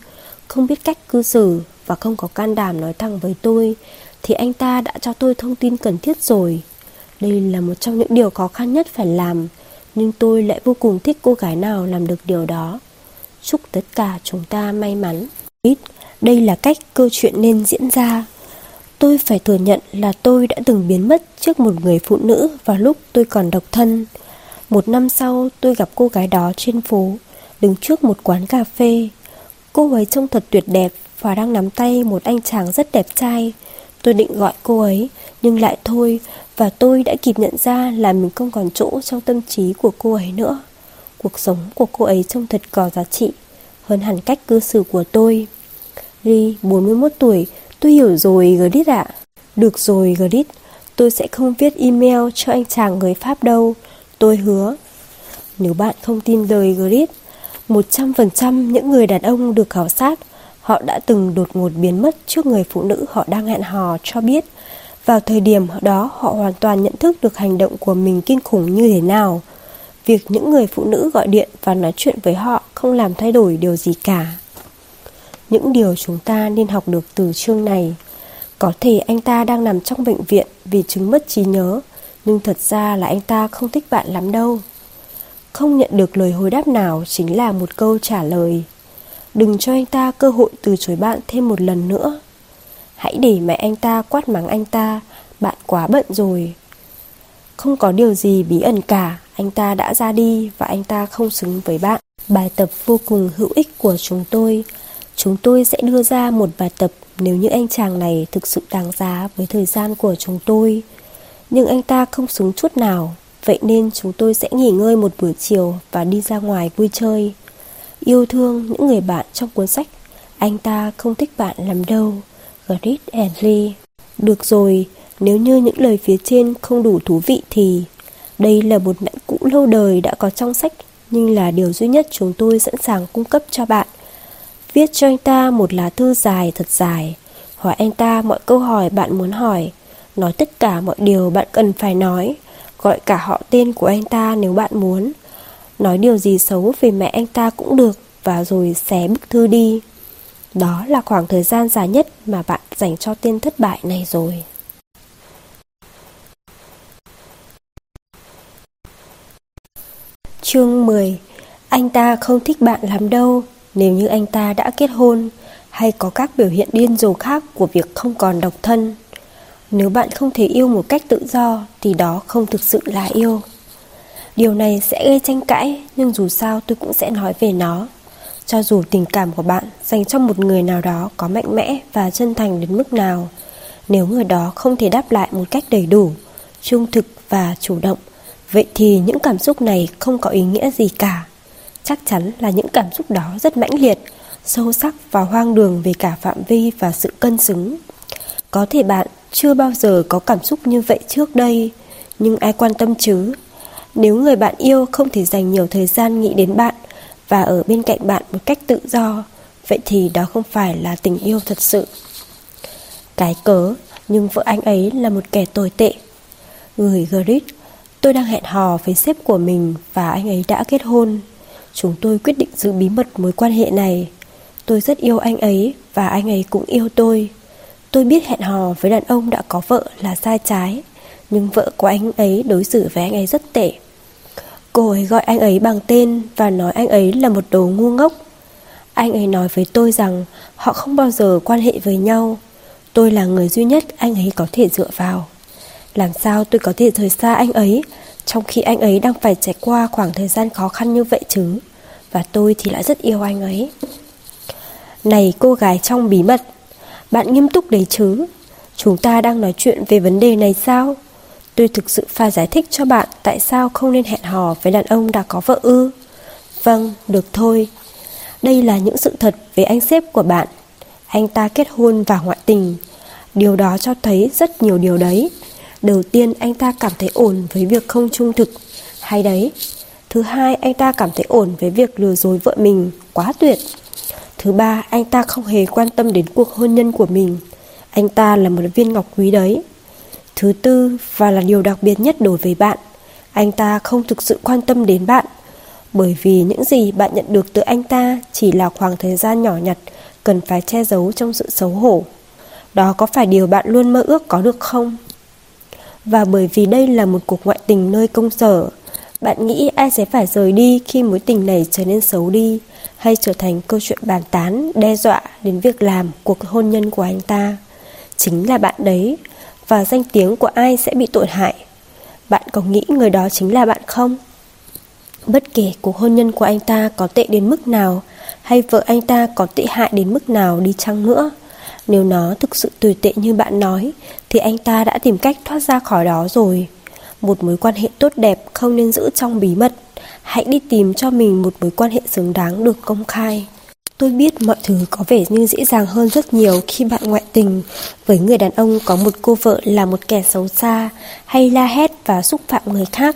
không biết cách cư xử và không có can đảm nói thẳng với tôi, thì anh ta đã cho tôi thông tin cần thiết rồi. Đây là một trong những điều khó khăn nhất phải làm nhưng tôi lại vô cùng thích cô gái nào làm được điều đó. Chúc tất cả chúng ta may mắn. Ít, đây là cách câu chuyện nên diễn ra. Tôi phải thừa nhận là tôi đã từng biến mất trước một người phụ nữ vào lúc tôi còn độc thân. Một năm sau, tôi gặp cô gái đó trên phố, đứng trước một quán cà phê. Cô ấy trông thật tuyệt đẹp và đang nắm tay một anh chàng rất đẹp trai. Tôi định gọi cô ấy, nhưng lại thôi và tôi đã kịp nhận ra là mình không còn chỗ trong tâm trí của cô ấy nữa. Cuộc sống của cô ấy trông thật có giá trị, hơn hẳn cách cư xử của tôi. Ri, 41 tuổi, tôi hiểu rồi Grit ạ. Được rồi Grit, tôi sẽ không viết email cho anh chàng người Pháp đâu, tôi hứa. Nếu bạn không tin lời Grit, 100% những người đàn ông được khảo sát họ đã từng đột ngột biến mất trước người phụ nữ họ đang hẹn hò cho biết vào thời điểm đó họ hoàn toàn nhận thức được hành động của mình kinh khủng như thế nào. Việc những người phụ nữ gọi điện và nói chuyện với họ không làm thay đổi điều gì cả. Những điều chúng ta nên học được từ chương này. Có thể anh ta đang nằm trong bệnh viện vì chứng mất trí nhớ, nhưng thật ra là anh ta không thích bạn lắm đâu. Không nhận được lời hồi đáp nào chính là một câu trả lời. Đừng cho anh ta cơ hội từ chối bạn thêm một lần nữa. Hãy để mẹ anh ta quát mắng anh ta Bạn quá bận rồi Không có điều gì bí ẩn cả Anh ta đã ra đi và anh ta không xứng với bạn bài tập vô cùng hữu ích của chúng tôi. Chúng tôi sẽ đưa ra một bài tập nếu như anh chàng này thực sự đáng giá với thời gian của chúng tôi. Nhưng anh ta không xứng chút nào, vậy nên chúng tôi sẽ nghỉ ngơi một buổi chiều và đi ra ngoài vui chơi. Yêu thương những người bạn trong cuốn sách, anh ta không thích bạn làm đâu. Grit and Lee. Được rồi, nếu như những lời phía trên không đủ thú vị thì đây là một mảnh cũ lâu đời đã có trong sách nhưng là điều duy nhất chúng tôi sẵn sàng cung cấp cho bạn. Viết cho anh ta một lá thư dài thật dài, hỏi anh ta mọi câu hỏi bạn muốn hỏi, nói tất cả mọi điều bạn cần phải nói, gọi cả họ tên của anh ta nếu bạn muốn, nói điều gì xấu về mẹ anh ta cũng được, và rồi xé bức thư đi. Đó là khoảng thời gian dài nhất mà bạn dành cho tên thất bại này rồi. Chương 10 Anh ta không thích bạn lắm đâu nếu như anh ta đã kết hôn, hay có các biểu hiện điên rồ khác của việc không còn độc thân. Nếu bạn không thể yêu một cách tự do, thì đó không thực sự là yêu. Điều này sẽ gây tranh cãi nhưng dù sao tôi cũng sẽ nói về nó. Cho dù tình cảm của bạn dành cho một người nào đó có mạnh mẽ và chân thành đến mức nào, nếu người đó không thể đáp lại một cách đầy đủ, trung thực và chủ động, vậy thì những cảm xúc này không có ý nghĩa gì cả. Chắc chắn là những cảm xúc đó rất mãnh liệt, sâu sắc và hoang đường về cả phạm vi và sự cân xứng. Có thể bạn chưa bao giờ có cảm xúc như vậy trước đây, nhưng ai quan tâm chứ? Nếu người bạn yêu không thể dành nhiều thời gian nghĩ đến bạn và ở bên cạnh bạn một cách tự do, vậy thì đó không phải là tình yêu thật sự. Cái cớ, nhưng vợ anh ấy là một kẻ tồi tệ. Người Grit, tôi đang hẹn hò với sếp của mình và anh ấy đã kết hôn. Chúng tôi quyết định giữ bí mật mối quan hệ này. Tôi rất yêu anh ấy và anh ấy cũng yêu tôi. Tôi biết hẹn hò với đàn ông đã có vợ là sai trái, nhưng vợ của anh ấy đối xử với anh ấy rất tệ. Cô ấy gọi anh ấy bằng tên và nói anh ấy là một đồ ngu ngốc. Anh ấy nói với tôi rằng họ không bao giờ quan hệ với nhau. Tôi là người duy nhất anh ấy có thể dựa vào. Làm sao tôi có thể rời xa anh ấy trong khi anh ấy đang phải trải qua khoảng thời gian khó khăn như vậy chứ? Và tôi thì lại rất yêu anh ấy. Này cô gái trong bí mật, bạn nghiêm túc đấy chứ? Chúng ta đang nói chuyện về vấn đề này sao? Tôi thực sự phải giải thích cho bạn tại sao không nên hẹn hò với đàn ông đã có vợ ư. Vâng, được thôi. Đây là những sự thật về anh sếp của bạn. Anh ta kết hôn và ngoại tình. Điều đó cho thấy rất nhiều điều đấy. Đầu tiên anh ta cảm thấy ổn với việc không trung thực. Hay đấy. Thứ hai anh ta cảm thấy ổn với việc lừa dối vợ mình. Quá tuyệt. Thứ ba anh ta không hề quan tâm đến cuộc hôn nhân của mình. Anh ta là một viên ngọc quý đấy. Thứ tư và là điều đặc biệt nhất đối với bạn, anh ta không thực sự quan tâm đến bạn, bởi vì những gì bạn nhận được từ anh ta chỉ là khoảng thời gian nhỏ nhặt cần phải che giấu trong sự xấu hổ. Đó có phải điều bạn luôn mơ ước có được không? Và bởi vì đây là một cuộc ngoại tình nơi công sở, bạn nghĩ ai sẽ phải rời đi khi mối tình này trở nên xấu đi hay trở thành câu chuyện bàn tán, đe dọa đến việc làm cuộc hôn nhân của anh ta? Chính là bạn đấy, và danh tiếng của ai sẽ bị tổn hại. Bạn có nghĩ người đó chính là bạn không? Bất kể cuộc hôn nhân của anh ta có tệ đến mức nào hay vợ anh ta có tệ hại đến mức nào đi chăng nữa, nếu nó thực sự tồi tệ như bạn nói thì anh ta đã tìm cách thoát ra khỏi đó rồi. Một mối quan hệ tốt đẹp không nên giữ trong bí mật, hãy đi tìm cho mình một mối quan hệ xứng đáng được công khai. Tôi biết mọi thứ có vẻ như dễ dàng hơn rất nhiều khi bạn ngoại tình với người đàn ông có một cô vợ là một kẻ xấu xa hay la hét và xúc phạm người khác.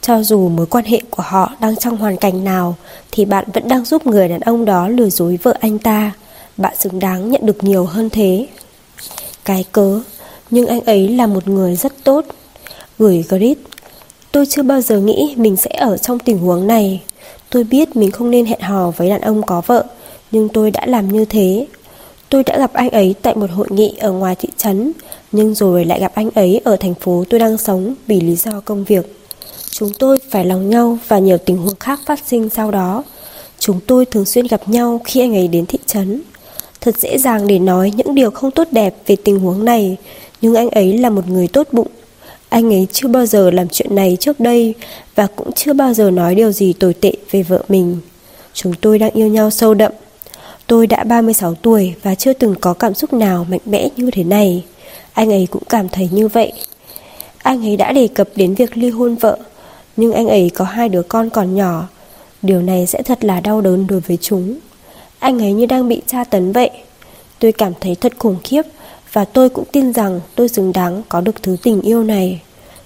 Cho dù mối quan hệ của họ đang trong hoàn cảnh nào thì bạn vẫn đang giúp người đàn ông đó lừa dối vợ anh ta. Bạn xứng đáng nhận được nhiều hơn thế. Cái cớ, nhưng anh ấy là một người rất tốt. Gửi Grit, tôi chưa bao giờ nghĩ mình sẽ ở trong tình huống này. Tôi biết mình không nên hẹn hò với đàn ông có vợ nhưng tôi đã làm như thế. Tôi đã gặp anh ấy tại một hội nghị ở ngoài thị trấn, nhưng rồi lại gặp anh ấy ở thành phố tôi đang sống vì lý do công việc. Chúng tôi phải lòng nhau và nhiều tình huống khác phát sinh sau đó. Chúng tôi thường xuyên gặp nhau khi anh ấy đến thị trấn. Thật dễ dàng để nói những điều không tốt đẹp về tình huống này, nhưng anh ấy là một người tốt bụng. Anh ấy chưa bao giờ làm chuyện này trước đây và cũng chưa bao giờ nói điều gì tồi tệ về vợ mình. Chúng tôi đang yêu nhau sâu đậm. Tôi đã 36 tuổi và chưa từng có cảm xúc nào mạnh mẽ như thế này. Anh ấy cũng cảm thấy như vậy. Anh ấy đã đề cập đến việc ly hôn vợ, nhưng anh ấy có hai đứa con còn nhỏ. Điều này sẽ thật là đau đớn đối với chúng. Anh ấy như đang bị tra tấn vậy. Tôi cảm thấy thật khủng khiếp và tôi cũng tin rằng tôi xứng đáng có được thứ tình yêu này.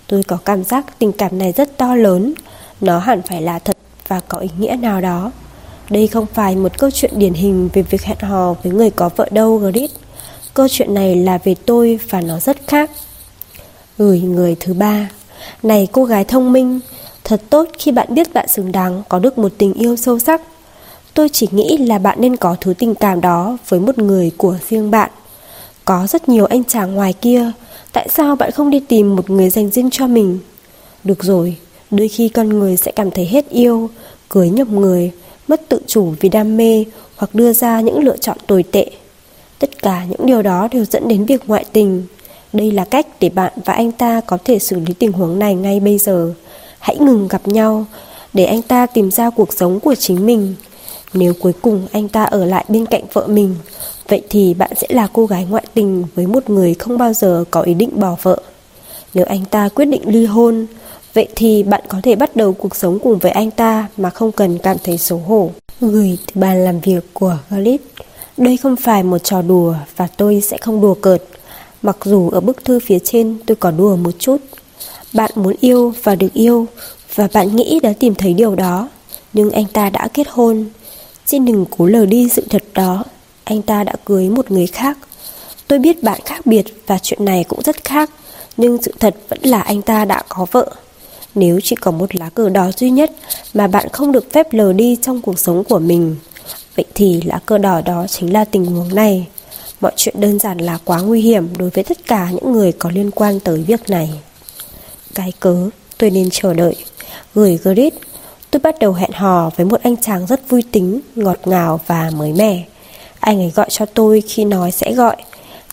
Tôi có cảm giác tình cảm này rất to lớn, nó hẳn phải là thật và có ý nghĩa nào đó. Đây không phải một câu chuyện điển hình về việc hẹn hò với người có vợ đâu Grit. Câu chuyện này là về tôi và nó rất khác. Gửi người thứ ba Này cô gái thông minh, thật tốt khi bạn biết bạn xứng đáng có được một tình yêu sâu sắc. Tôi chỉ nghĩ là bạn nên có thứ tình cảm đó với một người của riêng bạn. Có rất nhiều anh chàng ngoài kia, tại sao bạn không đi tìm một người dành riêng cho mình? Được rồi, đôi khi con người sẽ cảm thấy hết yêu, cưới nhầm người, mất tự chủ vì đam mê hoặc đưa ra những lựa chọn tồi tệ. Tất cả những điều đó đều dẫn đến việc ngoại tình. Đây là cách để bạn và anh ta có thể xử lý tình huống này ngay bây giờ. Hãy ngừng gặp nhau để anh ta tìm ra cuộc sống của chính mình. Nếu cuối cùng anh ta ở lại bên cạnh vợ mình, vậy thì bạn sẽ là cô gái ngoại tình với một người không bao giờ có ý định bỏ vợ. Nếu anh ta quyết định ly hôn, vậy thì bạn có thể bắt đầu cuộc sống cùng với anh ta mà không cần cảm thấy xấu hổ. Gửi từ bàn làm việc của Galit. Đây không phải một trò đùa và tôi sẽ không đùa cợt. Mặc dù ở bức thư phía trên tôi có đùa một chút. Bạn muốn yêu và được yêu và bạn nghĩ đã tìm thấy điều đó. Nhưng anh ta đã kết hôn. Xin đừng cố lờ đi sự thật đó. Anh ta đã cưới một người khác. Tôi biết bạn khác biệt và chuyện này cũng rất khác. Nhưng sự thật vẫn là anh ta đã có vợ. Nếu chỉ có một lá cờ đỏ duy nhất mà bạn không được phép lờ đi trong cuộc sống của mình, vậy thì lá cờ đỏ đó chính là tình huống này. Mọi chuyện đơn giản là quá nguy hiểm đối với tất cả những người có liên quan tới việc này. Cái cớ, tôi nên chờ đợi. Gửi grid, tôi bắt đầu hẹn hò với một anh chàng rất vui tính, ngọt ngào và mới mẻ. Anh ấy gọi cho tôi khi nói sẽ gọi,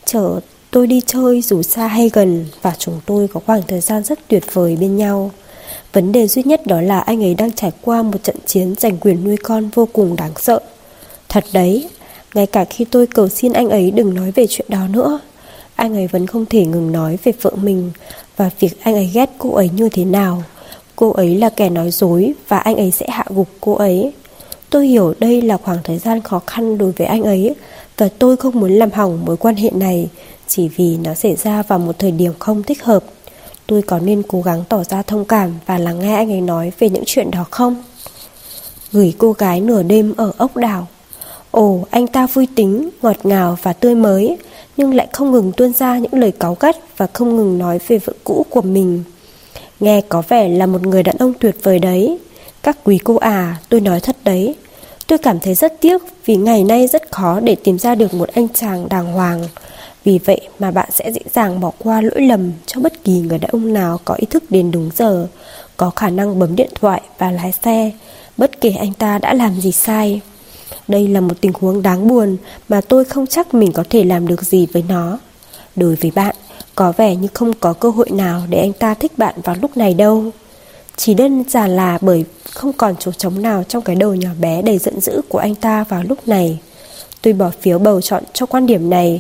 chở tôi đi chơi dù xa hay gần và chúng tôi có khoảng thời gian rất tuyệt vời bên nhau. Vấn đề duy nhất đó là anh ấy đang trải qua một trận chiến giành quyền nuôi con vô cùng đáng sợ. Thật đấy, ngay cả khi tôi cầu xin anh ấy đừng nói về chuyện đó nữa, anh ấy vẫn không thể ngừng nói về vợ mình và việc anh ấy ghét cô ấy như thế nào. Cô ấy là kẻ nói dối và anh ấy sẽ hạ gục cô ấy. Tôi hiểu đây là khoảng thời gian khó khăn đối với anh ấy và tôi không muốn làm hỏng mối quan hệ này chỉ vì nó xảy ra vào một thời điểm không thích hợp. Tôi có nên cố gắng tỏ ra thông cảm và lắng nghe anh ấy nói về những chuyện đó không? Gửi cô gái nửa đêm ở ốc đảo. Ồ, anh ta vui tính, ngọt ngào và tươi mới, nhưng lại không ngừng tuôn ra những lời cáu gắt và không ngừng nói về vợ cũ của mình. Nghe có vẻ là một người đàn ông tuyệt vời đấy. Các quý cô à, tôi nói thật đấy. Tôi cảm thấy rất tiếc vì ngày nay rất khó để tìm ra được một anh chàng đàng hoàng. Vì vậy mà bạn sẽ dễ dàng bỏ qua lỗi lầm cho bất kỳ người đàn ông nào có ý thức đến đúng giờ, có khả năng bấm điện thoại và lái xe, bất kể anh ta đã làm gì sai. Đây là một tình huống đáng buồn mà tôi không chắc mình có thể làm được gì với nó. Đối với bạn, có vẻ như không có cơ hội nào để anh ta thích bạn vào lúc này đâu. Chỉ đơn giản là bởi không còn chỗ trống nào trong cái đầu nhỏ bé đầy giận dữ của anh ta vào lúc này. Tôi bỏ phiếu bầu chọn cho quan điểm này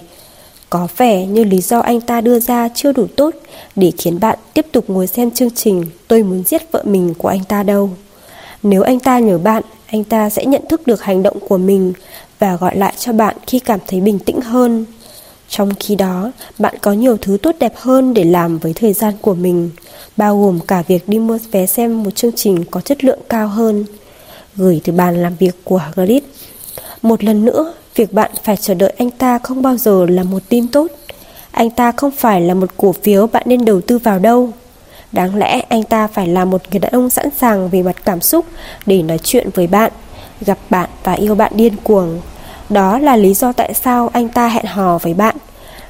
có vẻ như lý do anh ta đưa ra chưa đủ tốt để khiến bạn tiếp tục ngồi xem chương trình Tôi muốn giết vợ mình của anh ta đâu. Nếu anh ta nhớ bạn, anh ta sẽ nhận thức được hành động của mình và gọi lại cho bạn khi cảm thấy bình tĩnh hơn. Trong khi đó, bạn có nhiều thứ tốt đẹp hơn để làm với thời gian của mình, bao gồm cả việc đi mua vé xem một chương trình có chất lượng cao hơn. Gửi từ bàn làm việc của Grit. Một lần nữa, Việc bạn phải chờ đợi anh ta không bao giờ là một tin tốt. Anh ta không phải là một cổ phiếu bạn nên đầu tư vào đâu. Đáng lẽ anh ta phải là một người đàn ông sẵn sàng về mặt cảm xúc để nói chuyện với bạn, gặp bạn và yêu bạn điên cuồng. Đó là lý do tại sao anh ta hẹn hò với bạn.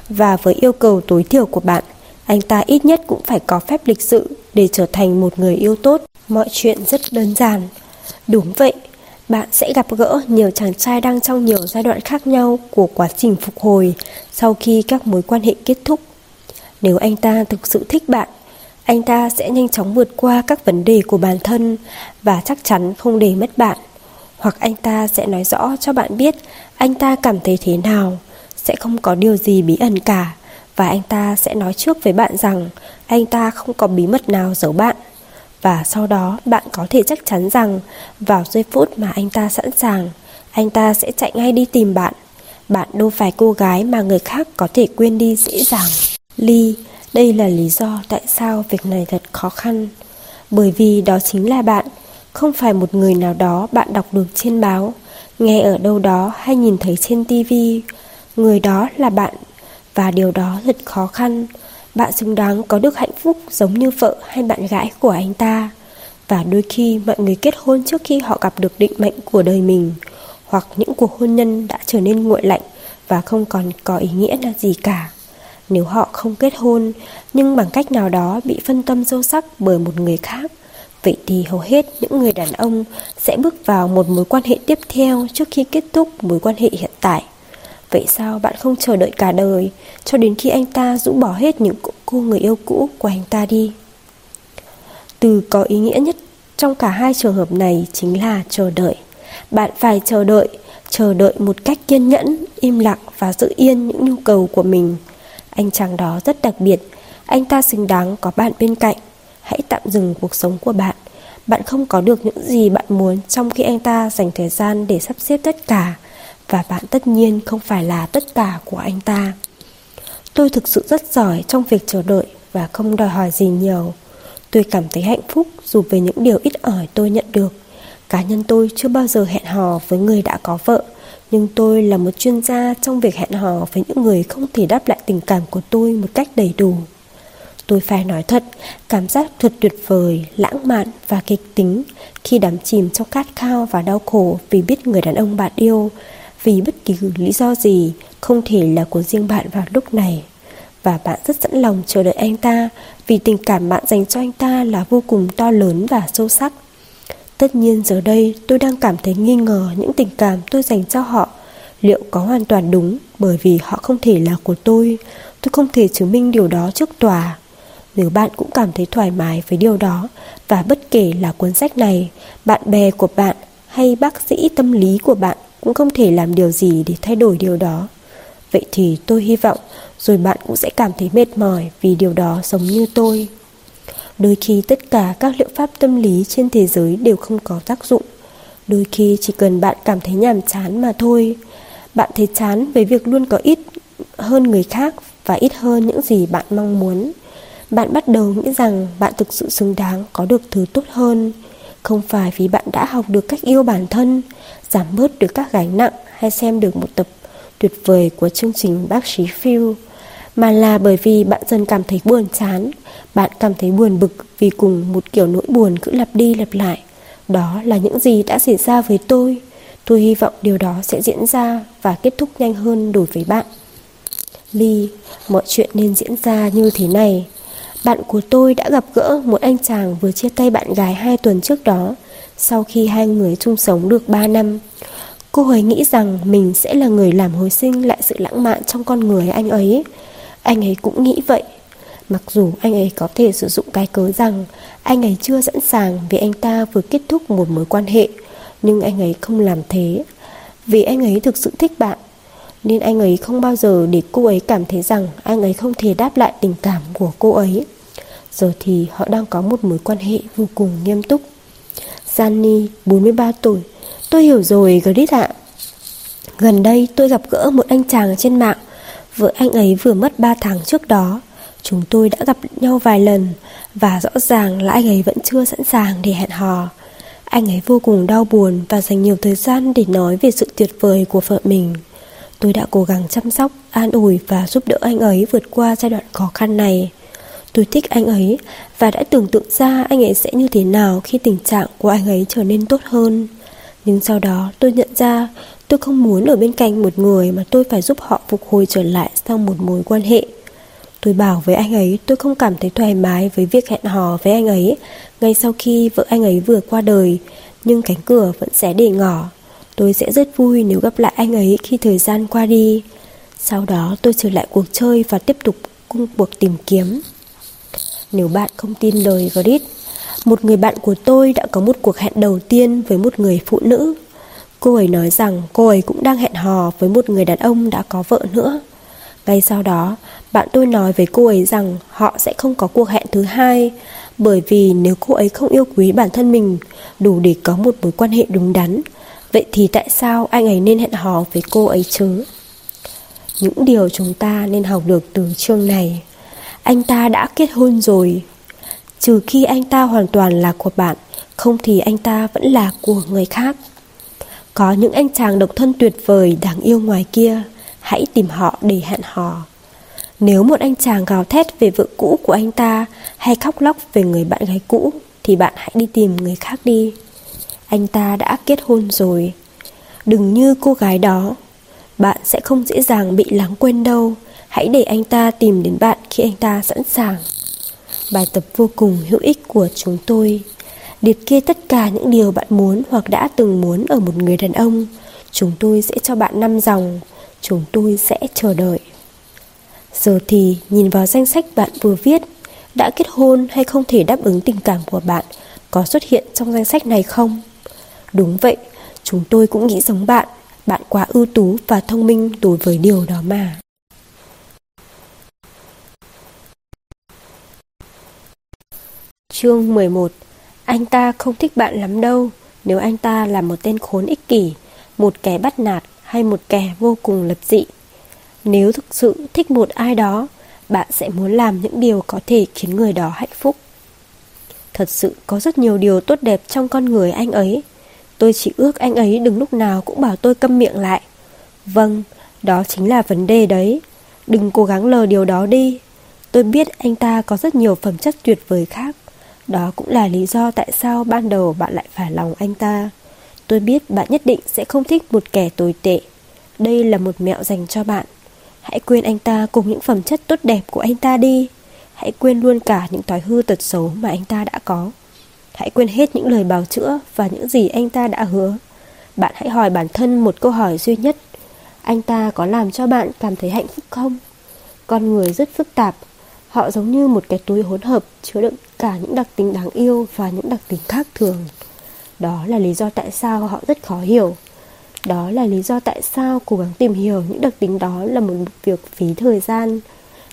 Và với yêu cầu tối thiểu của bạn, anh ta ít nhất cũng phải có phép lịch sự để trở thành một người yêu tốt. Mọi chuyện rất đơn giản. Đúng vậy, bạn sẽ gặp gỡ nhiều chàng trai đang trong nhiều giai đoạn khác nhau của quá trình phục hồi sau khi các mối quan hệ kết thúc. Nếu anh ta thực sự thích bạn, anh ta sẽ nhanh chóng vượt qua các vấn đề của bản thân và chắc chắn không để mất bạn. Hoặc anh ta sẽ nói rõ cho bạn biết anh ta cảm thấy thế nào, sẽ không có điều gì bí ẩn cả. Và anh ta sẽ nói trước với bạn rằng anh ta không có bí mật nào giấu bạn. Và sau đó bạn có thể chắc chắn rằng vào giây phút mà anh ta sẵn sàng, anh ta sẽ chạy ngay đi tìm bạn. Bạn đâu phải cô gái mà người khác có thể quên đi dễ dàng. Ly, đây là lý do tại sao việc này thật khó khăn. Bởi vì đó chính là bạn, không phải một người nào đó bạn đọc được trên báo, nghe ở đâu đó hay nhìn thấy trên tivi. Người đó là bạn và điều đó thật khó khăn. Bạn xứng đáng có được hạnh phúc giống như vợ hay bạn gái của anh ta. Và đôi khi mọi người kết hôn trước khi họ gặp được định mệnh của đời mình, hoặc những cuộc hôn nhân đã trở nên nguội lạnh và không còn có ý nghĩa là gì cả. Nếu họ không kết hôn, nhưng bằng cách nào đó bị phân tâm sâu sắc bởi một người khác, vậy thì hầu hết những người đàn ông sẽ bước vào một mối quan hệ tiếp theo trước khi kết thúc mối quan hệ hiện tại. Vậy sao bạn không chờ đợi cả đời cho đến khi anh ta rũ bỏ hết những cô người yêu cũ của anh ta đi? Từ có ý nghĩa nhất trong cả hai trường hợp này chính là chờ đợi. Bạn phải chờ đợi, chờ đợi một cách kiên nhẫn, im lặng và giữ yên những nhu cầu của mình. Anh chàng đó rất đặc biệt, anh ta xứng đáng có bạn bên cạnh. Hãy tạm dừng cuộc sống của bạn. Bạn không có được những gì bạn muốn trong khi anh ta dành thời gian để sắp xếp tất cả và bạn tất nhiên không phải là tất cả của anh ta. Tôi thực sự rất giỏi trong việc chờ đợi và không đòi hỏi gì nhiều. Tôi cảm thấy hạnh phúc dù về những điều ít ỏi tôi nhận được. Cá nhân tôi chưa bao giờ hẹn hò với người đã có vợ, nhưng tôi là một chuyên gia trong việc hẹn hò với những người không thể đáp lại tình cảm của tôi một cách đầy đủ. Tôi phải nói thật, cảm giác thật tuyệt vời, lãng mạn và kịch tính khi đắm chìm trong khát khao và đau khổ vì biết người đàn ông bạn yêu vì bất kỳ lý do gì không thể là của riêng bạn vào lúc này. Và bạn rất sẵn lòng chờ đợi anh ta vì tình cảm bạn dành cho anh ta là vô cùng to lớn và sâu sắc. Tất nhiên giờ đây tôi đang cảm thấy nghi ngờ những tình cảm tôi dành cho họ liệu có hoàn toàn đúng bởi vì họ không thể là của tôi. Tôi không thể chứng minh điều đó trước tòa. Nếu bạn cũng cảm thấy thoải mái với điều đó và bất kể là cuốn sách này, bạn bè của bạn hay bác sĩ tâm lý của bạn cũng không thể làm điều gì để thay đổi điều đó. Vậy thì tôi hy vọng rồi bạn cũng sẽ cảm thấy mệt mỏi vì điều đó giống như tôi. Đôi khi tất cả các liệu pháp tâm lý trên thế giới đều không có tác dụng. Đôi khi chỉ cần bạn cảm thấy nhàm chán mà thôi. Bạn thấy chán với việc luôn có ít hơn người khác và ít hơn những gì bạn mong muốn. Bạn bắt đầu nghĩ rằng bạn thực sự xứng đáng có được thứ tốt hơn. Không phải vì bạn đã học được cách yêu bản thân, giảm bớt được các gánh nặng hay xem được một tập tuyệt vời của chương trình bác sĩ Phil, mà là bởi vì bạn dần cảm thấy buồn chán, bạn cảm thấy buồn bực vì cùng một kiểu nỗi buồn cứ lặp đi lặp lại. Đó là những gì đã xảy ra với tôi. Tôi hy vọng điều đó sẽ diễn ra và kết thúc nhanh hơn đối với bạn. Ly, mọi chuyện nên diễn ra như thế này. Bạn của tôi đã gặp gỡ một anh chàng vừa chia tay bạn gái hai tuần trước đó, sau khi hai người chung sống được 3 năm. Cô ấy nghĩ rằng mình sẽ là người làm hồi sinh lại sự lãng mạn trong con người anh ấy. Anh ấy cũng nghĩ vậy. Mặc dù anh ấy có thể sử dụng cái cớ rằng anh ấy chưa sẵn sàng vì anh ta vừa kết thúc một mối quan hệ, nhưng anh ấy không làm thế. Vì anh ấy thực sự thích bạn, nên anh ấy không bao giờ để cô ấy cảm thấy rằng anh ấy không thể đáp lại tình cảm của cô ấy. Giờ thì họ đang có một mối quan hệ vô cùng nghiêm túc. Gianni, 43 tuổi. Tôi hiểu rồi, Grit ạ. Gần đây tôi gặp gỡ một anh chàng trên mạng. Vợ anh ấy vừa mất 3 tháng trước đó. Chúng tôi đã gặp nhau vài lần và rõ ràng là anh ấy vẫn chưa sẵn sàng để hẹn hò. Anh ấy vô cùng đau buồn và dành nhiều thời gian để nói về sự tuyệt vời của vợ mình. Tôi đã cố gắng chăm sóc, an ủi và giúp đỡ anh ấy vượt qua giai đoạn khó khăn này. Tôi thích anh ấy và đã tưởng tượng ra anh ấy sẽ như thế nào khi tình trạng của anh ấy trở nên tốt hơn. Nhưng sau đó tôi nhận ra tôi không muốn ở bên cạnh một người mà tôi phải giúp họ phục hồi trở lại sau một mối quan hệ. Tôi bảo với anh ấy tôi không cảm thấy thoải mái với việc hẹn hò với anh ấy ngay sau khi vợ anh ấy vừa qua đời, nhưng cánh cửa vẫn sẽ để ngỏ. Tôi sẽ rất vui nếu gặp lại anh ấy khi thời gian qua đi. Sau đó tôi trở lại cuộc chơi và tiếp tục cung cuộc tìm kiếm. Nếu bạn không tin lời Grit, một người bạn của tôi đã có một cuộc hẹn đầu tiên với một người phụ nữ. Cô ấy nói rằng cô ấy cũng đang hẹn hò với một người đàn ông đã có vợ nữa. Ngay sau đó, bạn tôi nói với cô ấy rằng họ sẽ không có cuộc hẹn thứ hai bởi vì nếu cô ấy không yêu quý bản thân mình đủ để có một mối quan hệ đúng đắn, vậy thì tại sao anh ấy nên hẹn hò với cô ấy chứ? Những điều chúng ta nên học được từ chương này. Anh ta đã kết hôn rồi. Trừ khi anh ta hoàn toàn là của bạn, không thì anh ta vẫn là của người khác. Có những anh chàng độc thân tuyệt vời đáng yêu ngoài kia, hãy tìm họ để hẹn hò. Nếu một anh chàng gào thét về vợ cũ của anh ta hay khóc lóc về người bạn gái cũ thì bạn hãy đi tìm người khác đi. Anh ta đã kết hôn rồi. Đừng như cô gái đó. Bạn sẽ không dễ dàng bị lãng quên đâu. Hãy để anh ta tìm đến bạn khi anh ta sẵn sàng. Bài tập vô cùng hữu ích của chúng tôi liệt kê tất cả những điều bạn muốn hoặc đã từng muốn ở một người đàn ông. Chúng tôi sẽ cho bạn năm dòng. Chúng tôi sẽ chờ đợi. Giờ thì nhìn vào danh sách bạn vừa viết, đã kết hôn hay không thể đáp ứng tình cảm của bạn có xuất hiện trong danh sách này không? Đúng vậy, chúng tôi cũng nghĩ giống bạn, bạn quá ưu tú và thông minh đối với điều đó mà. Chương 11 Anh ta không thích bạn lắm đâu Nếu anh ta là một tên khốn ích kỷ Một kẻ bắt nạt Hay một kẻ vô cùng lập dị nếu thực sự thích một ai đó, bạn sẽ muốn làm những điều có thể khiến người đó hạnh phúc. Thật sự có rất nhiều điều tốt đẹp trong con người anh ấy. Tôi chỉ ước anh ấy đừng lúc nào cũng bảo tôi câm miệng lại. Vâng, đó chính là vấn đề đấy. Đừng cố gắng lờ điều đó đi. Tôi biết anh ta có rất nhiều phẩm chất tuyệt vời khác. Đó cũng là lý do tại sao ban đầu bạn lại phải lòng anh ta. Tôi biết bạn nhất định sẽ không thích một kẻ tồi tệ. Đây là một mẹo dành cho bạn. Hãy quên anh ta cùng những phẩm chất tốt đẹp của anh ta đi Hãy quên luôn cả những thói hư tật xấu mà anh ta đã có Hãy quên hết những lời bào chữa và những gì anh ta đã hứa Bạn hãy hỏi bản thân một câu hỏi duy nhất Anh ta có làm cho bạn cảm thấy hạnh phúc không? Con người rất phức tạp Họ giống như một cái túi hỗn hợp chứa đựng cả những đặc tính đáng yêu và những đặc tính khác thường Đó là lý do tại sao họ rất khó hiểu đó là lý do tại sao cố gắng tìm hiểu những đặc tính đó là một việc phí thời gian.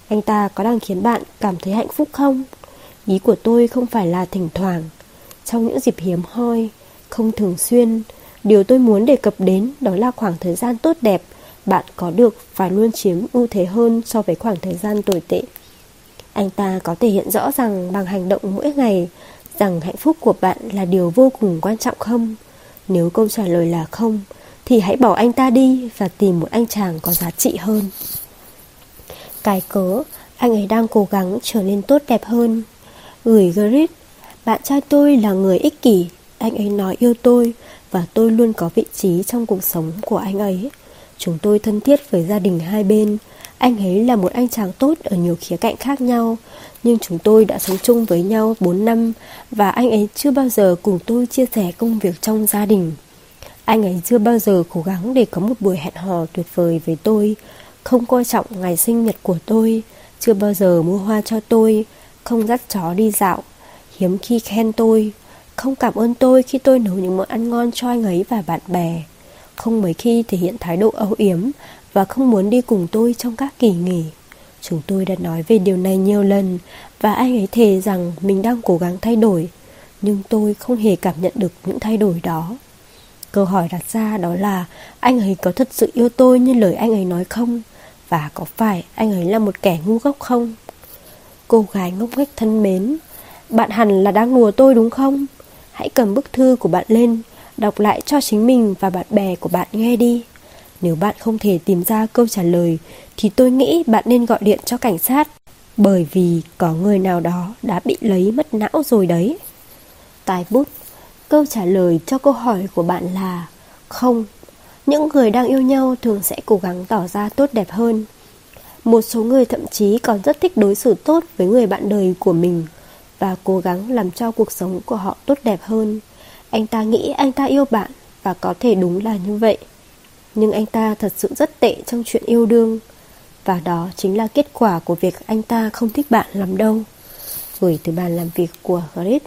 Anh ta có đang khiến bạn cảm thấy hạnh phúc không? Ý của tôi không phải là thỉnh thoảng. Trong những dịp hiếm hoi, không thường xuyên, điều tôi muốn đề cập đến đó là khoảng thời gian tốt đẹp bạn có được phải luôn chiếm ưu thế hơn so với khoảng thời gian tồi tệ. Anh ta có thể hiện rõ rằng bằng hành động mỗi ngày rằng hạnh phúc của bạn là điều vô cùng quan trọng không? Nếu câu trả lời là không, thì hãy bỏ anh ta đi và tìm một anh chàng có giá trị hơn. Cái cớ, anh ấy đang cố gắng trở nên tốt đẹp hơn. Gửi Grit, bạn trai tôi là người ích kỷ, anh ấy nói yêu tôi và tôi luôn có vị trí trong cuộc sống của anh ấy. Chúng tôi thân thiết với gia đình hai bên. Anh ấy là một anh chàng tốt ở nhiều khía cạnh khác nhau, nhưng chúng tôi đã sống chung với nhau 4 năm và anh ấy chưa bao giờ cùng tôi chia sẻ công việc trong gia đình. Anh ấy chưa bao giờ cố gắng để có một buổi hẹn hò tuyệt vời với tôi Không coi trọng ngày sinh nhật của tôi Chưa bao giờ mua hoa cho tôi Không dắt chó đi dạo Hiếm khi khen tôi Không cảm ơn tôi khi tôi nấu những món ăn ngon cho anh ấy và bạn bè Không mấy khi thể hiện thái độ âu yếm và không muốn đi cùng tôi trong các kỳ nghỉ Chúng tôi đã nói về điều này nhiều lần Và anh ấy thề rằng mình đang cố gắng thay đổi Nhưng tôi không hề cảm nhận được những thay đổi đó Câu hỏi đặt ra đó là anh ấy có thật sự yêu tôi như lời anh ấy nói không? Và có phải anh ấy là một kẻ ngu ngốc không? Cô gái ngốc nghếch thân mến, bạn hẳn là đang đùa tôi đúng không? Hãy cầm bức thư của bạn lên, đọc lại cho chính mình và bạn bè của bạn nghe đi. Nếu bạn không thể tìm ra câu trả lời, thì tôi nghĩ bạn nên gọi điện cho cảnh sát, bởi vì có người nào đó đã bị lấy mất não rồi đấy. Tài bút, Câu trả lời cho câu hỏi của bạn là không. Những người đang yêu nhau thường sẽ cố gắng tỏ ra tốt đẹp hơn. Một số người thậm chí còn rất thích đối xử tốt với người bạn đời của mình và cố gắng làm cho cuộc sống của họ tốt đẹp hơn. Anh ta nghĩ anh ta yêu bạn và có thể đúng là như vậy. Nhưng anh ta thật sự rất tệ trong chuyện yêu đương. Và đó chính là kết quả của việc anh ta không thích bạn lắm đâu. Gửi từ bàn làm việc của Grit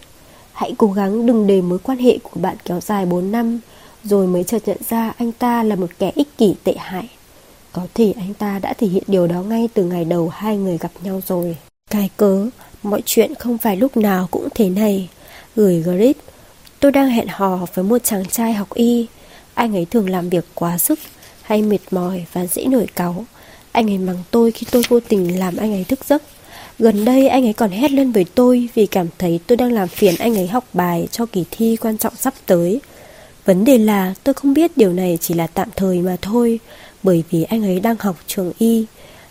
Hãy cố gắng đừng để mối quan hệ của bạn kéo dài 4 năm Rồi mới chợt nhận ra anh ta là một kẻ ích kỷ tệ hại. Có thể anh ta đã thể hiện điều đó ngay từ ngày đầu hai người gặp nhau rồi. Cái cớ, mọi chuyện không phải lúc nào cũng thế này. Gửi Grit Tôi đang hẹn hò với một chàng trai học y. Anh ấy thường làm việc quá sức Hay mệt mỏi và dễ nổi cáu Anh ấy mắng tôi khi tôi vô tình làm anh ấy thức giấc Gần đây anh ấy còn hét lên với tôi vì cảm thấy tôi đang làm phiền anh ấy học bài cho kỳ thi quan trọng sắp tới. Vấn đề là tôi không biết điều này chỉ là tạm thời mà thôi, bởi vì anh ấy đang học trường y.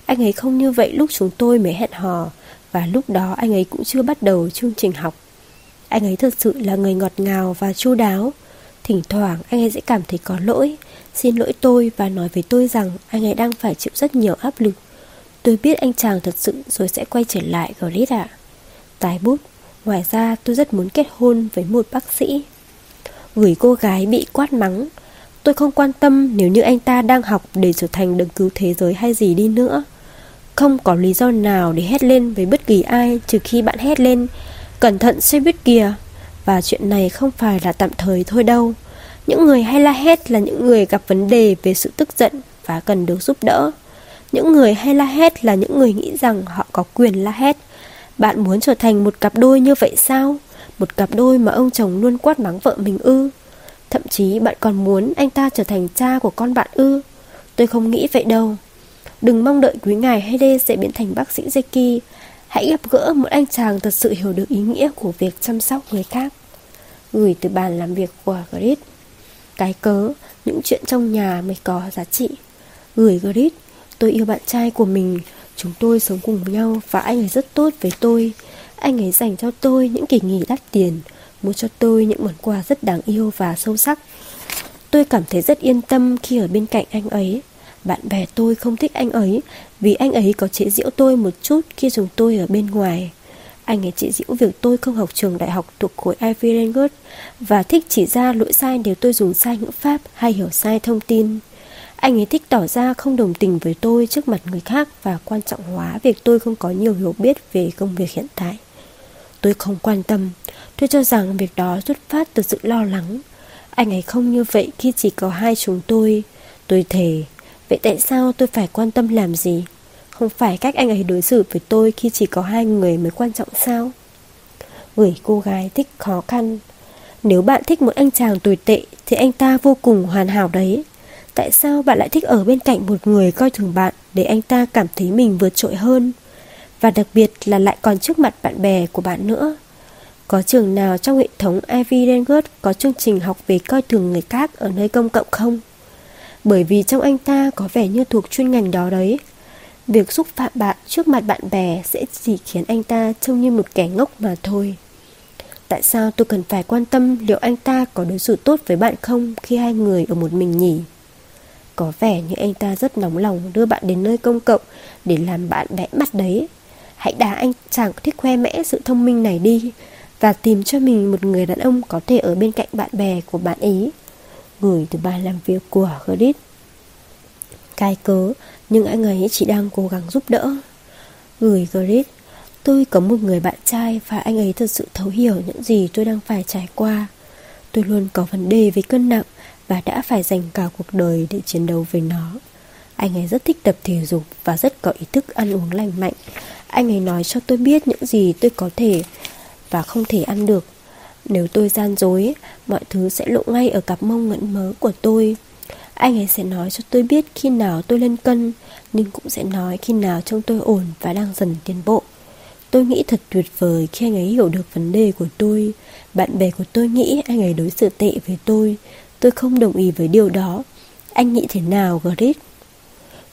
Anh ấy không như vậy lúc chúng tôi mới hẹn hò, và lúc đó anh ấy cũng chưa bắt đầu chương trình học. Anh ấy thật sự là người ngọt ngào và chu đáo. Thỉnh thoảng anh ấy sẽ cảm thấy có lỗi, xin lỗi tôi và nói với tôi rằng anh ấy đang phải chịu rất nhiều áp lực. Tôi biết anh chàng thật sự rồi sẽ quay trở lại Grit ạ. À. Tái bút, ngoài ra tôi rất muốn kết hôn với một bác sĩ. Gửi cô gái bị quát mắng. Tôi không quan tâm nếu như anh ta đang học để trở thành đấng cứu thế giới hay gì đi nữa. Không có lý do nào để hét lên với bất kỳ ai trừ khi bạn hét lên Cẩn thận xe buýt kìa và chuyện này không phải là tạm thời thôi đâu Những người hay la hét là những người gặp vấn đề về sự tức giận và cần được giúp đỡ những người hay la hét là những người nghĩ rằng họ có quyền la hét. Bạn muốn trở thành một cặp đôi như vậy sao? Một cặp đôi mà ông chồng luôn quát mắng vợ mình ư? Thậm chí bạn còn muốn anh ta trở thành cha của con bạn ư? Tôi không nghĩ vậy đâu. Đừng mong đợi quý ngài hay đê sẽ biến thành bác sĩ Zeki. Hãy gặp gỡ một anh chàng thật sự hiểu được ý nghĩa của việc chăm sóc người khác. Gửi từ bàn làm việc của Grit. Cái cớ, những chuyện trong nhà mới có giá trị. Gửi Grit, Tôi yêu bạn trai của mình Chúng tôi sống cùng nhau và anh ấy rất tốt với tôi Anh ấy dành cho tôi những kỳ nghỉ đắt tiền Mua cho tôi những món quà rất đáng yêu và sâu sắc Tôi cảm thấy rất yên tâm khi ở bên cạnh anh ấy bạn bè tôi không thích anh ấy Vì anh ấy có chế giễu tôi một chút khi chúng tôi ở bên ngoài Anh ấy chế giễu việc tôi không học trường đại học thuộc khối Ivy League Và thích chỉ ra lỗi sai nếu tôi dùng sai ngữ pháp hay hiểu sai thông tin anh ấy thích tỏ ra không đồng tình với tôi trước mặt người khác và quan trọng hóa việc tôi không có nhiều hiểu biết về công việc hiện tại. Tôi không quan tâm, tôi cho rằng việc đó xuất phát từ sự lo lắng. Anh ấy không như vậy khi chỉ có hai chúng tôi. Tôi thề, vậy tại sao tôi phải quan tâm làm gì? Không phải cách anh ấy đối xử với tôi khi chỉ có hai người mới quan trọng sao? Gửi cô gái thích khó khăn. Nếu bạn thích một anh chàng tồi tệ, thì anh ta vô cùng hoàn hảo đấy. Tại sao bạn lại thích ở bên cạnh một người coi thường bạn để anh ta cảm thấy mình vượt trội hơn? Và đặc biệt là lại còn trước mặt bạn bè của bạn nữa. Có trường nào trong hệ thống Ivy League có chương trình học về coi thường người khác ở nơi công cộng không? Bởi vì trong anh ta có vẻ như thuộc chuyên ngành đó đấy. Việc xúc phạm bạn trước mặt bạn bè sẽ chỉ khiến anh ta trông như một kẻ ngốc mà thôi. Tại sao tôi cần phải quan tâm liệu anh ta có đối xử tốt với bạn không khi hai người ở một mình nhỉ? Có vẻ như anh ta rất nóng lòng đưa bạn đến nơi công cộng để làm bạn bẽ mặt đấy. Hãy đá anh chàng thích khoe mẽ sự thông minh này đi và tìm cho mình một người đàn ông có thể ở bên cạnh bạn bè của bạn ý. Gửi từ bàn làm việc của Grit. Cai cớ, nhưng anh ấy chỉ đang cố gắng giúp đỡ. Gửi Grit, tôi có một người bạn trai và anh ấy thật sự thấu hiểu những gì tôi đang phải trải qua. Tôi luôn có vấn đề với cân nặng và đã phải dành cả cuộc đời để chiến đấu với nó. Anh ấy rất thích tập thể dục và rất có ý thức ăn uống lành mạnh. Anh ấy nói cho tôi biết những gì tôi có thể và không thể ăn được. Nếu tôi gian dối, mọi thứ sẽ lộ ngay ở cặp mông ngẩn mớ của tôi. Anh ấy sẽ nói cho tôi biết khi nào tôi lên cân, nhưng cũng sẽ nói khi nào trông tôi ổn và đang dần tiến bộ. Tôi nghĩ thật tuyệt vời khi anh ấy hiểu được vấn đề của tôi. Bạn bè của tôi nghĩ anh ấy đối xử tệ với tôi, Tôi không đồng ý với điều đó Anh nghĩ thế nào Grit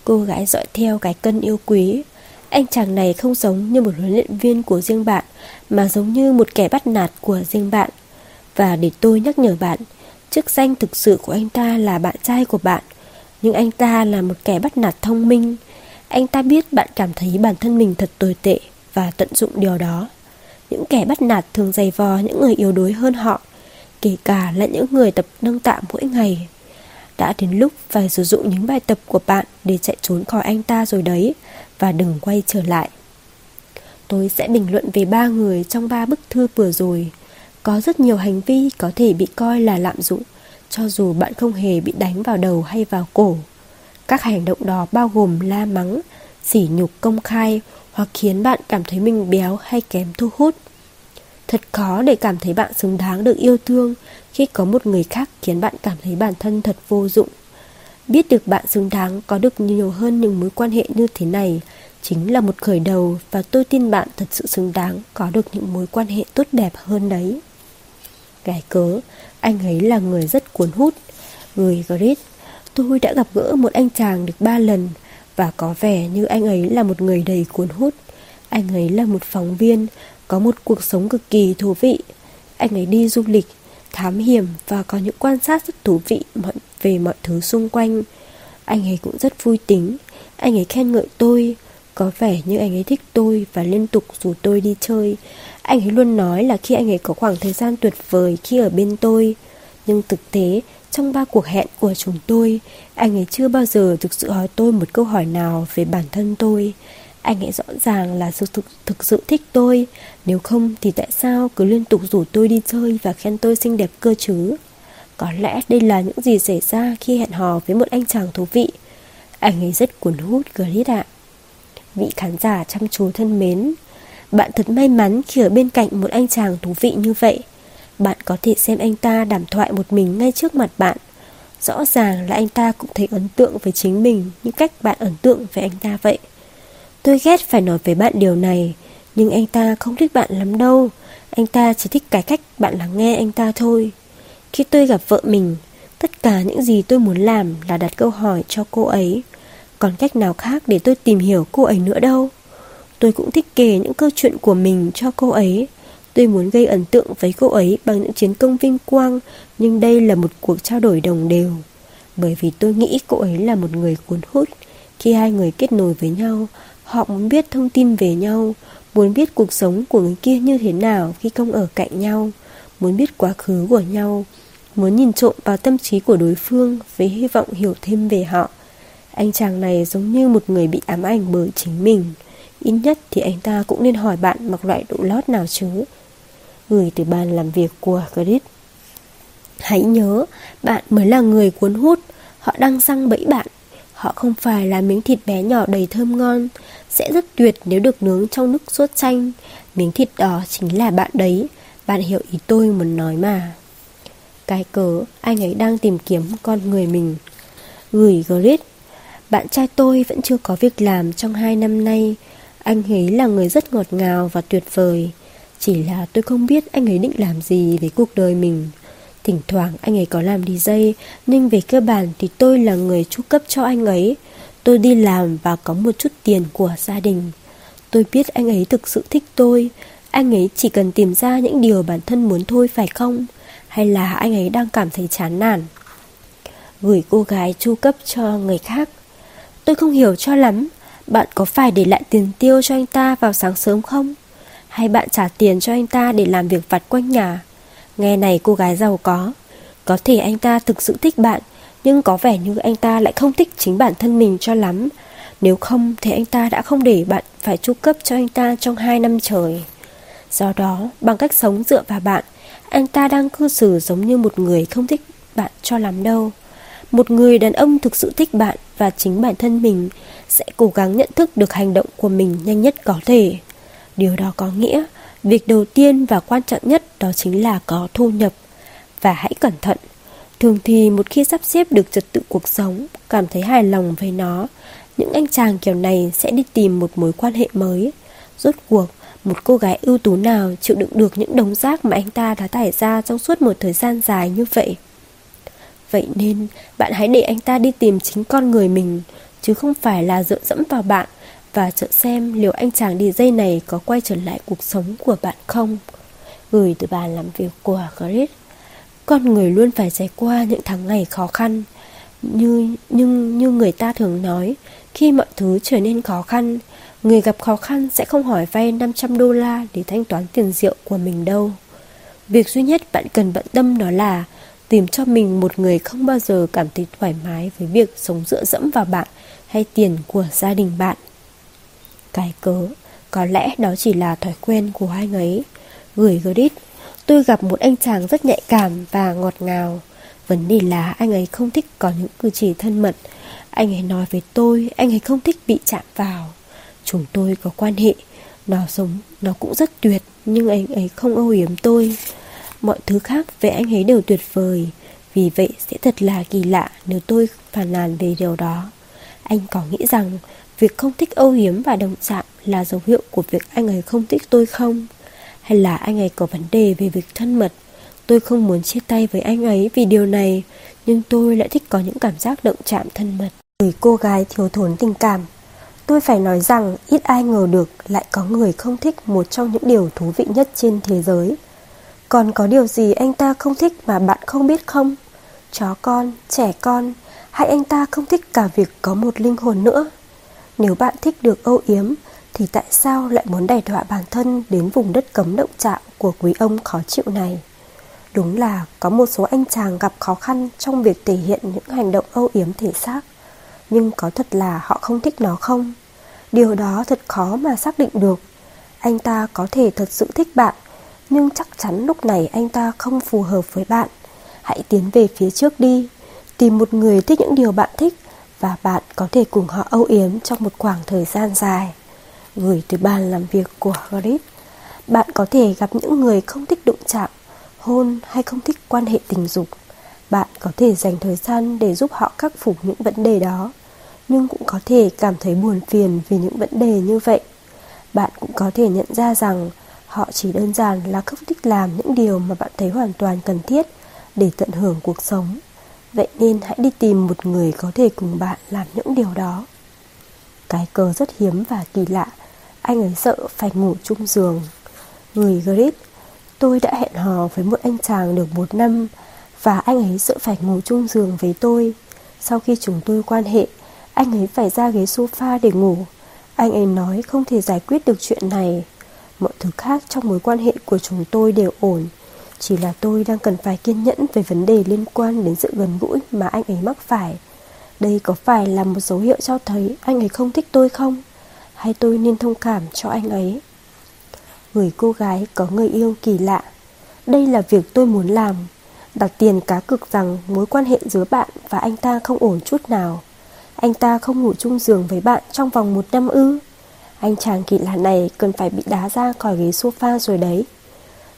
Cô gái dõi theo cái cân yêu quý anh chàng này không giống như một huấn luyện viên của riêng bạn Mà giống như một kẻ bắt nạt của riêng bạn. Và để tôi nhắc nhở bạn Chức danh thực sự của anh ta là bạn trai của bạn Nhưng anh ta là một kẻ bắt nạt thông minh. Anh ta biết bạn cảm thấy bản thân mình thật tồi tệ Và tận dụng điều đó. Những kẻ bắt nạt thường giày vò những người yếu đuối hơn họ kể cả là những người tập nâng tạ mỗi ngày. Đã đến lúc phải sử dụng những bài tập của bạn để chạy trốn khỏi anh ta rồi đấy, và đừng quay trở lại. Tôi sẽ bình luận về ba người trong ba bức thư vừa rồi. Có rất nhiều hành vi có thể bị coi là lạm dụng, cho dù bạn không hề bị đánh vào đầu hay vào cổ. Các hành động đó bao gồm la mắng, sỉ nhục công khai hoặc khiến bạn cảm thấy mình béo hay kém thu hút. Thật khó để cảm thấy bạn xứng đáng được yêu thương khi có một người khác khiến bạn cảm thấy bản thân thật vô dụng. Biết được bạn xứng đáng có được nhiều hơn những mối quan hệ như thế này chính là một khởi đầu và tôi tin bạn thật sự xứng đáng có được những mối quan hệ tốt đẹp hơn đấy. Gái cớ, anh ấy là người rất cuốn hút. Người Grit, tôi đã gặp gỡ một anh chàng được ba lần và có vẻ như anh ấy là một người đầy cuốn hút. Anh ấy là một phóng viên, có một cuộc sống cực kỳ thú vị. Anh ấy đi du lịch, thám hiểm và có những quan sát rất thú vị về mọi thứ xung quanh. Anh ấy cũng rất vui tính, anh ấy khen ngợi tôi, có vẻ như anh ấy thích tôi và liên tục rủ tôi đi chơi. Anh ấy luôn nói là khi anh ấy có khoảng thời gian tuyệt vời khi ở bên tôi. Nhưng thực tế, trong ba cuộc hẹn của chúng tôi, anh ấy chưa bao giờ thực sự hỏi tôi một câu hỏi nào về bản thân tôi. Anh ấy rõ ràng là thực, thực sự thích tôi Nếu không thì tại sao cứ liên tục rủ tôi đi chơi Và khen tôi xinh đẹp cơ chứ có lẽ đây là những gì xảy ra Khi hẹn hò với một anh chàng thú vị. Anh ấy rất cuốn hút Grit ạ. Vị khán giả chăm chú thân mến, Bạn thật may mắn khi ở bên cạnh một anh chàng thú vị như vậy. Bạn có thể xem anh ta đàm thoại một mình ngay trước mặt bạn. Rõ ràng là anh ta cũng thấy ấn tượng với chính mình, Như cách bạn ấn tượng với anh ta vậy. Tôi ghét phải nói với bạn điều này, Nhưng anh ta không thích bạn lắm đâu. Anh ta chỉ thích cái cách bạn lắng nghe anh ta thôi. Khi tôi gặp vợ mình Tất cả những gì tôi muốn làm là đặt câu hỏi cho cô ấy. Còn cách nào khác để tôi tìm hiểu cô ấy nữa đâu? Tôi cũng thích kể những câu chuyện của mình cho cô ấy. Tôi muốn gây ấn tượng với cô ấy bằng những chiến công vinh quang Nhưng đây là một cuộc trao đổi đồng đều. Bởi vì tôi nghĩ cô ấy là một người cuốn hút. Khi hai người kết nối với nhau Họ muốn biết thông tin về nhau, muốn biết cuộc sống của người kia như thế nào khi không ở cạnh nhau, muốn biết quá khứ của nhau, muốn nhìn trộm vào tâm trí của đối phương với hy vọng hiểu thêm về họ. Anh chàng này giống như một người bị ám ảnh bởi chính mình. Ít nhất thì anh ta cũng nên hỏi bạn mặc loại độ lót nào chứ. Gửi từ bàn làm việc của Grit. Hãy nhớ, bạn mới là người cuốn hút, họ đang răng bẫy bạn Họ không phải là miếng thịt bé nhỏ đầy thơm ngon Sẽ rất tuyệt nếu được nướng trong nước sốt chanh Miếng thịt đó chính là bạn đấy Bạn hiểu ý tôi muốn nói mà cái cớ anh ấy đang tìm kiếm con người mình. Gửi Grit, Bạn trai tôi vẫn chưa có việc làm trong hai năm nay. Anh ấy là người rất ngọt ngào và tuyệt vời. Chỉ là tôi không biết anh ấy định làm gì với cuộc đời mình. Thỉnh thoảng anh ấy có làm DJ Nhưng về cơ bản thì tôi là người chu cấp cho anh ấy. Tôi đi làm và có một chút tiền của gia đình. Tôi biết anh ấy thực sự thích tôi. Anh ấy chỉ cần tìm ra những điều bản thân muốn thôi phải không? Hay là anh ấy đang cảm thấy chán nản? Gửi cô gái chu cấp cho người khác. Tôi không hiểu cho lắm Bạn có phải để lại tiền tiêu cho anh ta vào sáng sớm không? Hay bạn trả tiền cho anh ta để làm việc vặt quanh nhà? Nghe này cô gái giàu có. Có thể anh ta thực sự thích bạn Nhưng có vẻ như anh ta lại không thích chính bản thân mình cho lắm. Nếu không thì anh ta đã không để bạn phải chu cấp cho anh ta trong hai năm trời. Do đó, bằng cách sống dựa vào bạn anh ta đang cư xử giống như một người không thích bạn cho lắm đâu Một người đàn ông thực sự thích bạn và chính bản thân mình Sẽ cố gắng nhận thức được hành động của mình nhanh nhất có thể Điều đó có nghĩa Việc đầu tiên và quan trọng nhất đó chính là có thu nhập. Và hãy cẩn thận. Thường thì một khi sắp xếp được trật tự cuộc sống, cảm thấy hài lòng với nó, những anh chàng kiểu này sẽ đi tìm một mối quan hệ mới. Rốt cuộc, một cô gái ưu tú nào chịu đựng được những đống rác mà anh ta đã tải ra trong suốt một thời gian dài như vậy. Vậy nên, bạn hãy để anh ta đi tìm chính con người mình, chứ không phải là dựa dẫm vào bạn và chờ xem liệu anh chàng đi dây này có quay trở lại cuộc sống của bạn không. Gửi từ bàn làm việc của Grit. Con người luôn phải trải qua những tháng ngày khó khăn. Như, nhưng như người ta thường nói, khi mọi thứ trở nên khó khăn, người gặp khó khăn sẽ không hỏi vay 500 đô la để thanh toán tiền rượu của mình đâu. Việc duy nhất bạn cần bận tâm đó là tìm cho mình một người không bao giờ cảm thấy thoải mái với việc sống dựa dẫm vào bạn hay tiền của gia đình bạn. Cái cớ, Có lẽ đó chỉ là thói quen của hai ấy Gửi Grit Tôi gặp một anh chàng rất nhạy cảm và ngọt ngào Vấn đề là anh ấy không thích có những cử chỉ thân mật Anh ấy nói với tôi, Anh ấy không thích bị chạm vào Chúng tôi có quan hệ. Nó giống, nó cũng rất tuyệt Nhưng anh ấy không âu yếm tôi. Mọi thứ khác về anh ấy đều tuyệt vời. Vì vậy sẽ thật là kỳ lạ Nếu tôi phản nàn về điều đó. Anh có nghĩ rằng Việc không thích âu yếm và đồng chạm Là dấu hiệu của việc anh ấy không thích tôi không? Hay là anh ấy có vấn đề về việc thân mật? Tôi không muốn chia tay với anh ấy vì điều này Nhưng tôi lại thích có những cảm giác động chạm thân mật. Người cô gái thiếu thốn tình cảm. Tôi phải nói rằng ít ai ngờ được lại có người không thích một trong những điều thú vị nhất trên thế giới. Còn có điều gì anh ta không thích mà bạn không biết không? Chó con, trẻ con, hay anh ta không thích cả việc có một linh hồn nữa? Nếu bạn thích được âu yếm, thì tại sao lại muốn đẩy đọa bản thân đến vùng đất cấm động chạm của quý ông khó chịu này? Đúng là có một số anh chàng gặp khó khăn trong việc thể hiện những hành động âu yếm thể xác. Nhưng có thật là họ không thích nó không? Điều đó thật khó mà xác định được. Anh ta có thể thật sự thích bạn, nhưng chắc chắn lúc này anh ta không phù hợp với bạn. Hãy tiến về phía trước đi, tìm một người thích những điều bạn thích và bạn có thể cùng họ âu yếm trong một khoảng thời gian dài. Gửi từ bàn làm việc của Grip, bạn có thể gặp những người không thích đụng chạm hôn hay không thích quan hệ tình dục bạn có thể dành thời gian để giúp họ khắc phục những vấn đề đó nhưng cũng có thể cảm thấy buồn phiền vì những vấn đề như vậy. Bạn cũng có thể nhận ra rằng họ chỉ đơn giản là không thích làm những điều mà bạn thấy hoàn toàn cần thiết để tận hưởng cuộc sống. Vậy nên hãy đi tìm một người có thể cùng bạn làm những điều đó. Cái cờ rất hiếm và kỳ lạ, anh ấy sợ phải ngủ chung giường. Người Grit Tôi đã hẹn hò với một anh chàng được một năm Và anh ấy sợ phải ngủ chung giường với tôi. Sau khi chúng tôi quan hệ anh ấy phải ra ghế sofa để ngủ Anh ấy nói không thể giải quyết được chuyện này Mọi thứ khác trong mối quan hệ của chúng tôi đều ổn Chỉ là tôi đang cần phải kiên nhẫn về vấn đề liên quan đến sự gần gũi mà anh ấy mắc phải Đây có phải là một dấu hiệu cho thấy anh ấy không thích tôi không? Hay tôi nên thông cảm cho anh ấy? người cô gái có người yêu kỳ lạ. Đây là việc tôi muốn làm. Đặt tiền cá cực rằng mối quan hệ giữa bạn và anh ta không ổn chút nào. Anh ta không ngủ chung giường với bạn trong vòng một năm ư. Anh chàng kỳ lạ này cần phải bị đá ra khỏi ghế sofa rồi đấy.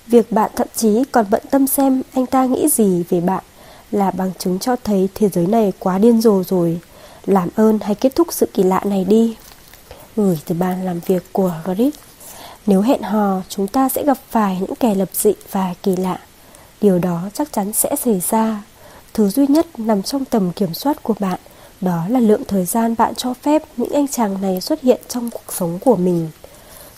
Việc bạn thậm chí còn bận tâm xem anh ta nghĩ gì về bạn là bằng chứng cho thấy thế giới này quá điên rồ rồi. Làm ơn hãy kết thúc sự kỳ lạ này đi. Gửi từ bàn làm việc của Grip nếu hẹn hò, chúng ta sẽ gặp phải những kẻ lập dị và kỳ lạ. Điều đó chắc chắn sẽ xảy ra. Thứ duy nhất nằm trong tầm kiểm soát của bạn đó là lượng thời gian bạn cho phép những anh chàng này xuất hiện trong cuộc sống của mình.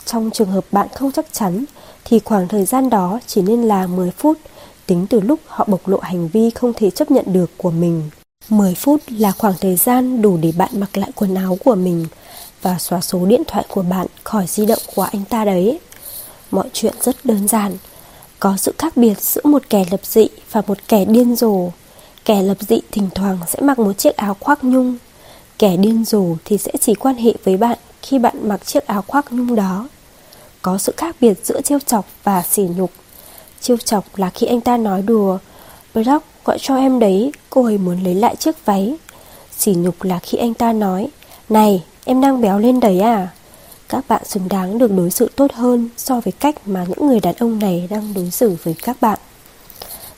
Trong trường hợp bạn không chắc chắn, thì khoảng thời gian đó chỉ nên là 10 phút, tính từ lúc họ bộc lộ hành vi không thể chấp nhận được của mình. 10 phút là khoảng thời gian đủ để bạn mặc lại quần áo của mình và xóa số điện thoại của bạn khỏi di động của anh ta đấy. Mọi chuyện rất đơn giản. Có sự khác biệt giữa một kẻ lập dị và một kẻ điên rồ. Kẻ lập dị thỉnh thoảng sẽ mặc một chiếc áo khoác nhung. Kẻ điên rồ thì sẽ chỉ quan hệ với bạn khi bạn mặc chiếc áo khoác nhung đó. Có sự khác biệt giữa trêu chọc và sỉ nhục. trêu chọc là khi anh ta nói đùa, Brock gọi cho em đấy, cô ấy muốn lấy lại chiếc váy. Sỉ nhục là khi anh ta nói, Này, Em đang béo lên đấy à? Các bạn xứng đáng được đối xử tốt hơn so với cách mà những người đàn ông này đang đối xử với các bạn.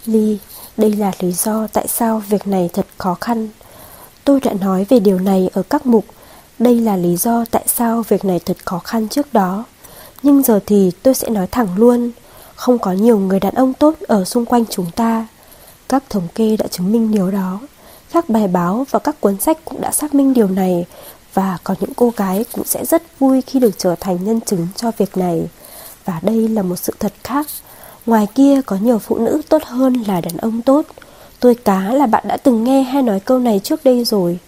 Lee đây là lý do tại sao việc này thật khó khăn. Tôi đã nói về điều này ở các mục. Đây là lý do tại sao việc này thật khó khăn trước đó. Nhưng giờ thì tôi sẽ nói thẳng luôn. Không có nhiều người đàn ông tốt ở xung quanh chúng ta. Các thống kê đã chứng minh điều đó. Các bài báo và các cuốn sách cũng đã xác minh điều này và có những cô gái cũng sẽ rất vui khi được trở thành nhân chứng cho việc này. Và đây là một sự thật khác. Ngoài kia có nhiều phụ nữ tốt hơn là đàn ông tốt. Tôi cá là bạn đã từng nghe hay nói câu này trước đây rồi.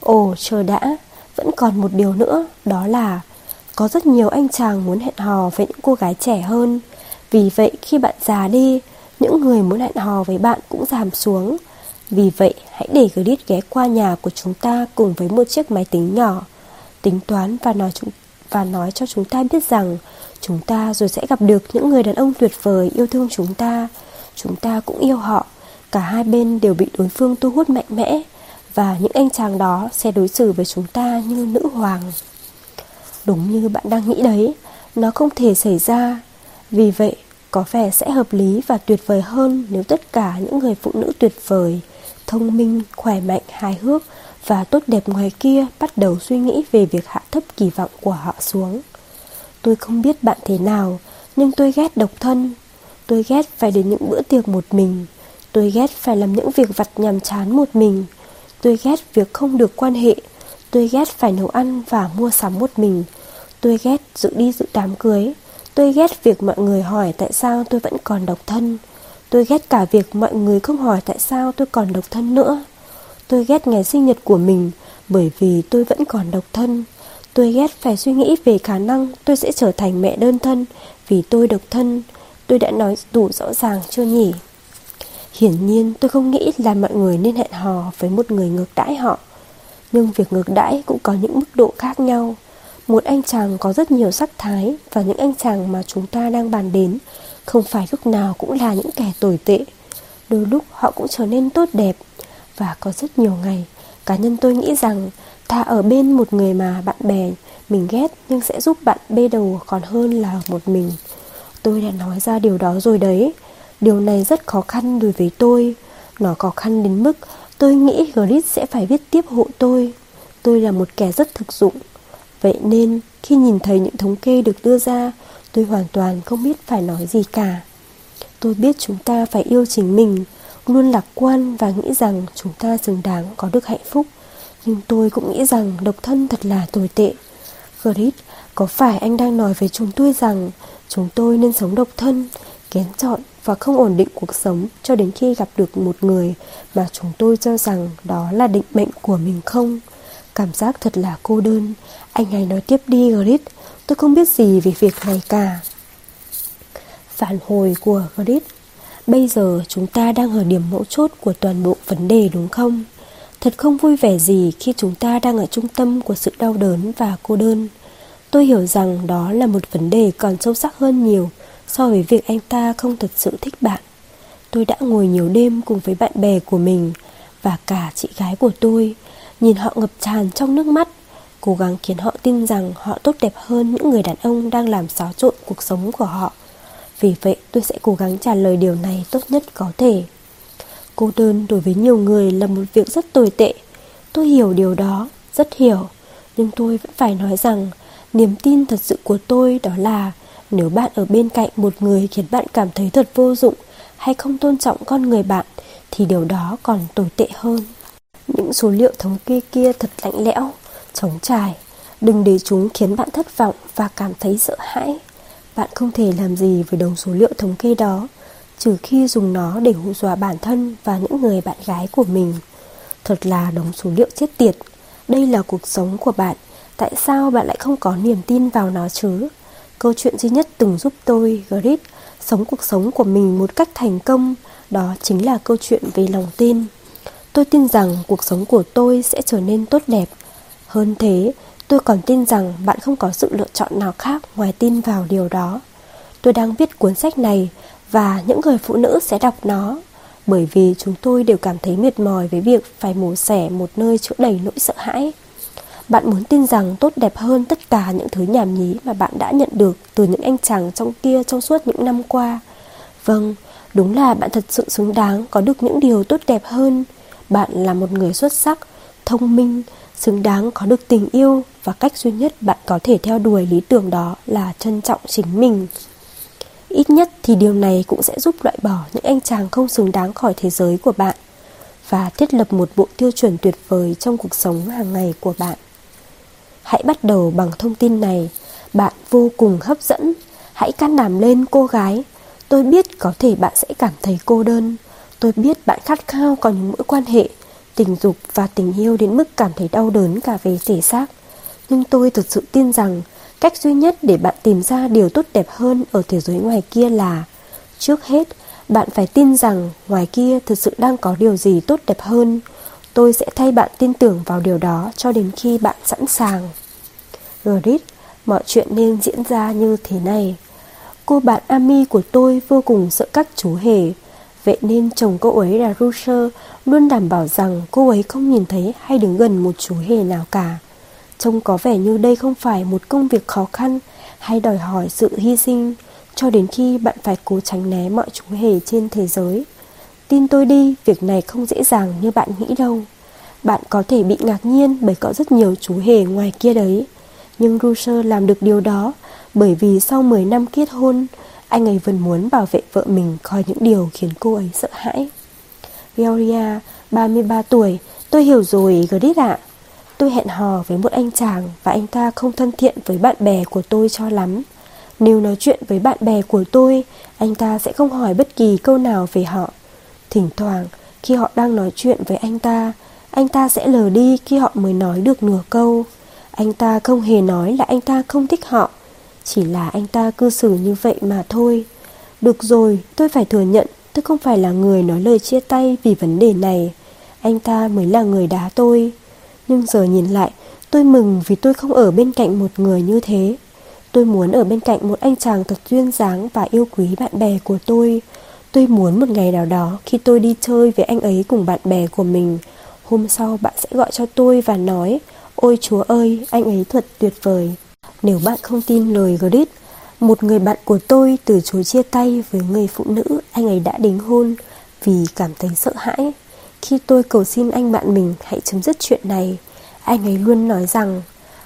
Ồ, chờ đã, vẫn còn một điều nữa, đó là có rất nhiều anh chàng muốn hẹn hò với những cô gái trẻ hơn. Vì vậy khi bạn già đi, những người muốn hẹn hò với bạn cũng giảm xuống. Vì vậy, hãy để Grit ghé qua nhà của chúng ta cùng với một chiếc máy tính nhỏ, tính toán và nói chúng và nói cho chúng ta biết rằng chúng ta rồi sẽ gặp được những người đàn ông tuyệt vời yêu thương chúng ta. Chúng ta cũng yêu họ. Cả hai bên đều bị đối phương thu hút mạnh mẽ Và những anh chàng đó sẽ đối xử với chúng ta như nữ hoàng Đúng như bạn đang nghĩ đấy Nó không thể xảy ra Vì vậy có vẻ sẽ hợp lý và tuyệt vời hơn Nếu tất cả những người phụ nữ tuyệt vời Thông minh, khỏe mạnh, hài hước và tốt đẹp ngoài kia Bắt đầu suy nghĩ về việc hạ thấp kỳ vọng của họ xuống. Tôi không biết bạn thế nào, Nhưng tôi ghét độc thân. Tôi ghét phải đến những bữa tiệc một mình. Tôi ghét phải làm những việc vặt nhàm chán một mình. Tôi ghét việc không được quan hệ. Tôi ghét phải nấu ăn và mua sắm một mình. Tôi ghét dự đi dự đám cưới. Tôi ghét việc mọi người hỏi tại sao tôi vẫn còn độc thân. Tôi ghét cả việc mọi người không hỏi tại sao tôi còn độc thân nữa. Tôi ghét ngày sinh nhật của mình, Bởi vì tôi vẫn còn độc thân. Tôi ghét phải suy nghĩ về khả năng tôi sẽ trở thành mẹ đơn thân Vì tôi độc thân. Tôi đã nói đủ rõ ràng chưa nhỉ? Hiển nhiên tôi không nghĩ là mọi người nên hẹn hò với một người ngược đãi họ. Nhưng việc ngược đãi cũng có những mức độ khác nhau. Một anh chàng có rất nhiều sắc thái Và những anh chàng mà chúng ta đang bàn đến Không phải lúc nào cũng là những kẻ tồi tệ. Đôi lúc họ cũng trở nên tốt đẹp và có rất nhiều ngày, Cá nhân tôi nghĩ rằng Ta ở bên một người mà bạn bè Mình ghét nhưng sẽ giúp bạn bê đầu còn hơn là một mình. Tôi đã nói ra điều đó rồi đấy. Điều này rất khó khăn đối với tôi. Nó khó khăn đến mức Tôi nghĩ Grit sẽ phải viết tiếp hộ tôi. Tôi là một kẻ rất thực dụng. Vậy nên khi nhìn thấy những thống kê được đưa ra, Tôi hoàn toàn không biết phải nói gì cả. Tôi biết chúng ta phải yêu chính mình Luôn lạc quan và nghĩ rằng chúng ta xứng đáng có được hạnh phúc Nhưng tôi cũng nghĩ rằng độc thân thật là tồi tệ Grit, có phải anh đang nói với chúng tôi rằng Chúng tôi nên sống độc thân kén chọn và không ổn định cuộc sống cho đến khi gặp được một người mà chúng tôi cho rằng đó là định mệnh của mình không. Cảm giác thật là cô đơn. Anh hãy nói tiếp đi Grit, tôi không biết gì về việc này cả. Phản hồi của Grit Bây giờ chúng ta đang ở điểm mẫu chốt của toàn bộ vấn đề đúng không? Thật không vui vẻ gì khi chúng ta đang ở trung tâm của sự đau đớn và cô đơn. Tôi hiểu rằng đó là một vấn đề còn sâu sắc hơn nhiều so với việc anh ta không thật sự thích bạn. Tôi đã ngồi nhiều đêm cùng với bạn bè của mình và cả chị gái của tôi, nhìn họ ngập tràn trong nước mắt, cố gắng khiến họ tin rằng họ tốt đẹp hơn những người đàn ông đang làm xáo trộn cuộc sống của họ. Vì vậy tôi sẽ cố gắng trả lời điều này tốt nhất có thể. Cô đơn đối với nhiều người là một việc rất tồi tệ. Tôi hiểu điều đó, rất hiểu. Nhưng tôi vẫn phải nói rằng niềm tin thật sự của tôi đó là nếu bạn ở bên cạnh một người khiến bạn cảm thấy thật vô dụng hay không tôn trọng con người bạn thì điều đó còn tồi tệ hơn. Những số liệu thống kê kia thật lạnh lẽo, trống trải. Đừng để chúng khiến bạn thất vọng và cảm thấy sợ hãi. Bạn không thể làm gì với đống số liệu thống kê đó, trừ khi dùng nó để hù dọa bản thân và những người bạn gái của mình. Thật là đống số liệu chết tiệt. Đây là cuộc sống của bạn. Tại sao bạn lại không có niềm tin vào nó chứ? Câu chuyện duy nhất từng giúp tôi, Grit, sống cuộc sống của mình một cách thành công, đó chính là câu chuyện về lòng tin. Tôi tin rằng cuộc sống của tôi sẽ trở nên tốt đẹp. Hơn thế, tôi còn tin rằng bạn không có sự lựa chọn nào khác ngoài tin vào điều đó. Tôi đang viết cuốn sách này và những người phụ nữ sẽ đọc nó bởi vì chúng tôi đều cảm thấy mệt mỏi với việc phải mổ xẻ một nơi chứa đầy nỗi sợ hãi. Bạn muốn tin rằng tốt đẹp hơn tất cả những thứ nhảm nhí mà bạn đã nhận được từ những anh chàng trong kia trong suốt những năm qua. Vâng, đúng là bạn thật sự xứng đáng có được những điều tốt đẹp hơn. Bạn là một người xuất sắc, thông minh, xứng đáng có được tình yêu và cách duy nhất bạn có thể theo đuổi lý tưởng đó là trân trọng chính mình. Ít nhất thì điều này cũng sẽ giúp loại bỏ những anh chàng không xứng đáng khỏi thế giới của bạn và thiết lập một bộ tiêu chuẩn tuyệt vời trong cuộc sống hàng ngày của bạn. Hãy bắt đầu bằng thông tin này. Bạn vô cùng hấp dẫn. Hãy can đảm lên, cô gái. Tôi biết có thể bạn sẽ cảm thấy cô đơn. Tôi biết bạn khát khao có những mối quan hệ. Tình dục và tình yêu đến mức cảm thấy đau đớn cả về thể xác Nhưng tôi thực sự tin rằng Cách duy nhất để bạn tìm ra điều tốt đẹp hơn ở thế giới ngoài kia là Trước hết, bạn phải tin rằng ngoài kia thực sự đang có điều gì tốt đẹp hơn Tôi sẽ thay bạn tin tưởng vào điều đó cho đến khi bạn sẵn sàng. Grit, mọi chuyện nên diễn ra như thế này. Cô bạn Ami của tôi vô cùng sợ các chú hề Vậy nên chồng cô ấy là Rusher luôn đảm bảo rằng cô ấy không nhìn thấy hay đứng gần một chú hề nào cả. Trông có vẻ như đây không phải một công việc khó khăn hay đòi hỏi sự hy sinh cho đến khi bạn phải cố tránh né mọi chú hề trên thế giới. Tin tôi đi, việc này không dễ dàng như bạn nghĩ đâu. Bạn có thể bị ngạc nhiên bởi có rất nhiều chú hề ngoài kia đấy. Nhưng Rusher làm được điều đó bởi vì sau 10 năm kết hôn, anh ấy vẫn muốn bảo vệ vợ mình khỏi những điều khiến cô ấy sợ hãi. Gloria, 33 tuổi, tôi hiểu rồi, Grit ạ. Tôi hẹn hò với một anh chàng và anh ta không thân thiện với bạn bè của tôi cho lắm. Nếu nói chuyện với bạn bè của tôi, anh ta sẽ không hỏi bất kỳ câu nào về họ. Thỉnh thoảng, khi họ đang nói chuyện với anh ta, anh ta sẽ lờ đi khi họ mới nói được nửa câu. Anh ta không hề nói là anh ta không thích họ, chỉ là anh ta cư xử như vậy mà thôi. Được rồi, tôi phải thừa nhận tôi không phải là người nói lời chia tay vì vấn đề này. Anh ta mới là người đá tôi. Nhưng giờ nhìn lại, tôi mừng vì tôi không ở bên cạnh một người như thế. Tôi muốn ở bên cạnh một anh chàng thật duyên dáng và yêu quý bạn bè của tôi. Tôi muốn một ngày nào đó khi tôi đi chơi với anh ấy cùng bạn bè của mình, hôm sau bạn sẽ gọi cho tôi và nói, ôi chúa ơi, anh ấy thật tuyệt vời. Nếu bạn không tin lời Grit, một người bạn của tôi từ chối chia tay với người phụ nữ anh ấy đã đính hôn vì cảm thấy sợ hãi. Khi tôi cầu xin anh bạn mình hãy chấm dứt chuyện này, anh ấy luôn nói rằng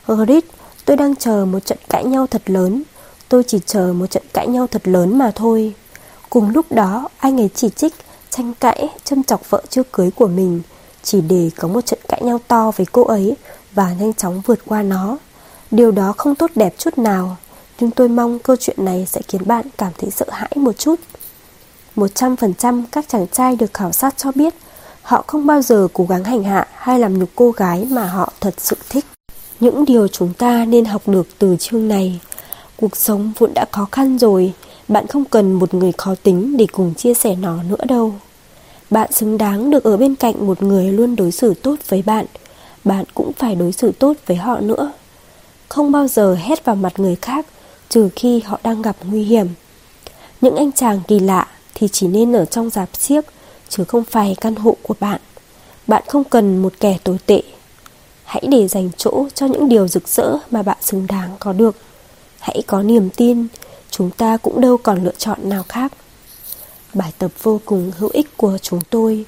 Grit, tôi đang chờ một trận cãi nhau thật lớn. Tôi chỉ chờ một trận cãi nhau thật lớn mà thôi. Cùng lúc đó, anh ấy chỉ trích, tranh cãi, châm chọc vợ chưa cưới của mình chỉ để có một trận cãi nhau to với cô ấy và nhanh chóng vượt qua nó. Điều đó không tốt đẹp chút nào, nhưng tôi mong câu chuyện này sẽ khiến bạn cảm thấy sợ hãi một chút. 100% các chàng trai được khảo sát cho biết họ không bao giờ cố gắng hành hạ hay làm nhục cô gái mà họ thật sự thích. Những điều chúng ta nên học được từ chương này. Cuộc sống vốn đã khó khăn rồi, bạn không cần một người khó tính để cùng chia sẻ nó nữa đâu. Bạn xứng đáng được ở bên cạnh một người luôn đối xử tốt với bạn. Bạn cũng phải đối xử tốt với họ nữa. Không bao giờ hét vào mặt người khác trừ khi họ đang gặp nguy hiểm. Những anh chàng kỳ lạ thì chỉ nên ở trong giạp xiếc chứ không phải căn hộ của bạn. Bạn không cần một kẻ tồi tệ. Hãy để dành chỗ cho những điều rực rỡ mà bạn xứng đáng có được. Hãy có niềm tin, chúng ta cũng đâu còn lựa chọn nào khác. Bài tập vô cùng hữu ích của chúng tôi.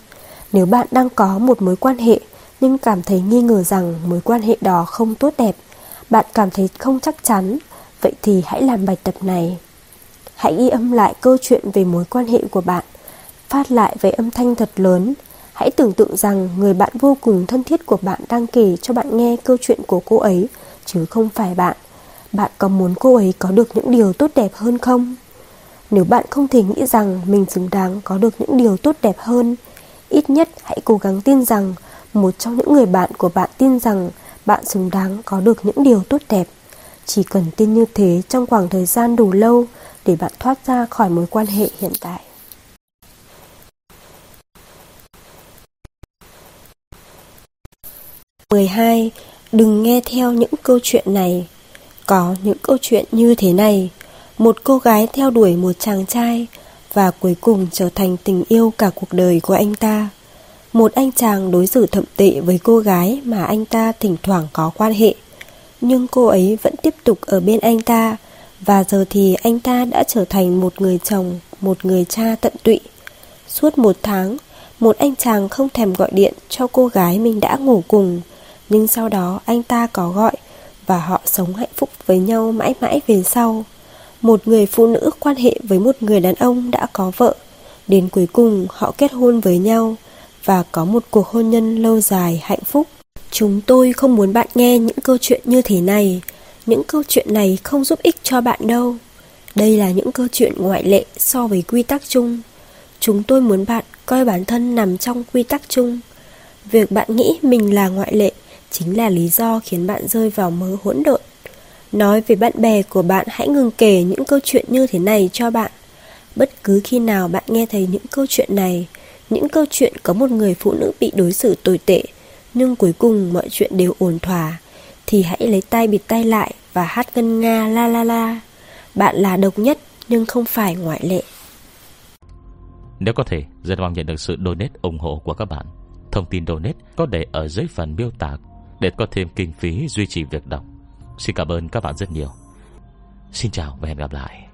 Nếu bạn đang có một mối quan hệ nhưng cảm thấy nghi ngờ rằng mối quan hệ đó không tốt đẹp, bạn cảm thấy không chắc chắn, vậy thì hãy làm bài tập này. Hãy ghi âm lại câu chuyện về mối quan hệ của bạn, phát lại với âm thanh thật lớn. Hãy tưởng tượng rằng người bạn vô cùng thân thiết của bạn đang kể cho bạn nghe câu chuyện của cô ấy, chứ không phải bạn. Bạn có muốn cô ấy có được những điều tốt đẹp hơn không? Nếu bạn không thể nghĩ rằng mình xứng đáng có được những điều tốt đẹp hơn, ít nhất hãy cố gắng tin rằng một trong những người bạn của bạn tin rằng bạn xứng đáng có được những điều tốt đẹp. Chỉ cần tin như thế trong khoảng thời gian đủ lâu để bạn thoát ra khỏi mối quan hệ hiện tại. mười hai Đừng nghe theo những câu chuyện này. Có những câu chuyện như thế này một cô gái theo đuổi một chàng trai và cuối cùng trở thành tình yêu cả cuộc đời của anh ta. Một anh chàng đối xử thậm tệ với cô gái mà anh ta thỉnh thoảng có quan hệ, nhưng cô ấy vẫn tiếp tục ở bên anh ta và giờ thì anh ta đã trở thành một người chồng, một người cha tận tụy. Suốt một tháng, một anh chàng không thèm gọi điện cho cô gái mình đã ngủ cùng, nhưng sau đó anh ta có gọi và họ sống hạnh phúc với nhau mãi mãi về sau một người phụ nữ quan hệ với một người đàn ông đã có vợ. Đến cuối cùng họ kết hôn với nhau và có một cuộc hôn nhân lâu dài hạnh phúc. Chúng tôi không muốn bạn nghe những câu chuyện như thế này. Những câu chuyện này không giúp ích cho bạn đâu. Đây là những câu chuyện ngoại lệ so với quy tắc chung. Chúng tôi muốn bạn coi bản thân nằm trong quy tắc chung. Việc bạn nghĩ mình là ngoại lệ chính là lý do khiến bạn rơi vào mớ hỗn độn. Nói về bạn bè của bạn hãy ngừng kể những câu chuyện như thế này cho bạn. Bất cứ khi nào bạn nghe thấy những câu chuyện này, những câu chuyện có một người phụ nữ bị đối xử tồi tệ, nhưng cuối cùng mọi chuyện đều ổn thỏa, thì hãy lấy tay bịt tay lại và hát ngân nga la la la. Bạn là độc nhất nhưng không phải ngoại lệ. Nếu có thể Rất mong nhận được sự donate ủng hộ của các bạn. Thông tin donate có để ở dưới phần miêu tả Để có thêm kinh phí duy trì việc đọc. Xin cảm ơn các bạn rất nhiều. Xin chào và hẹn gặp lại.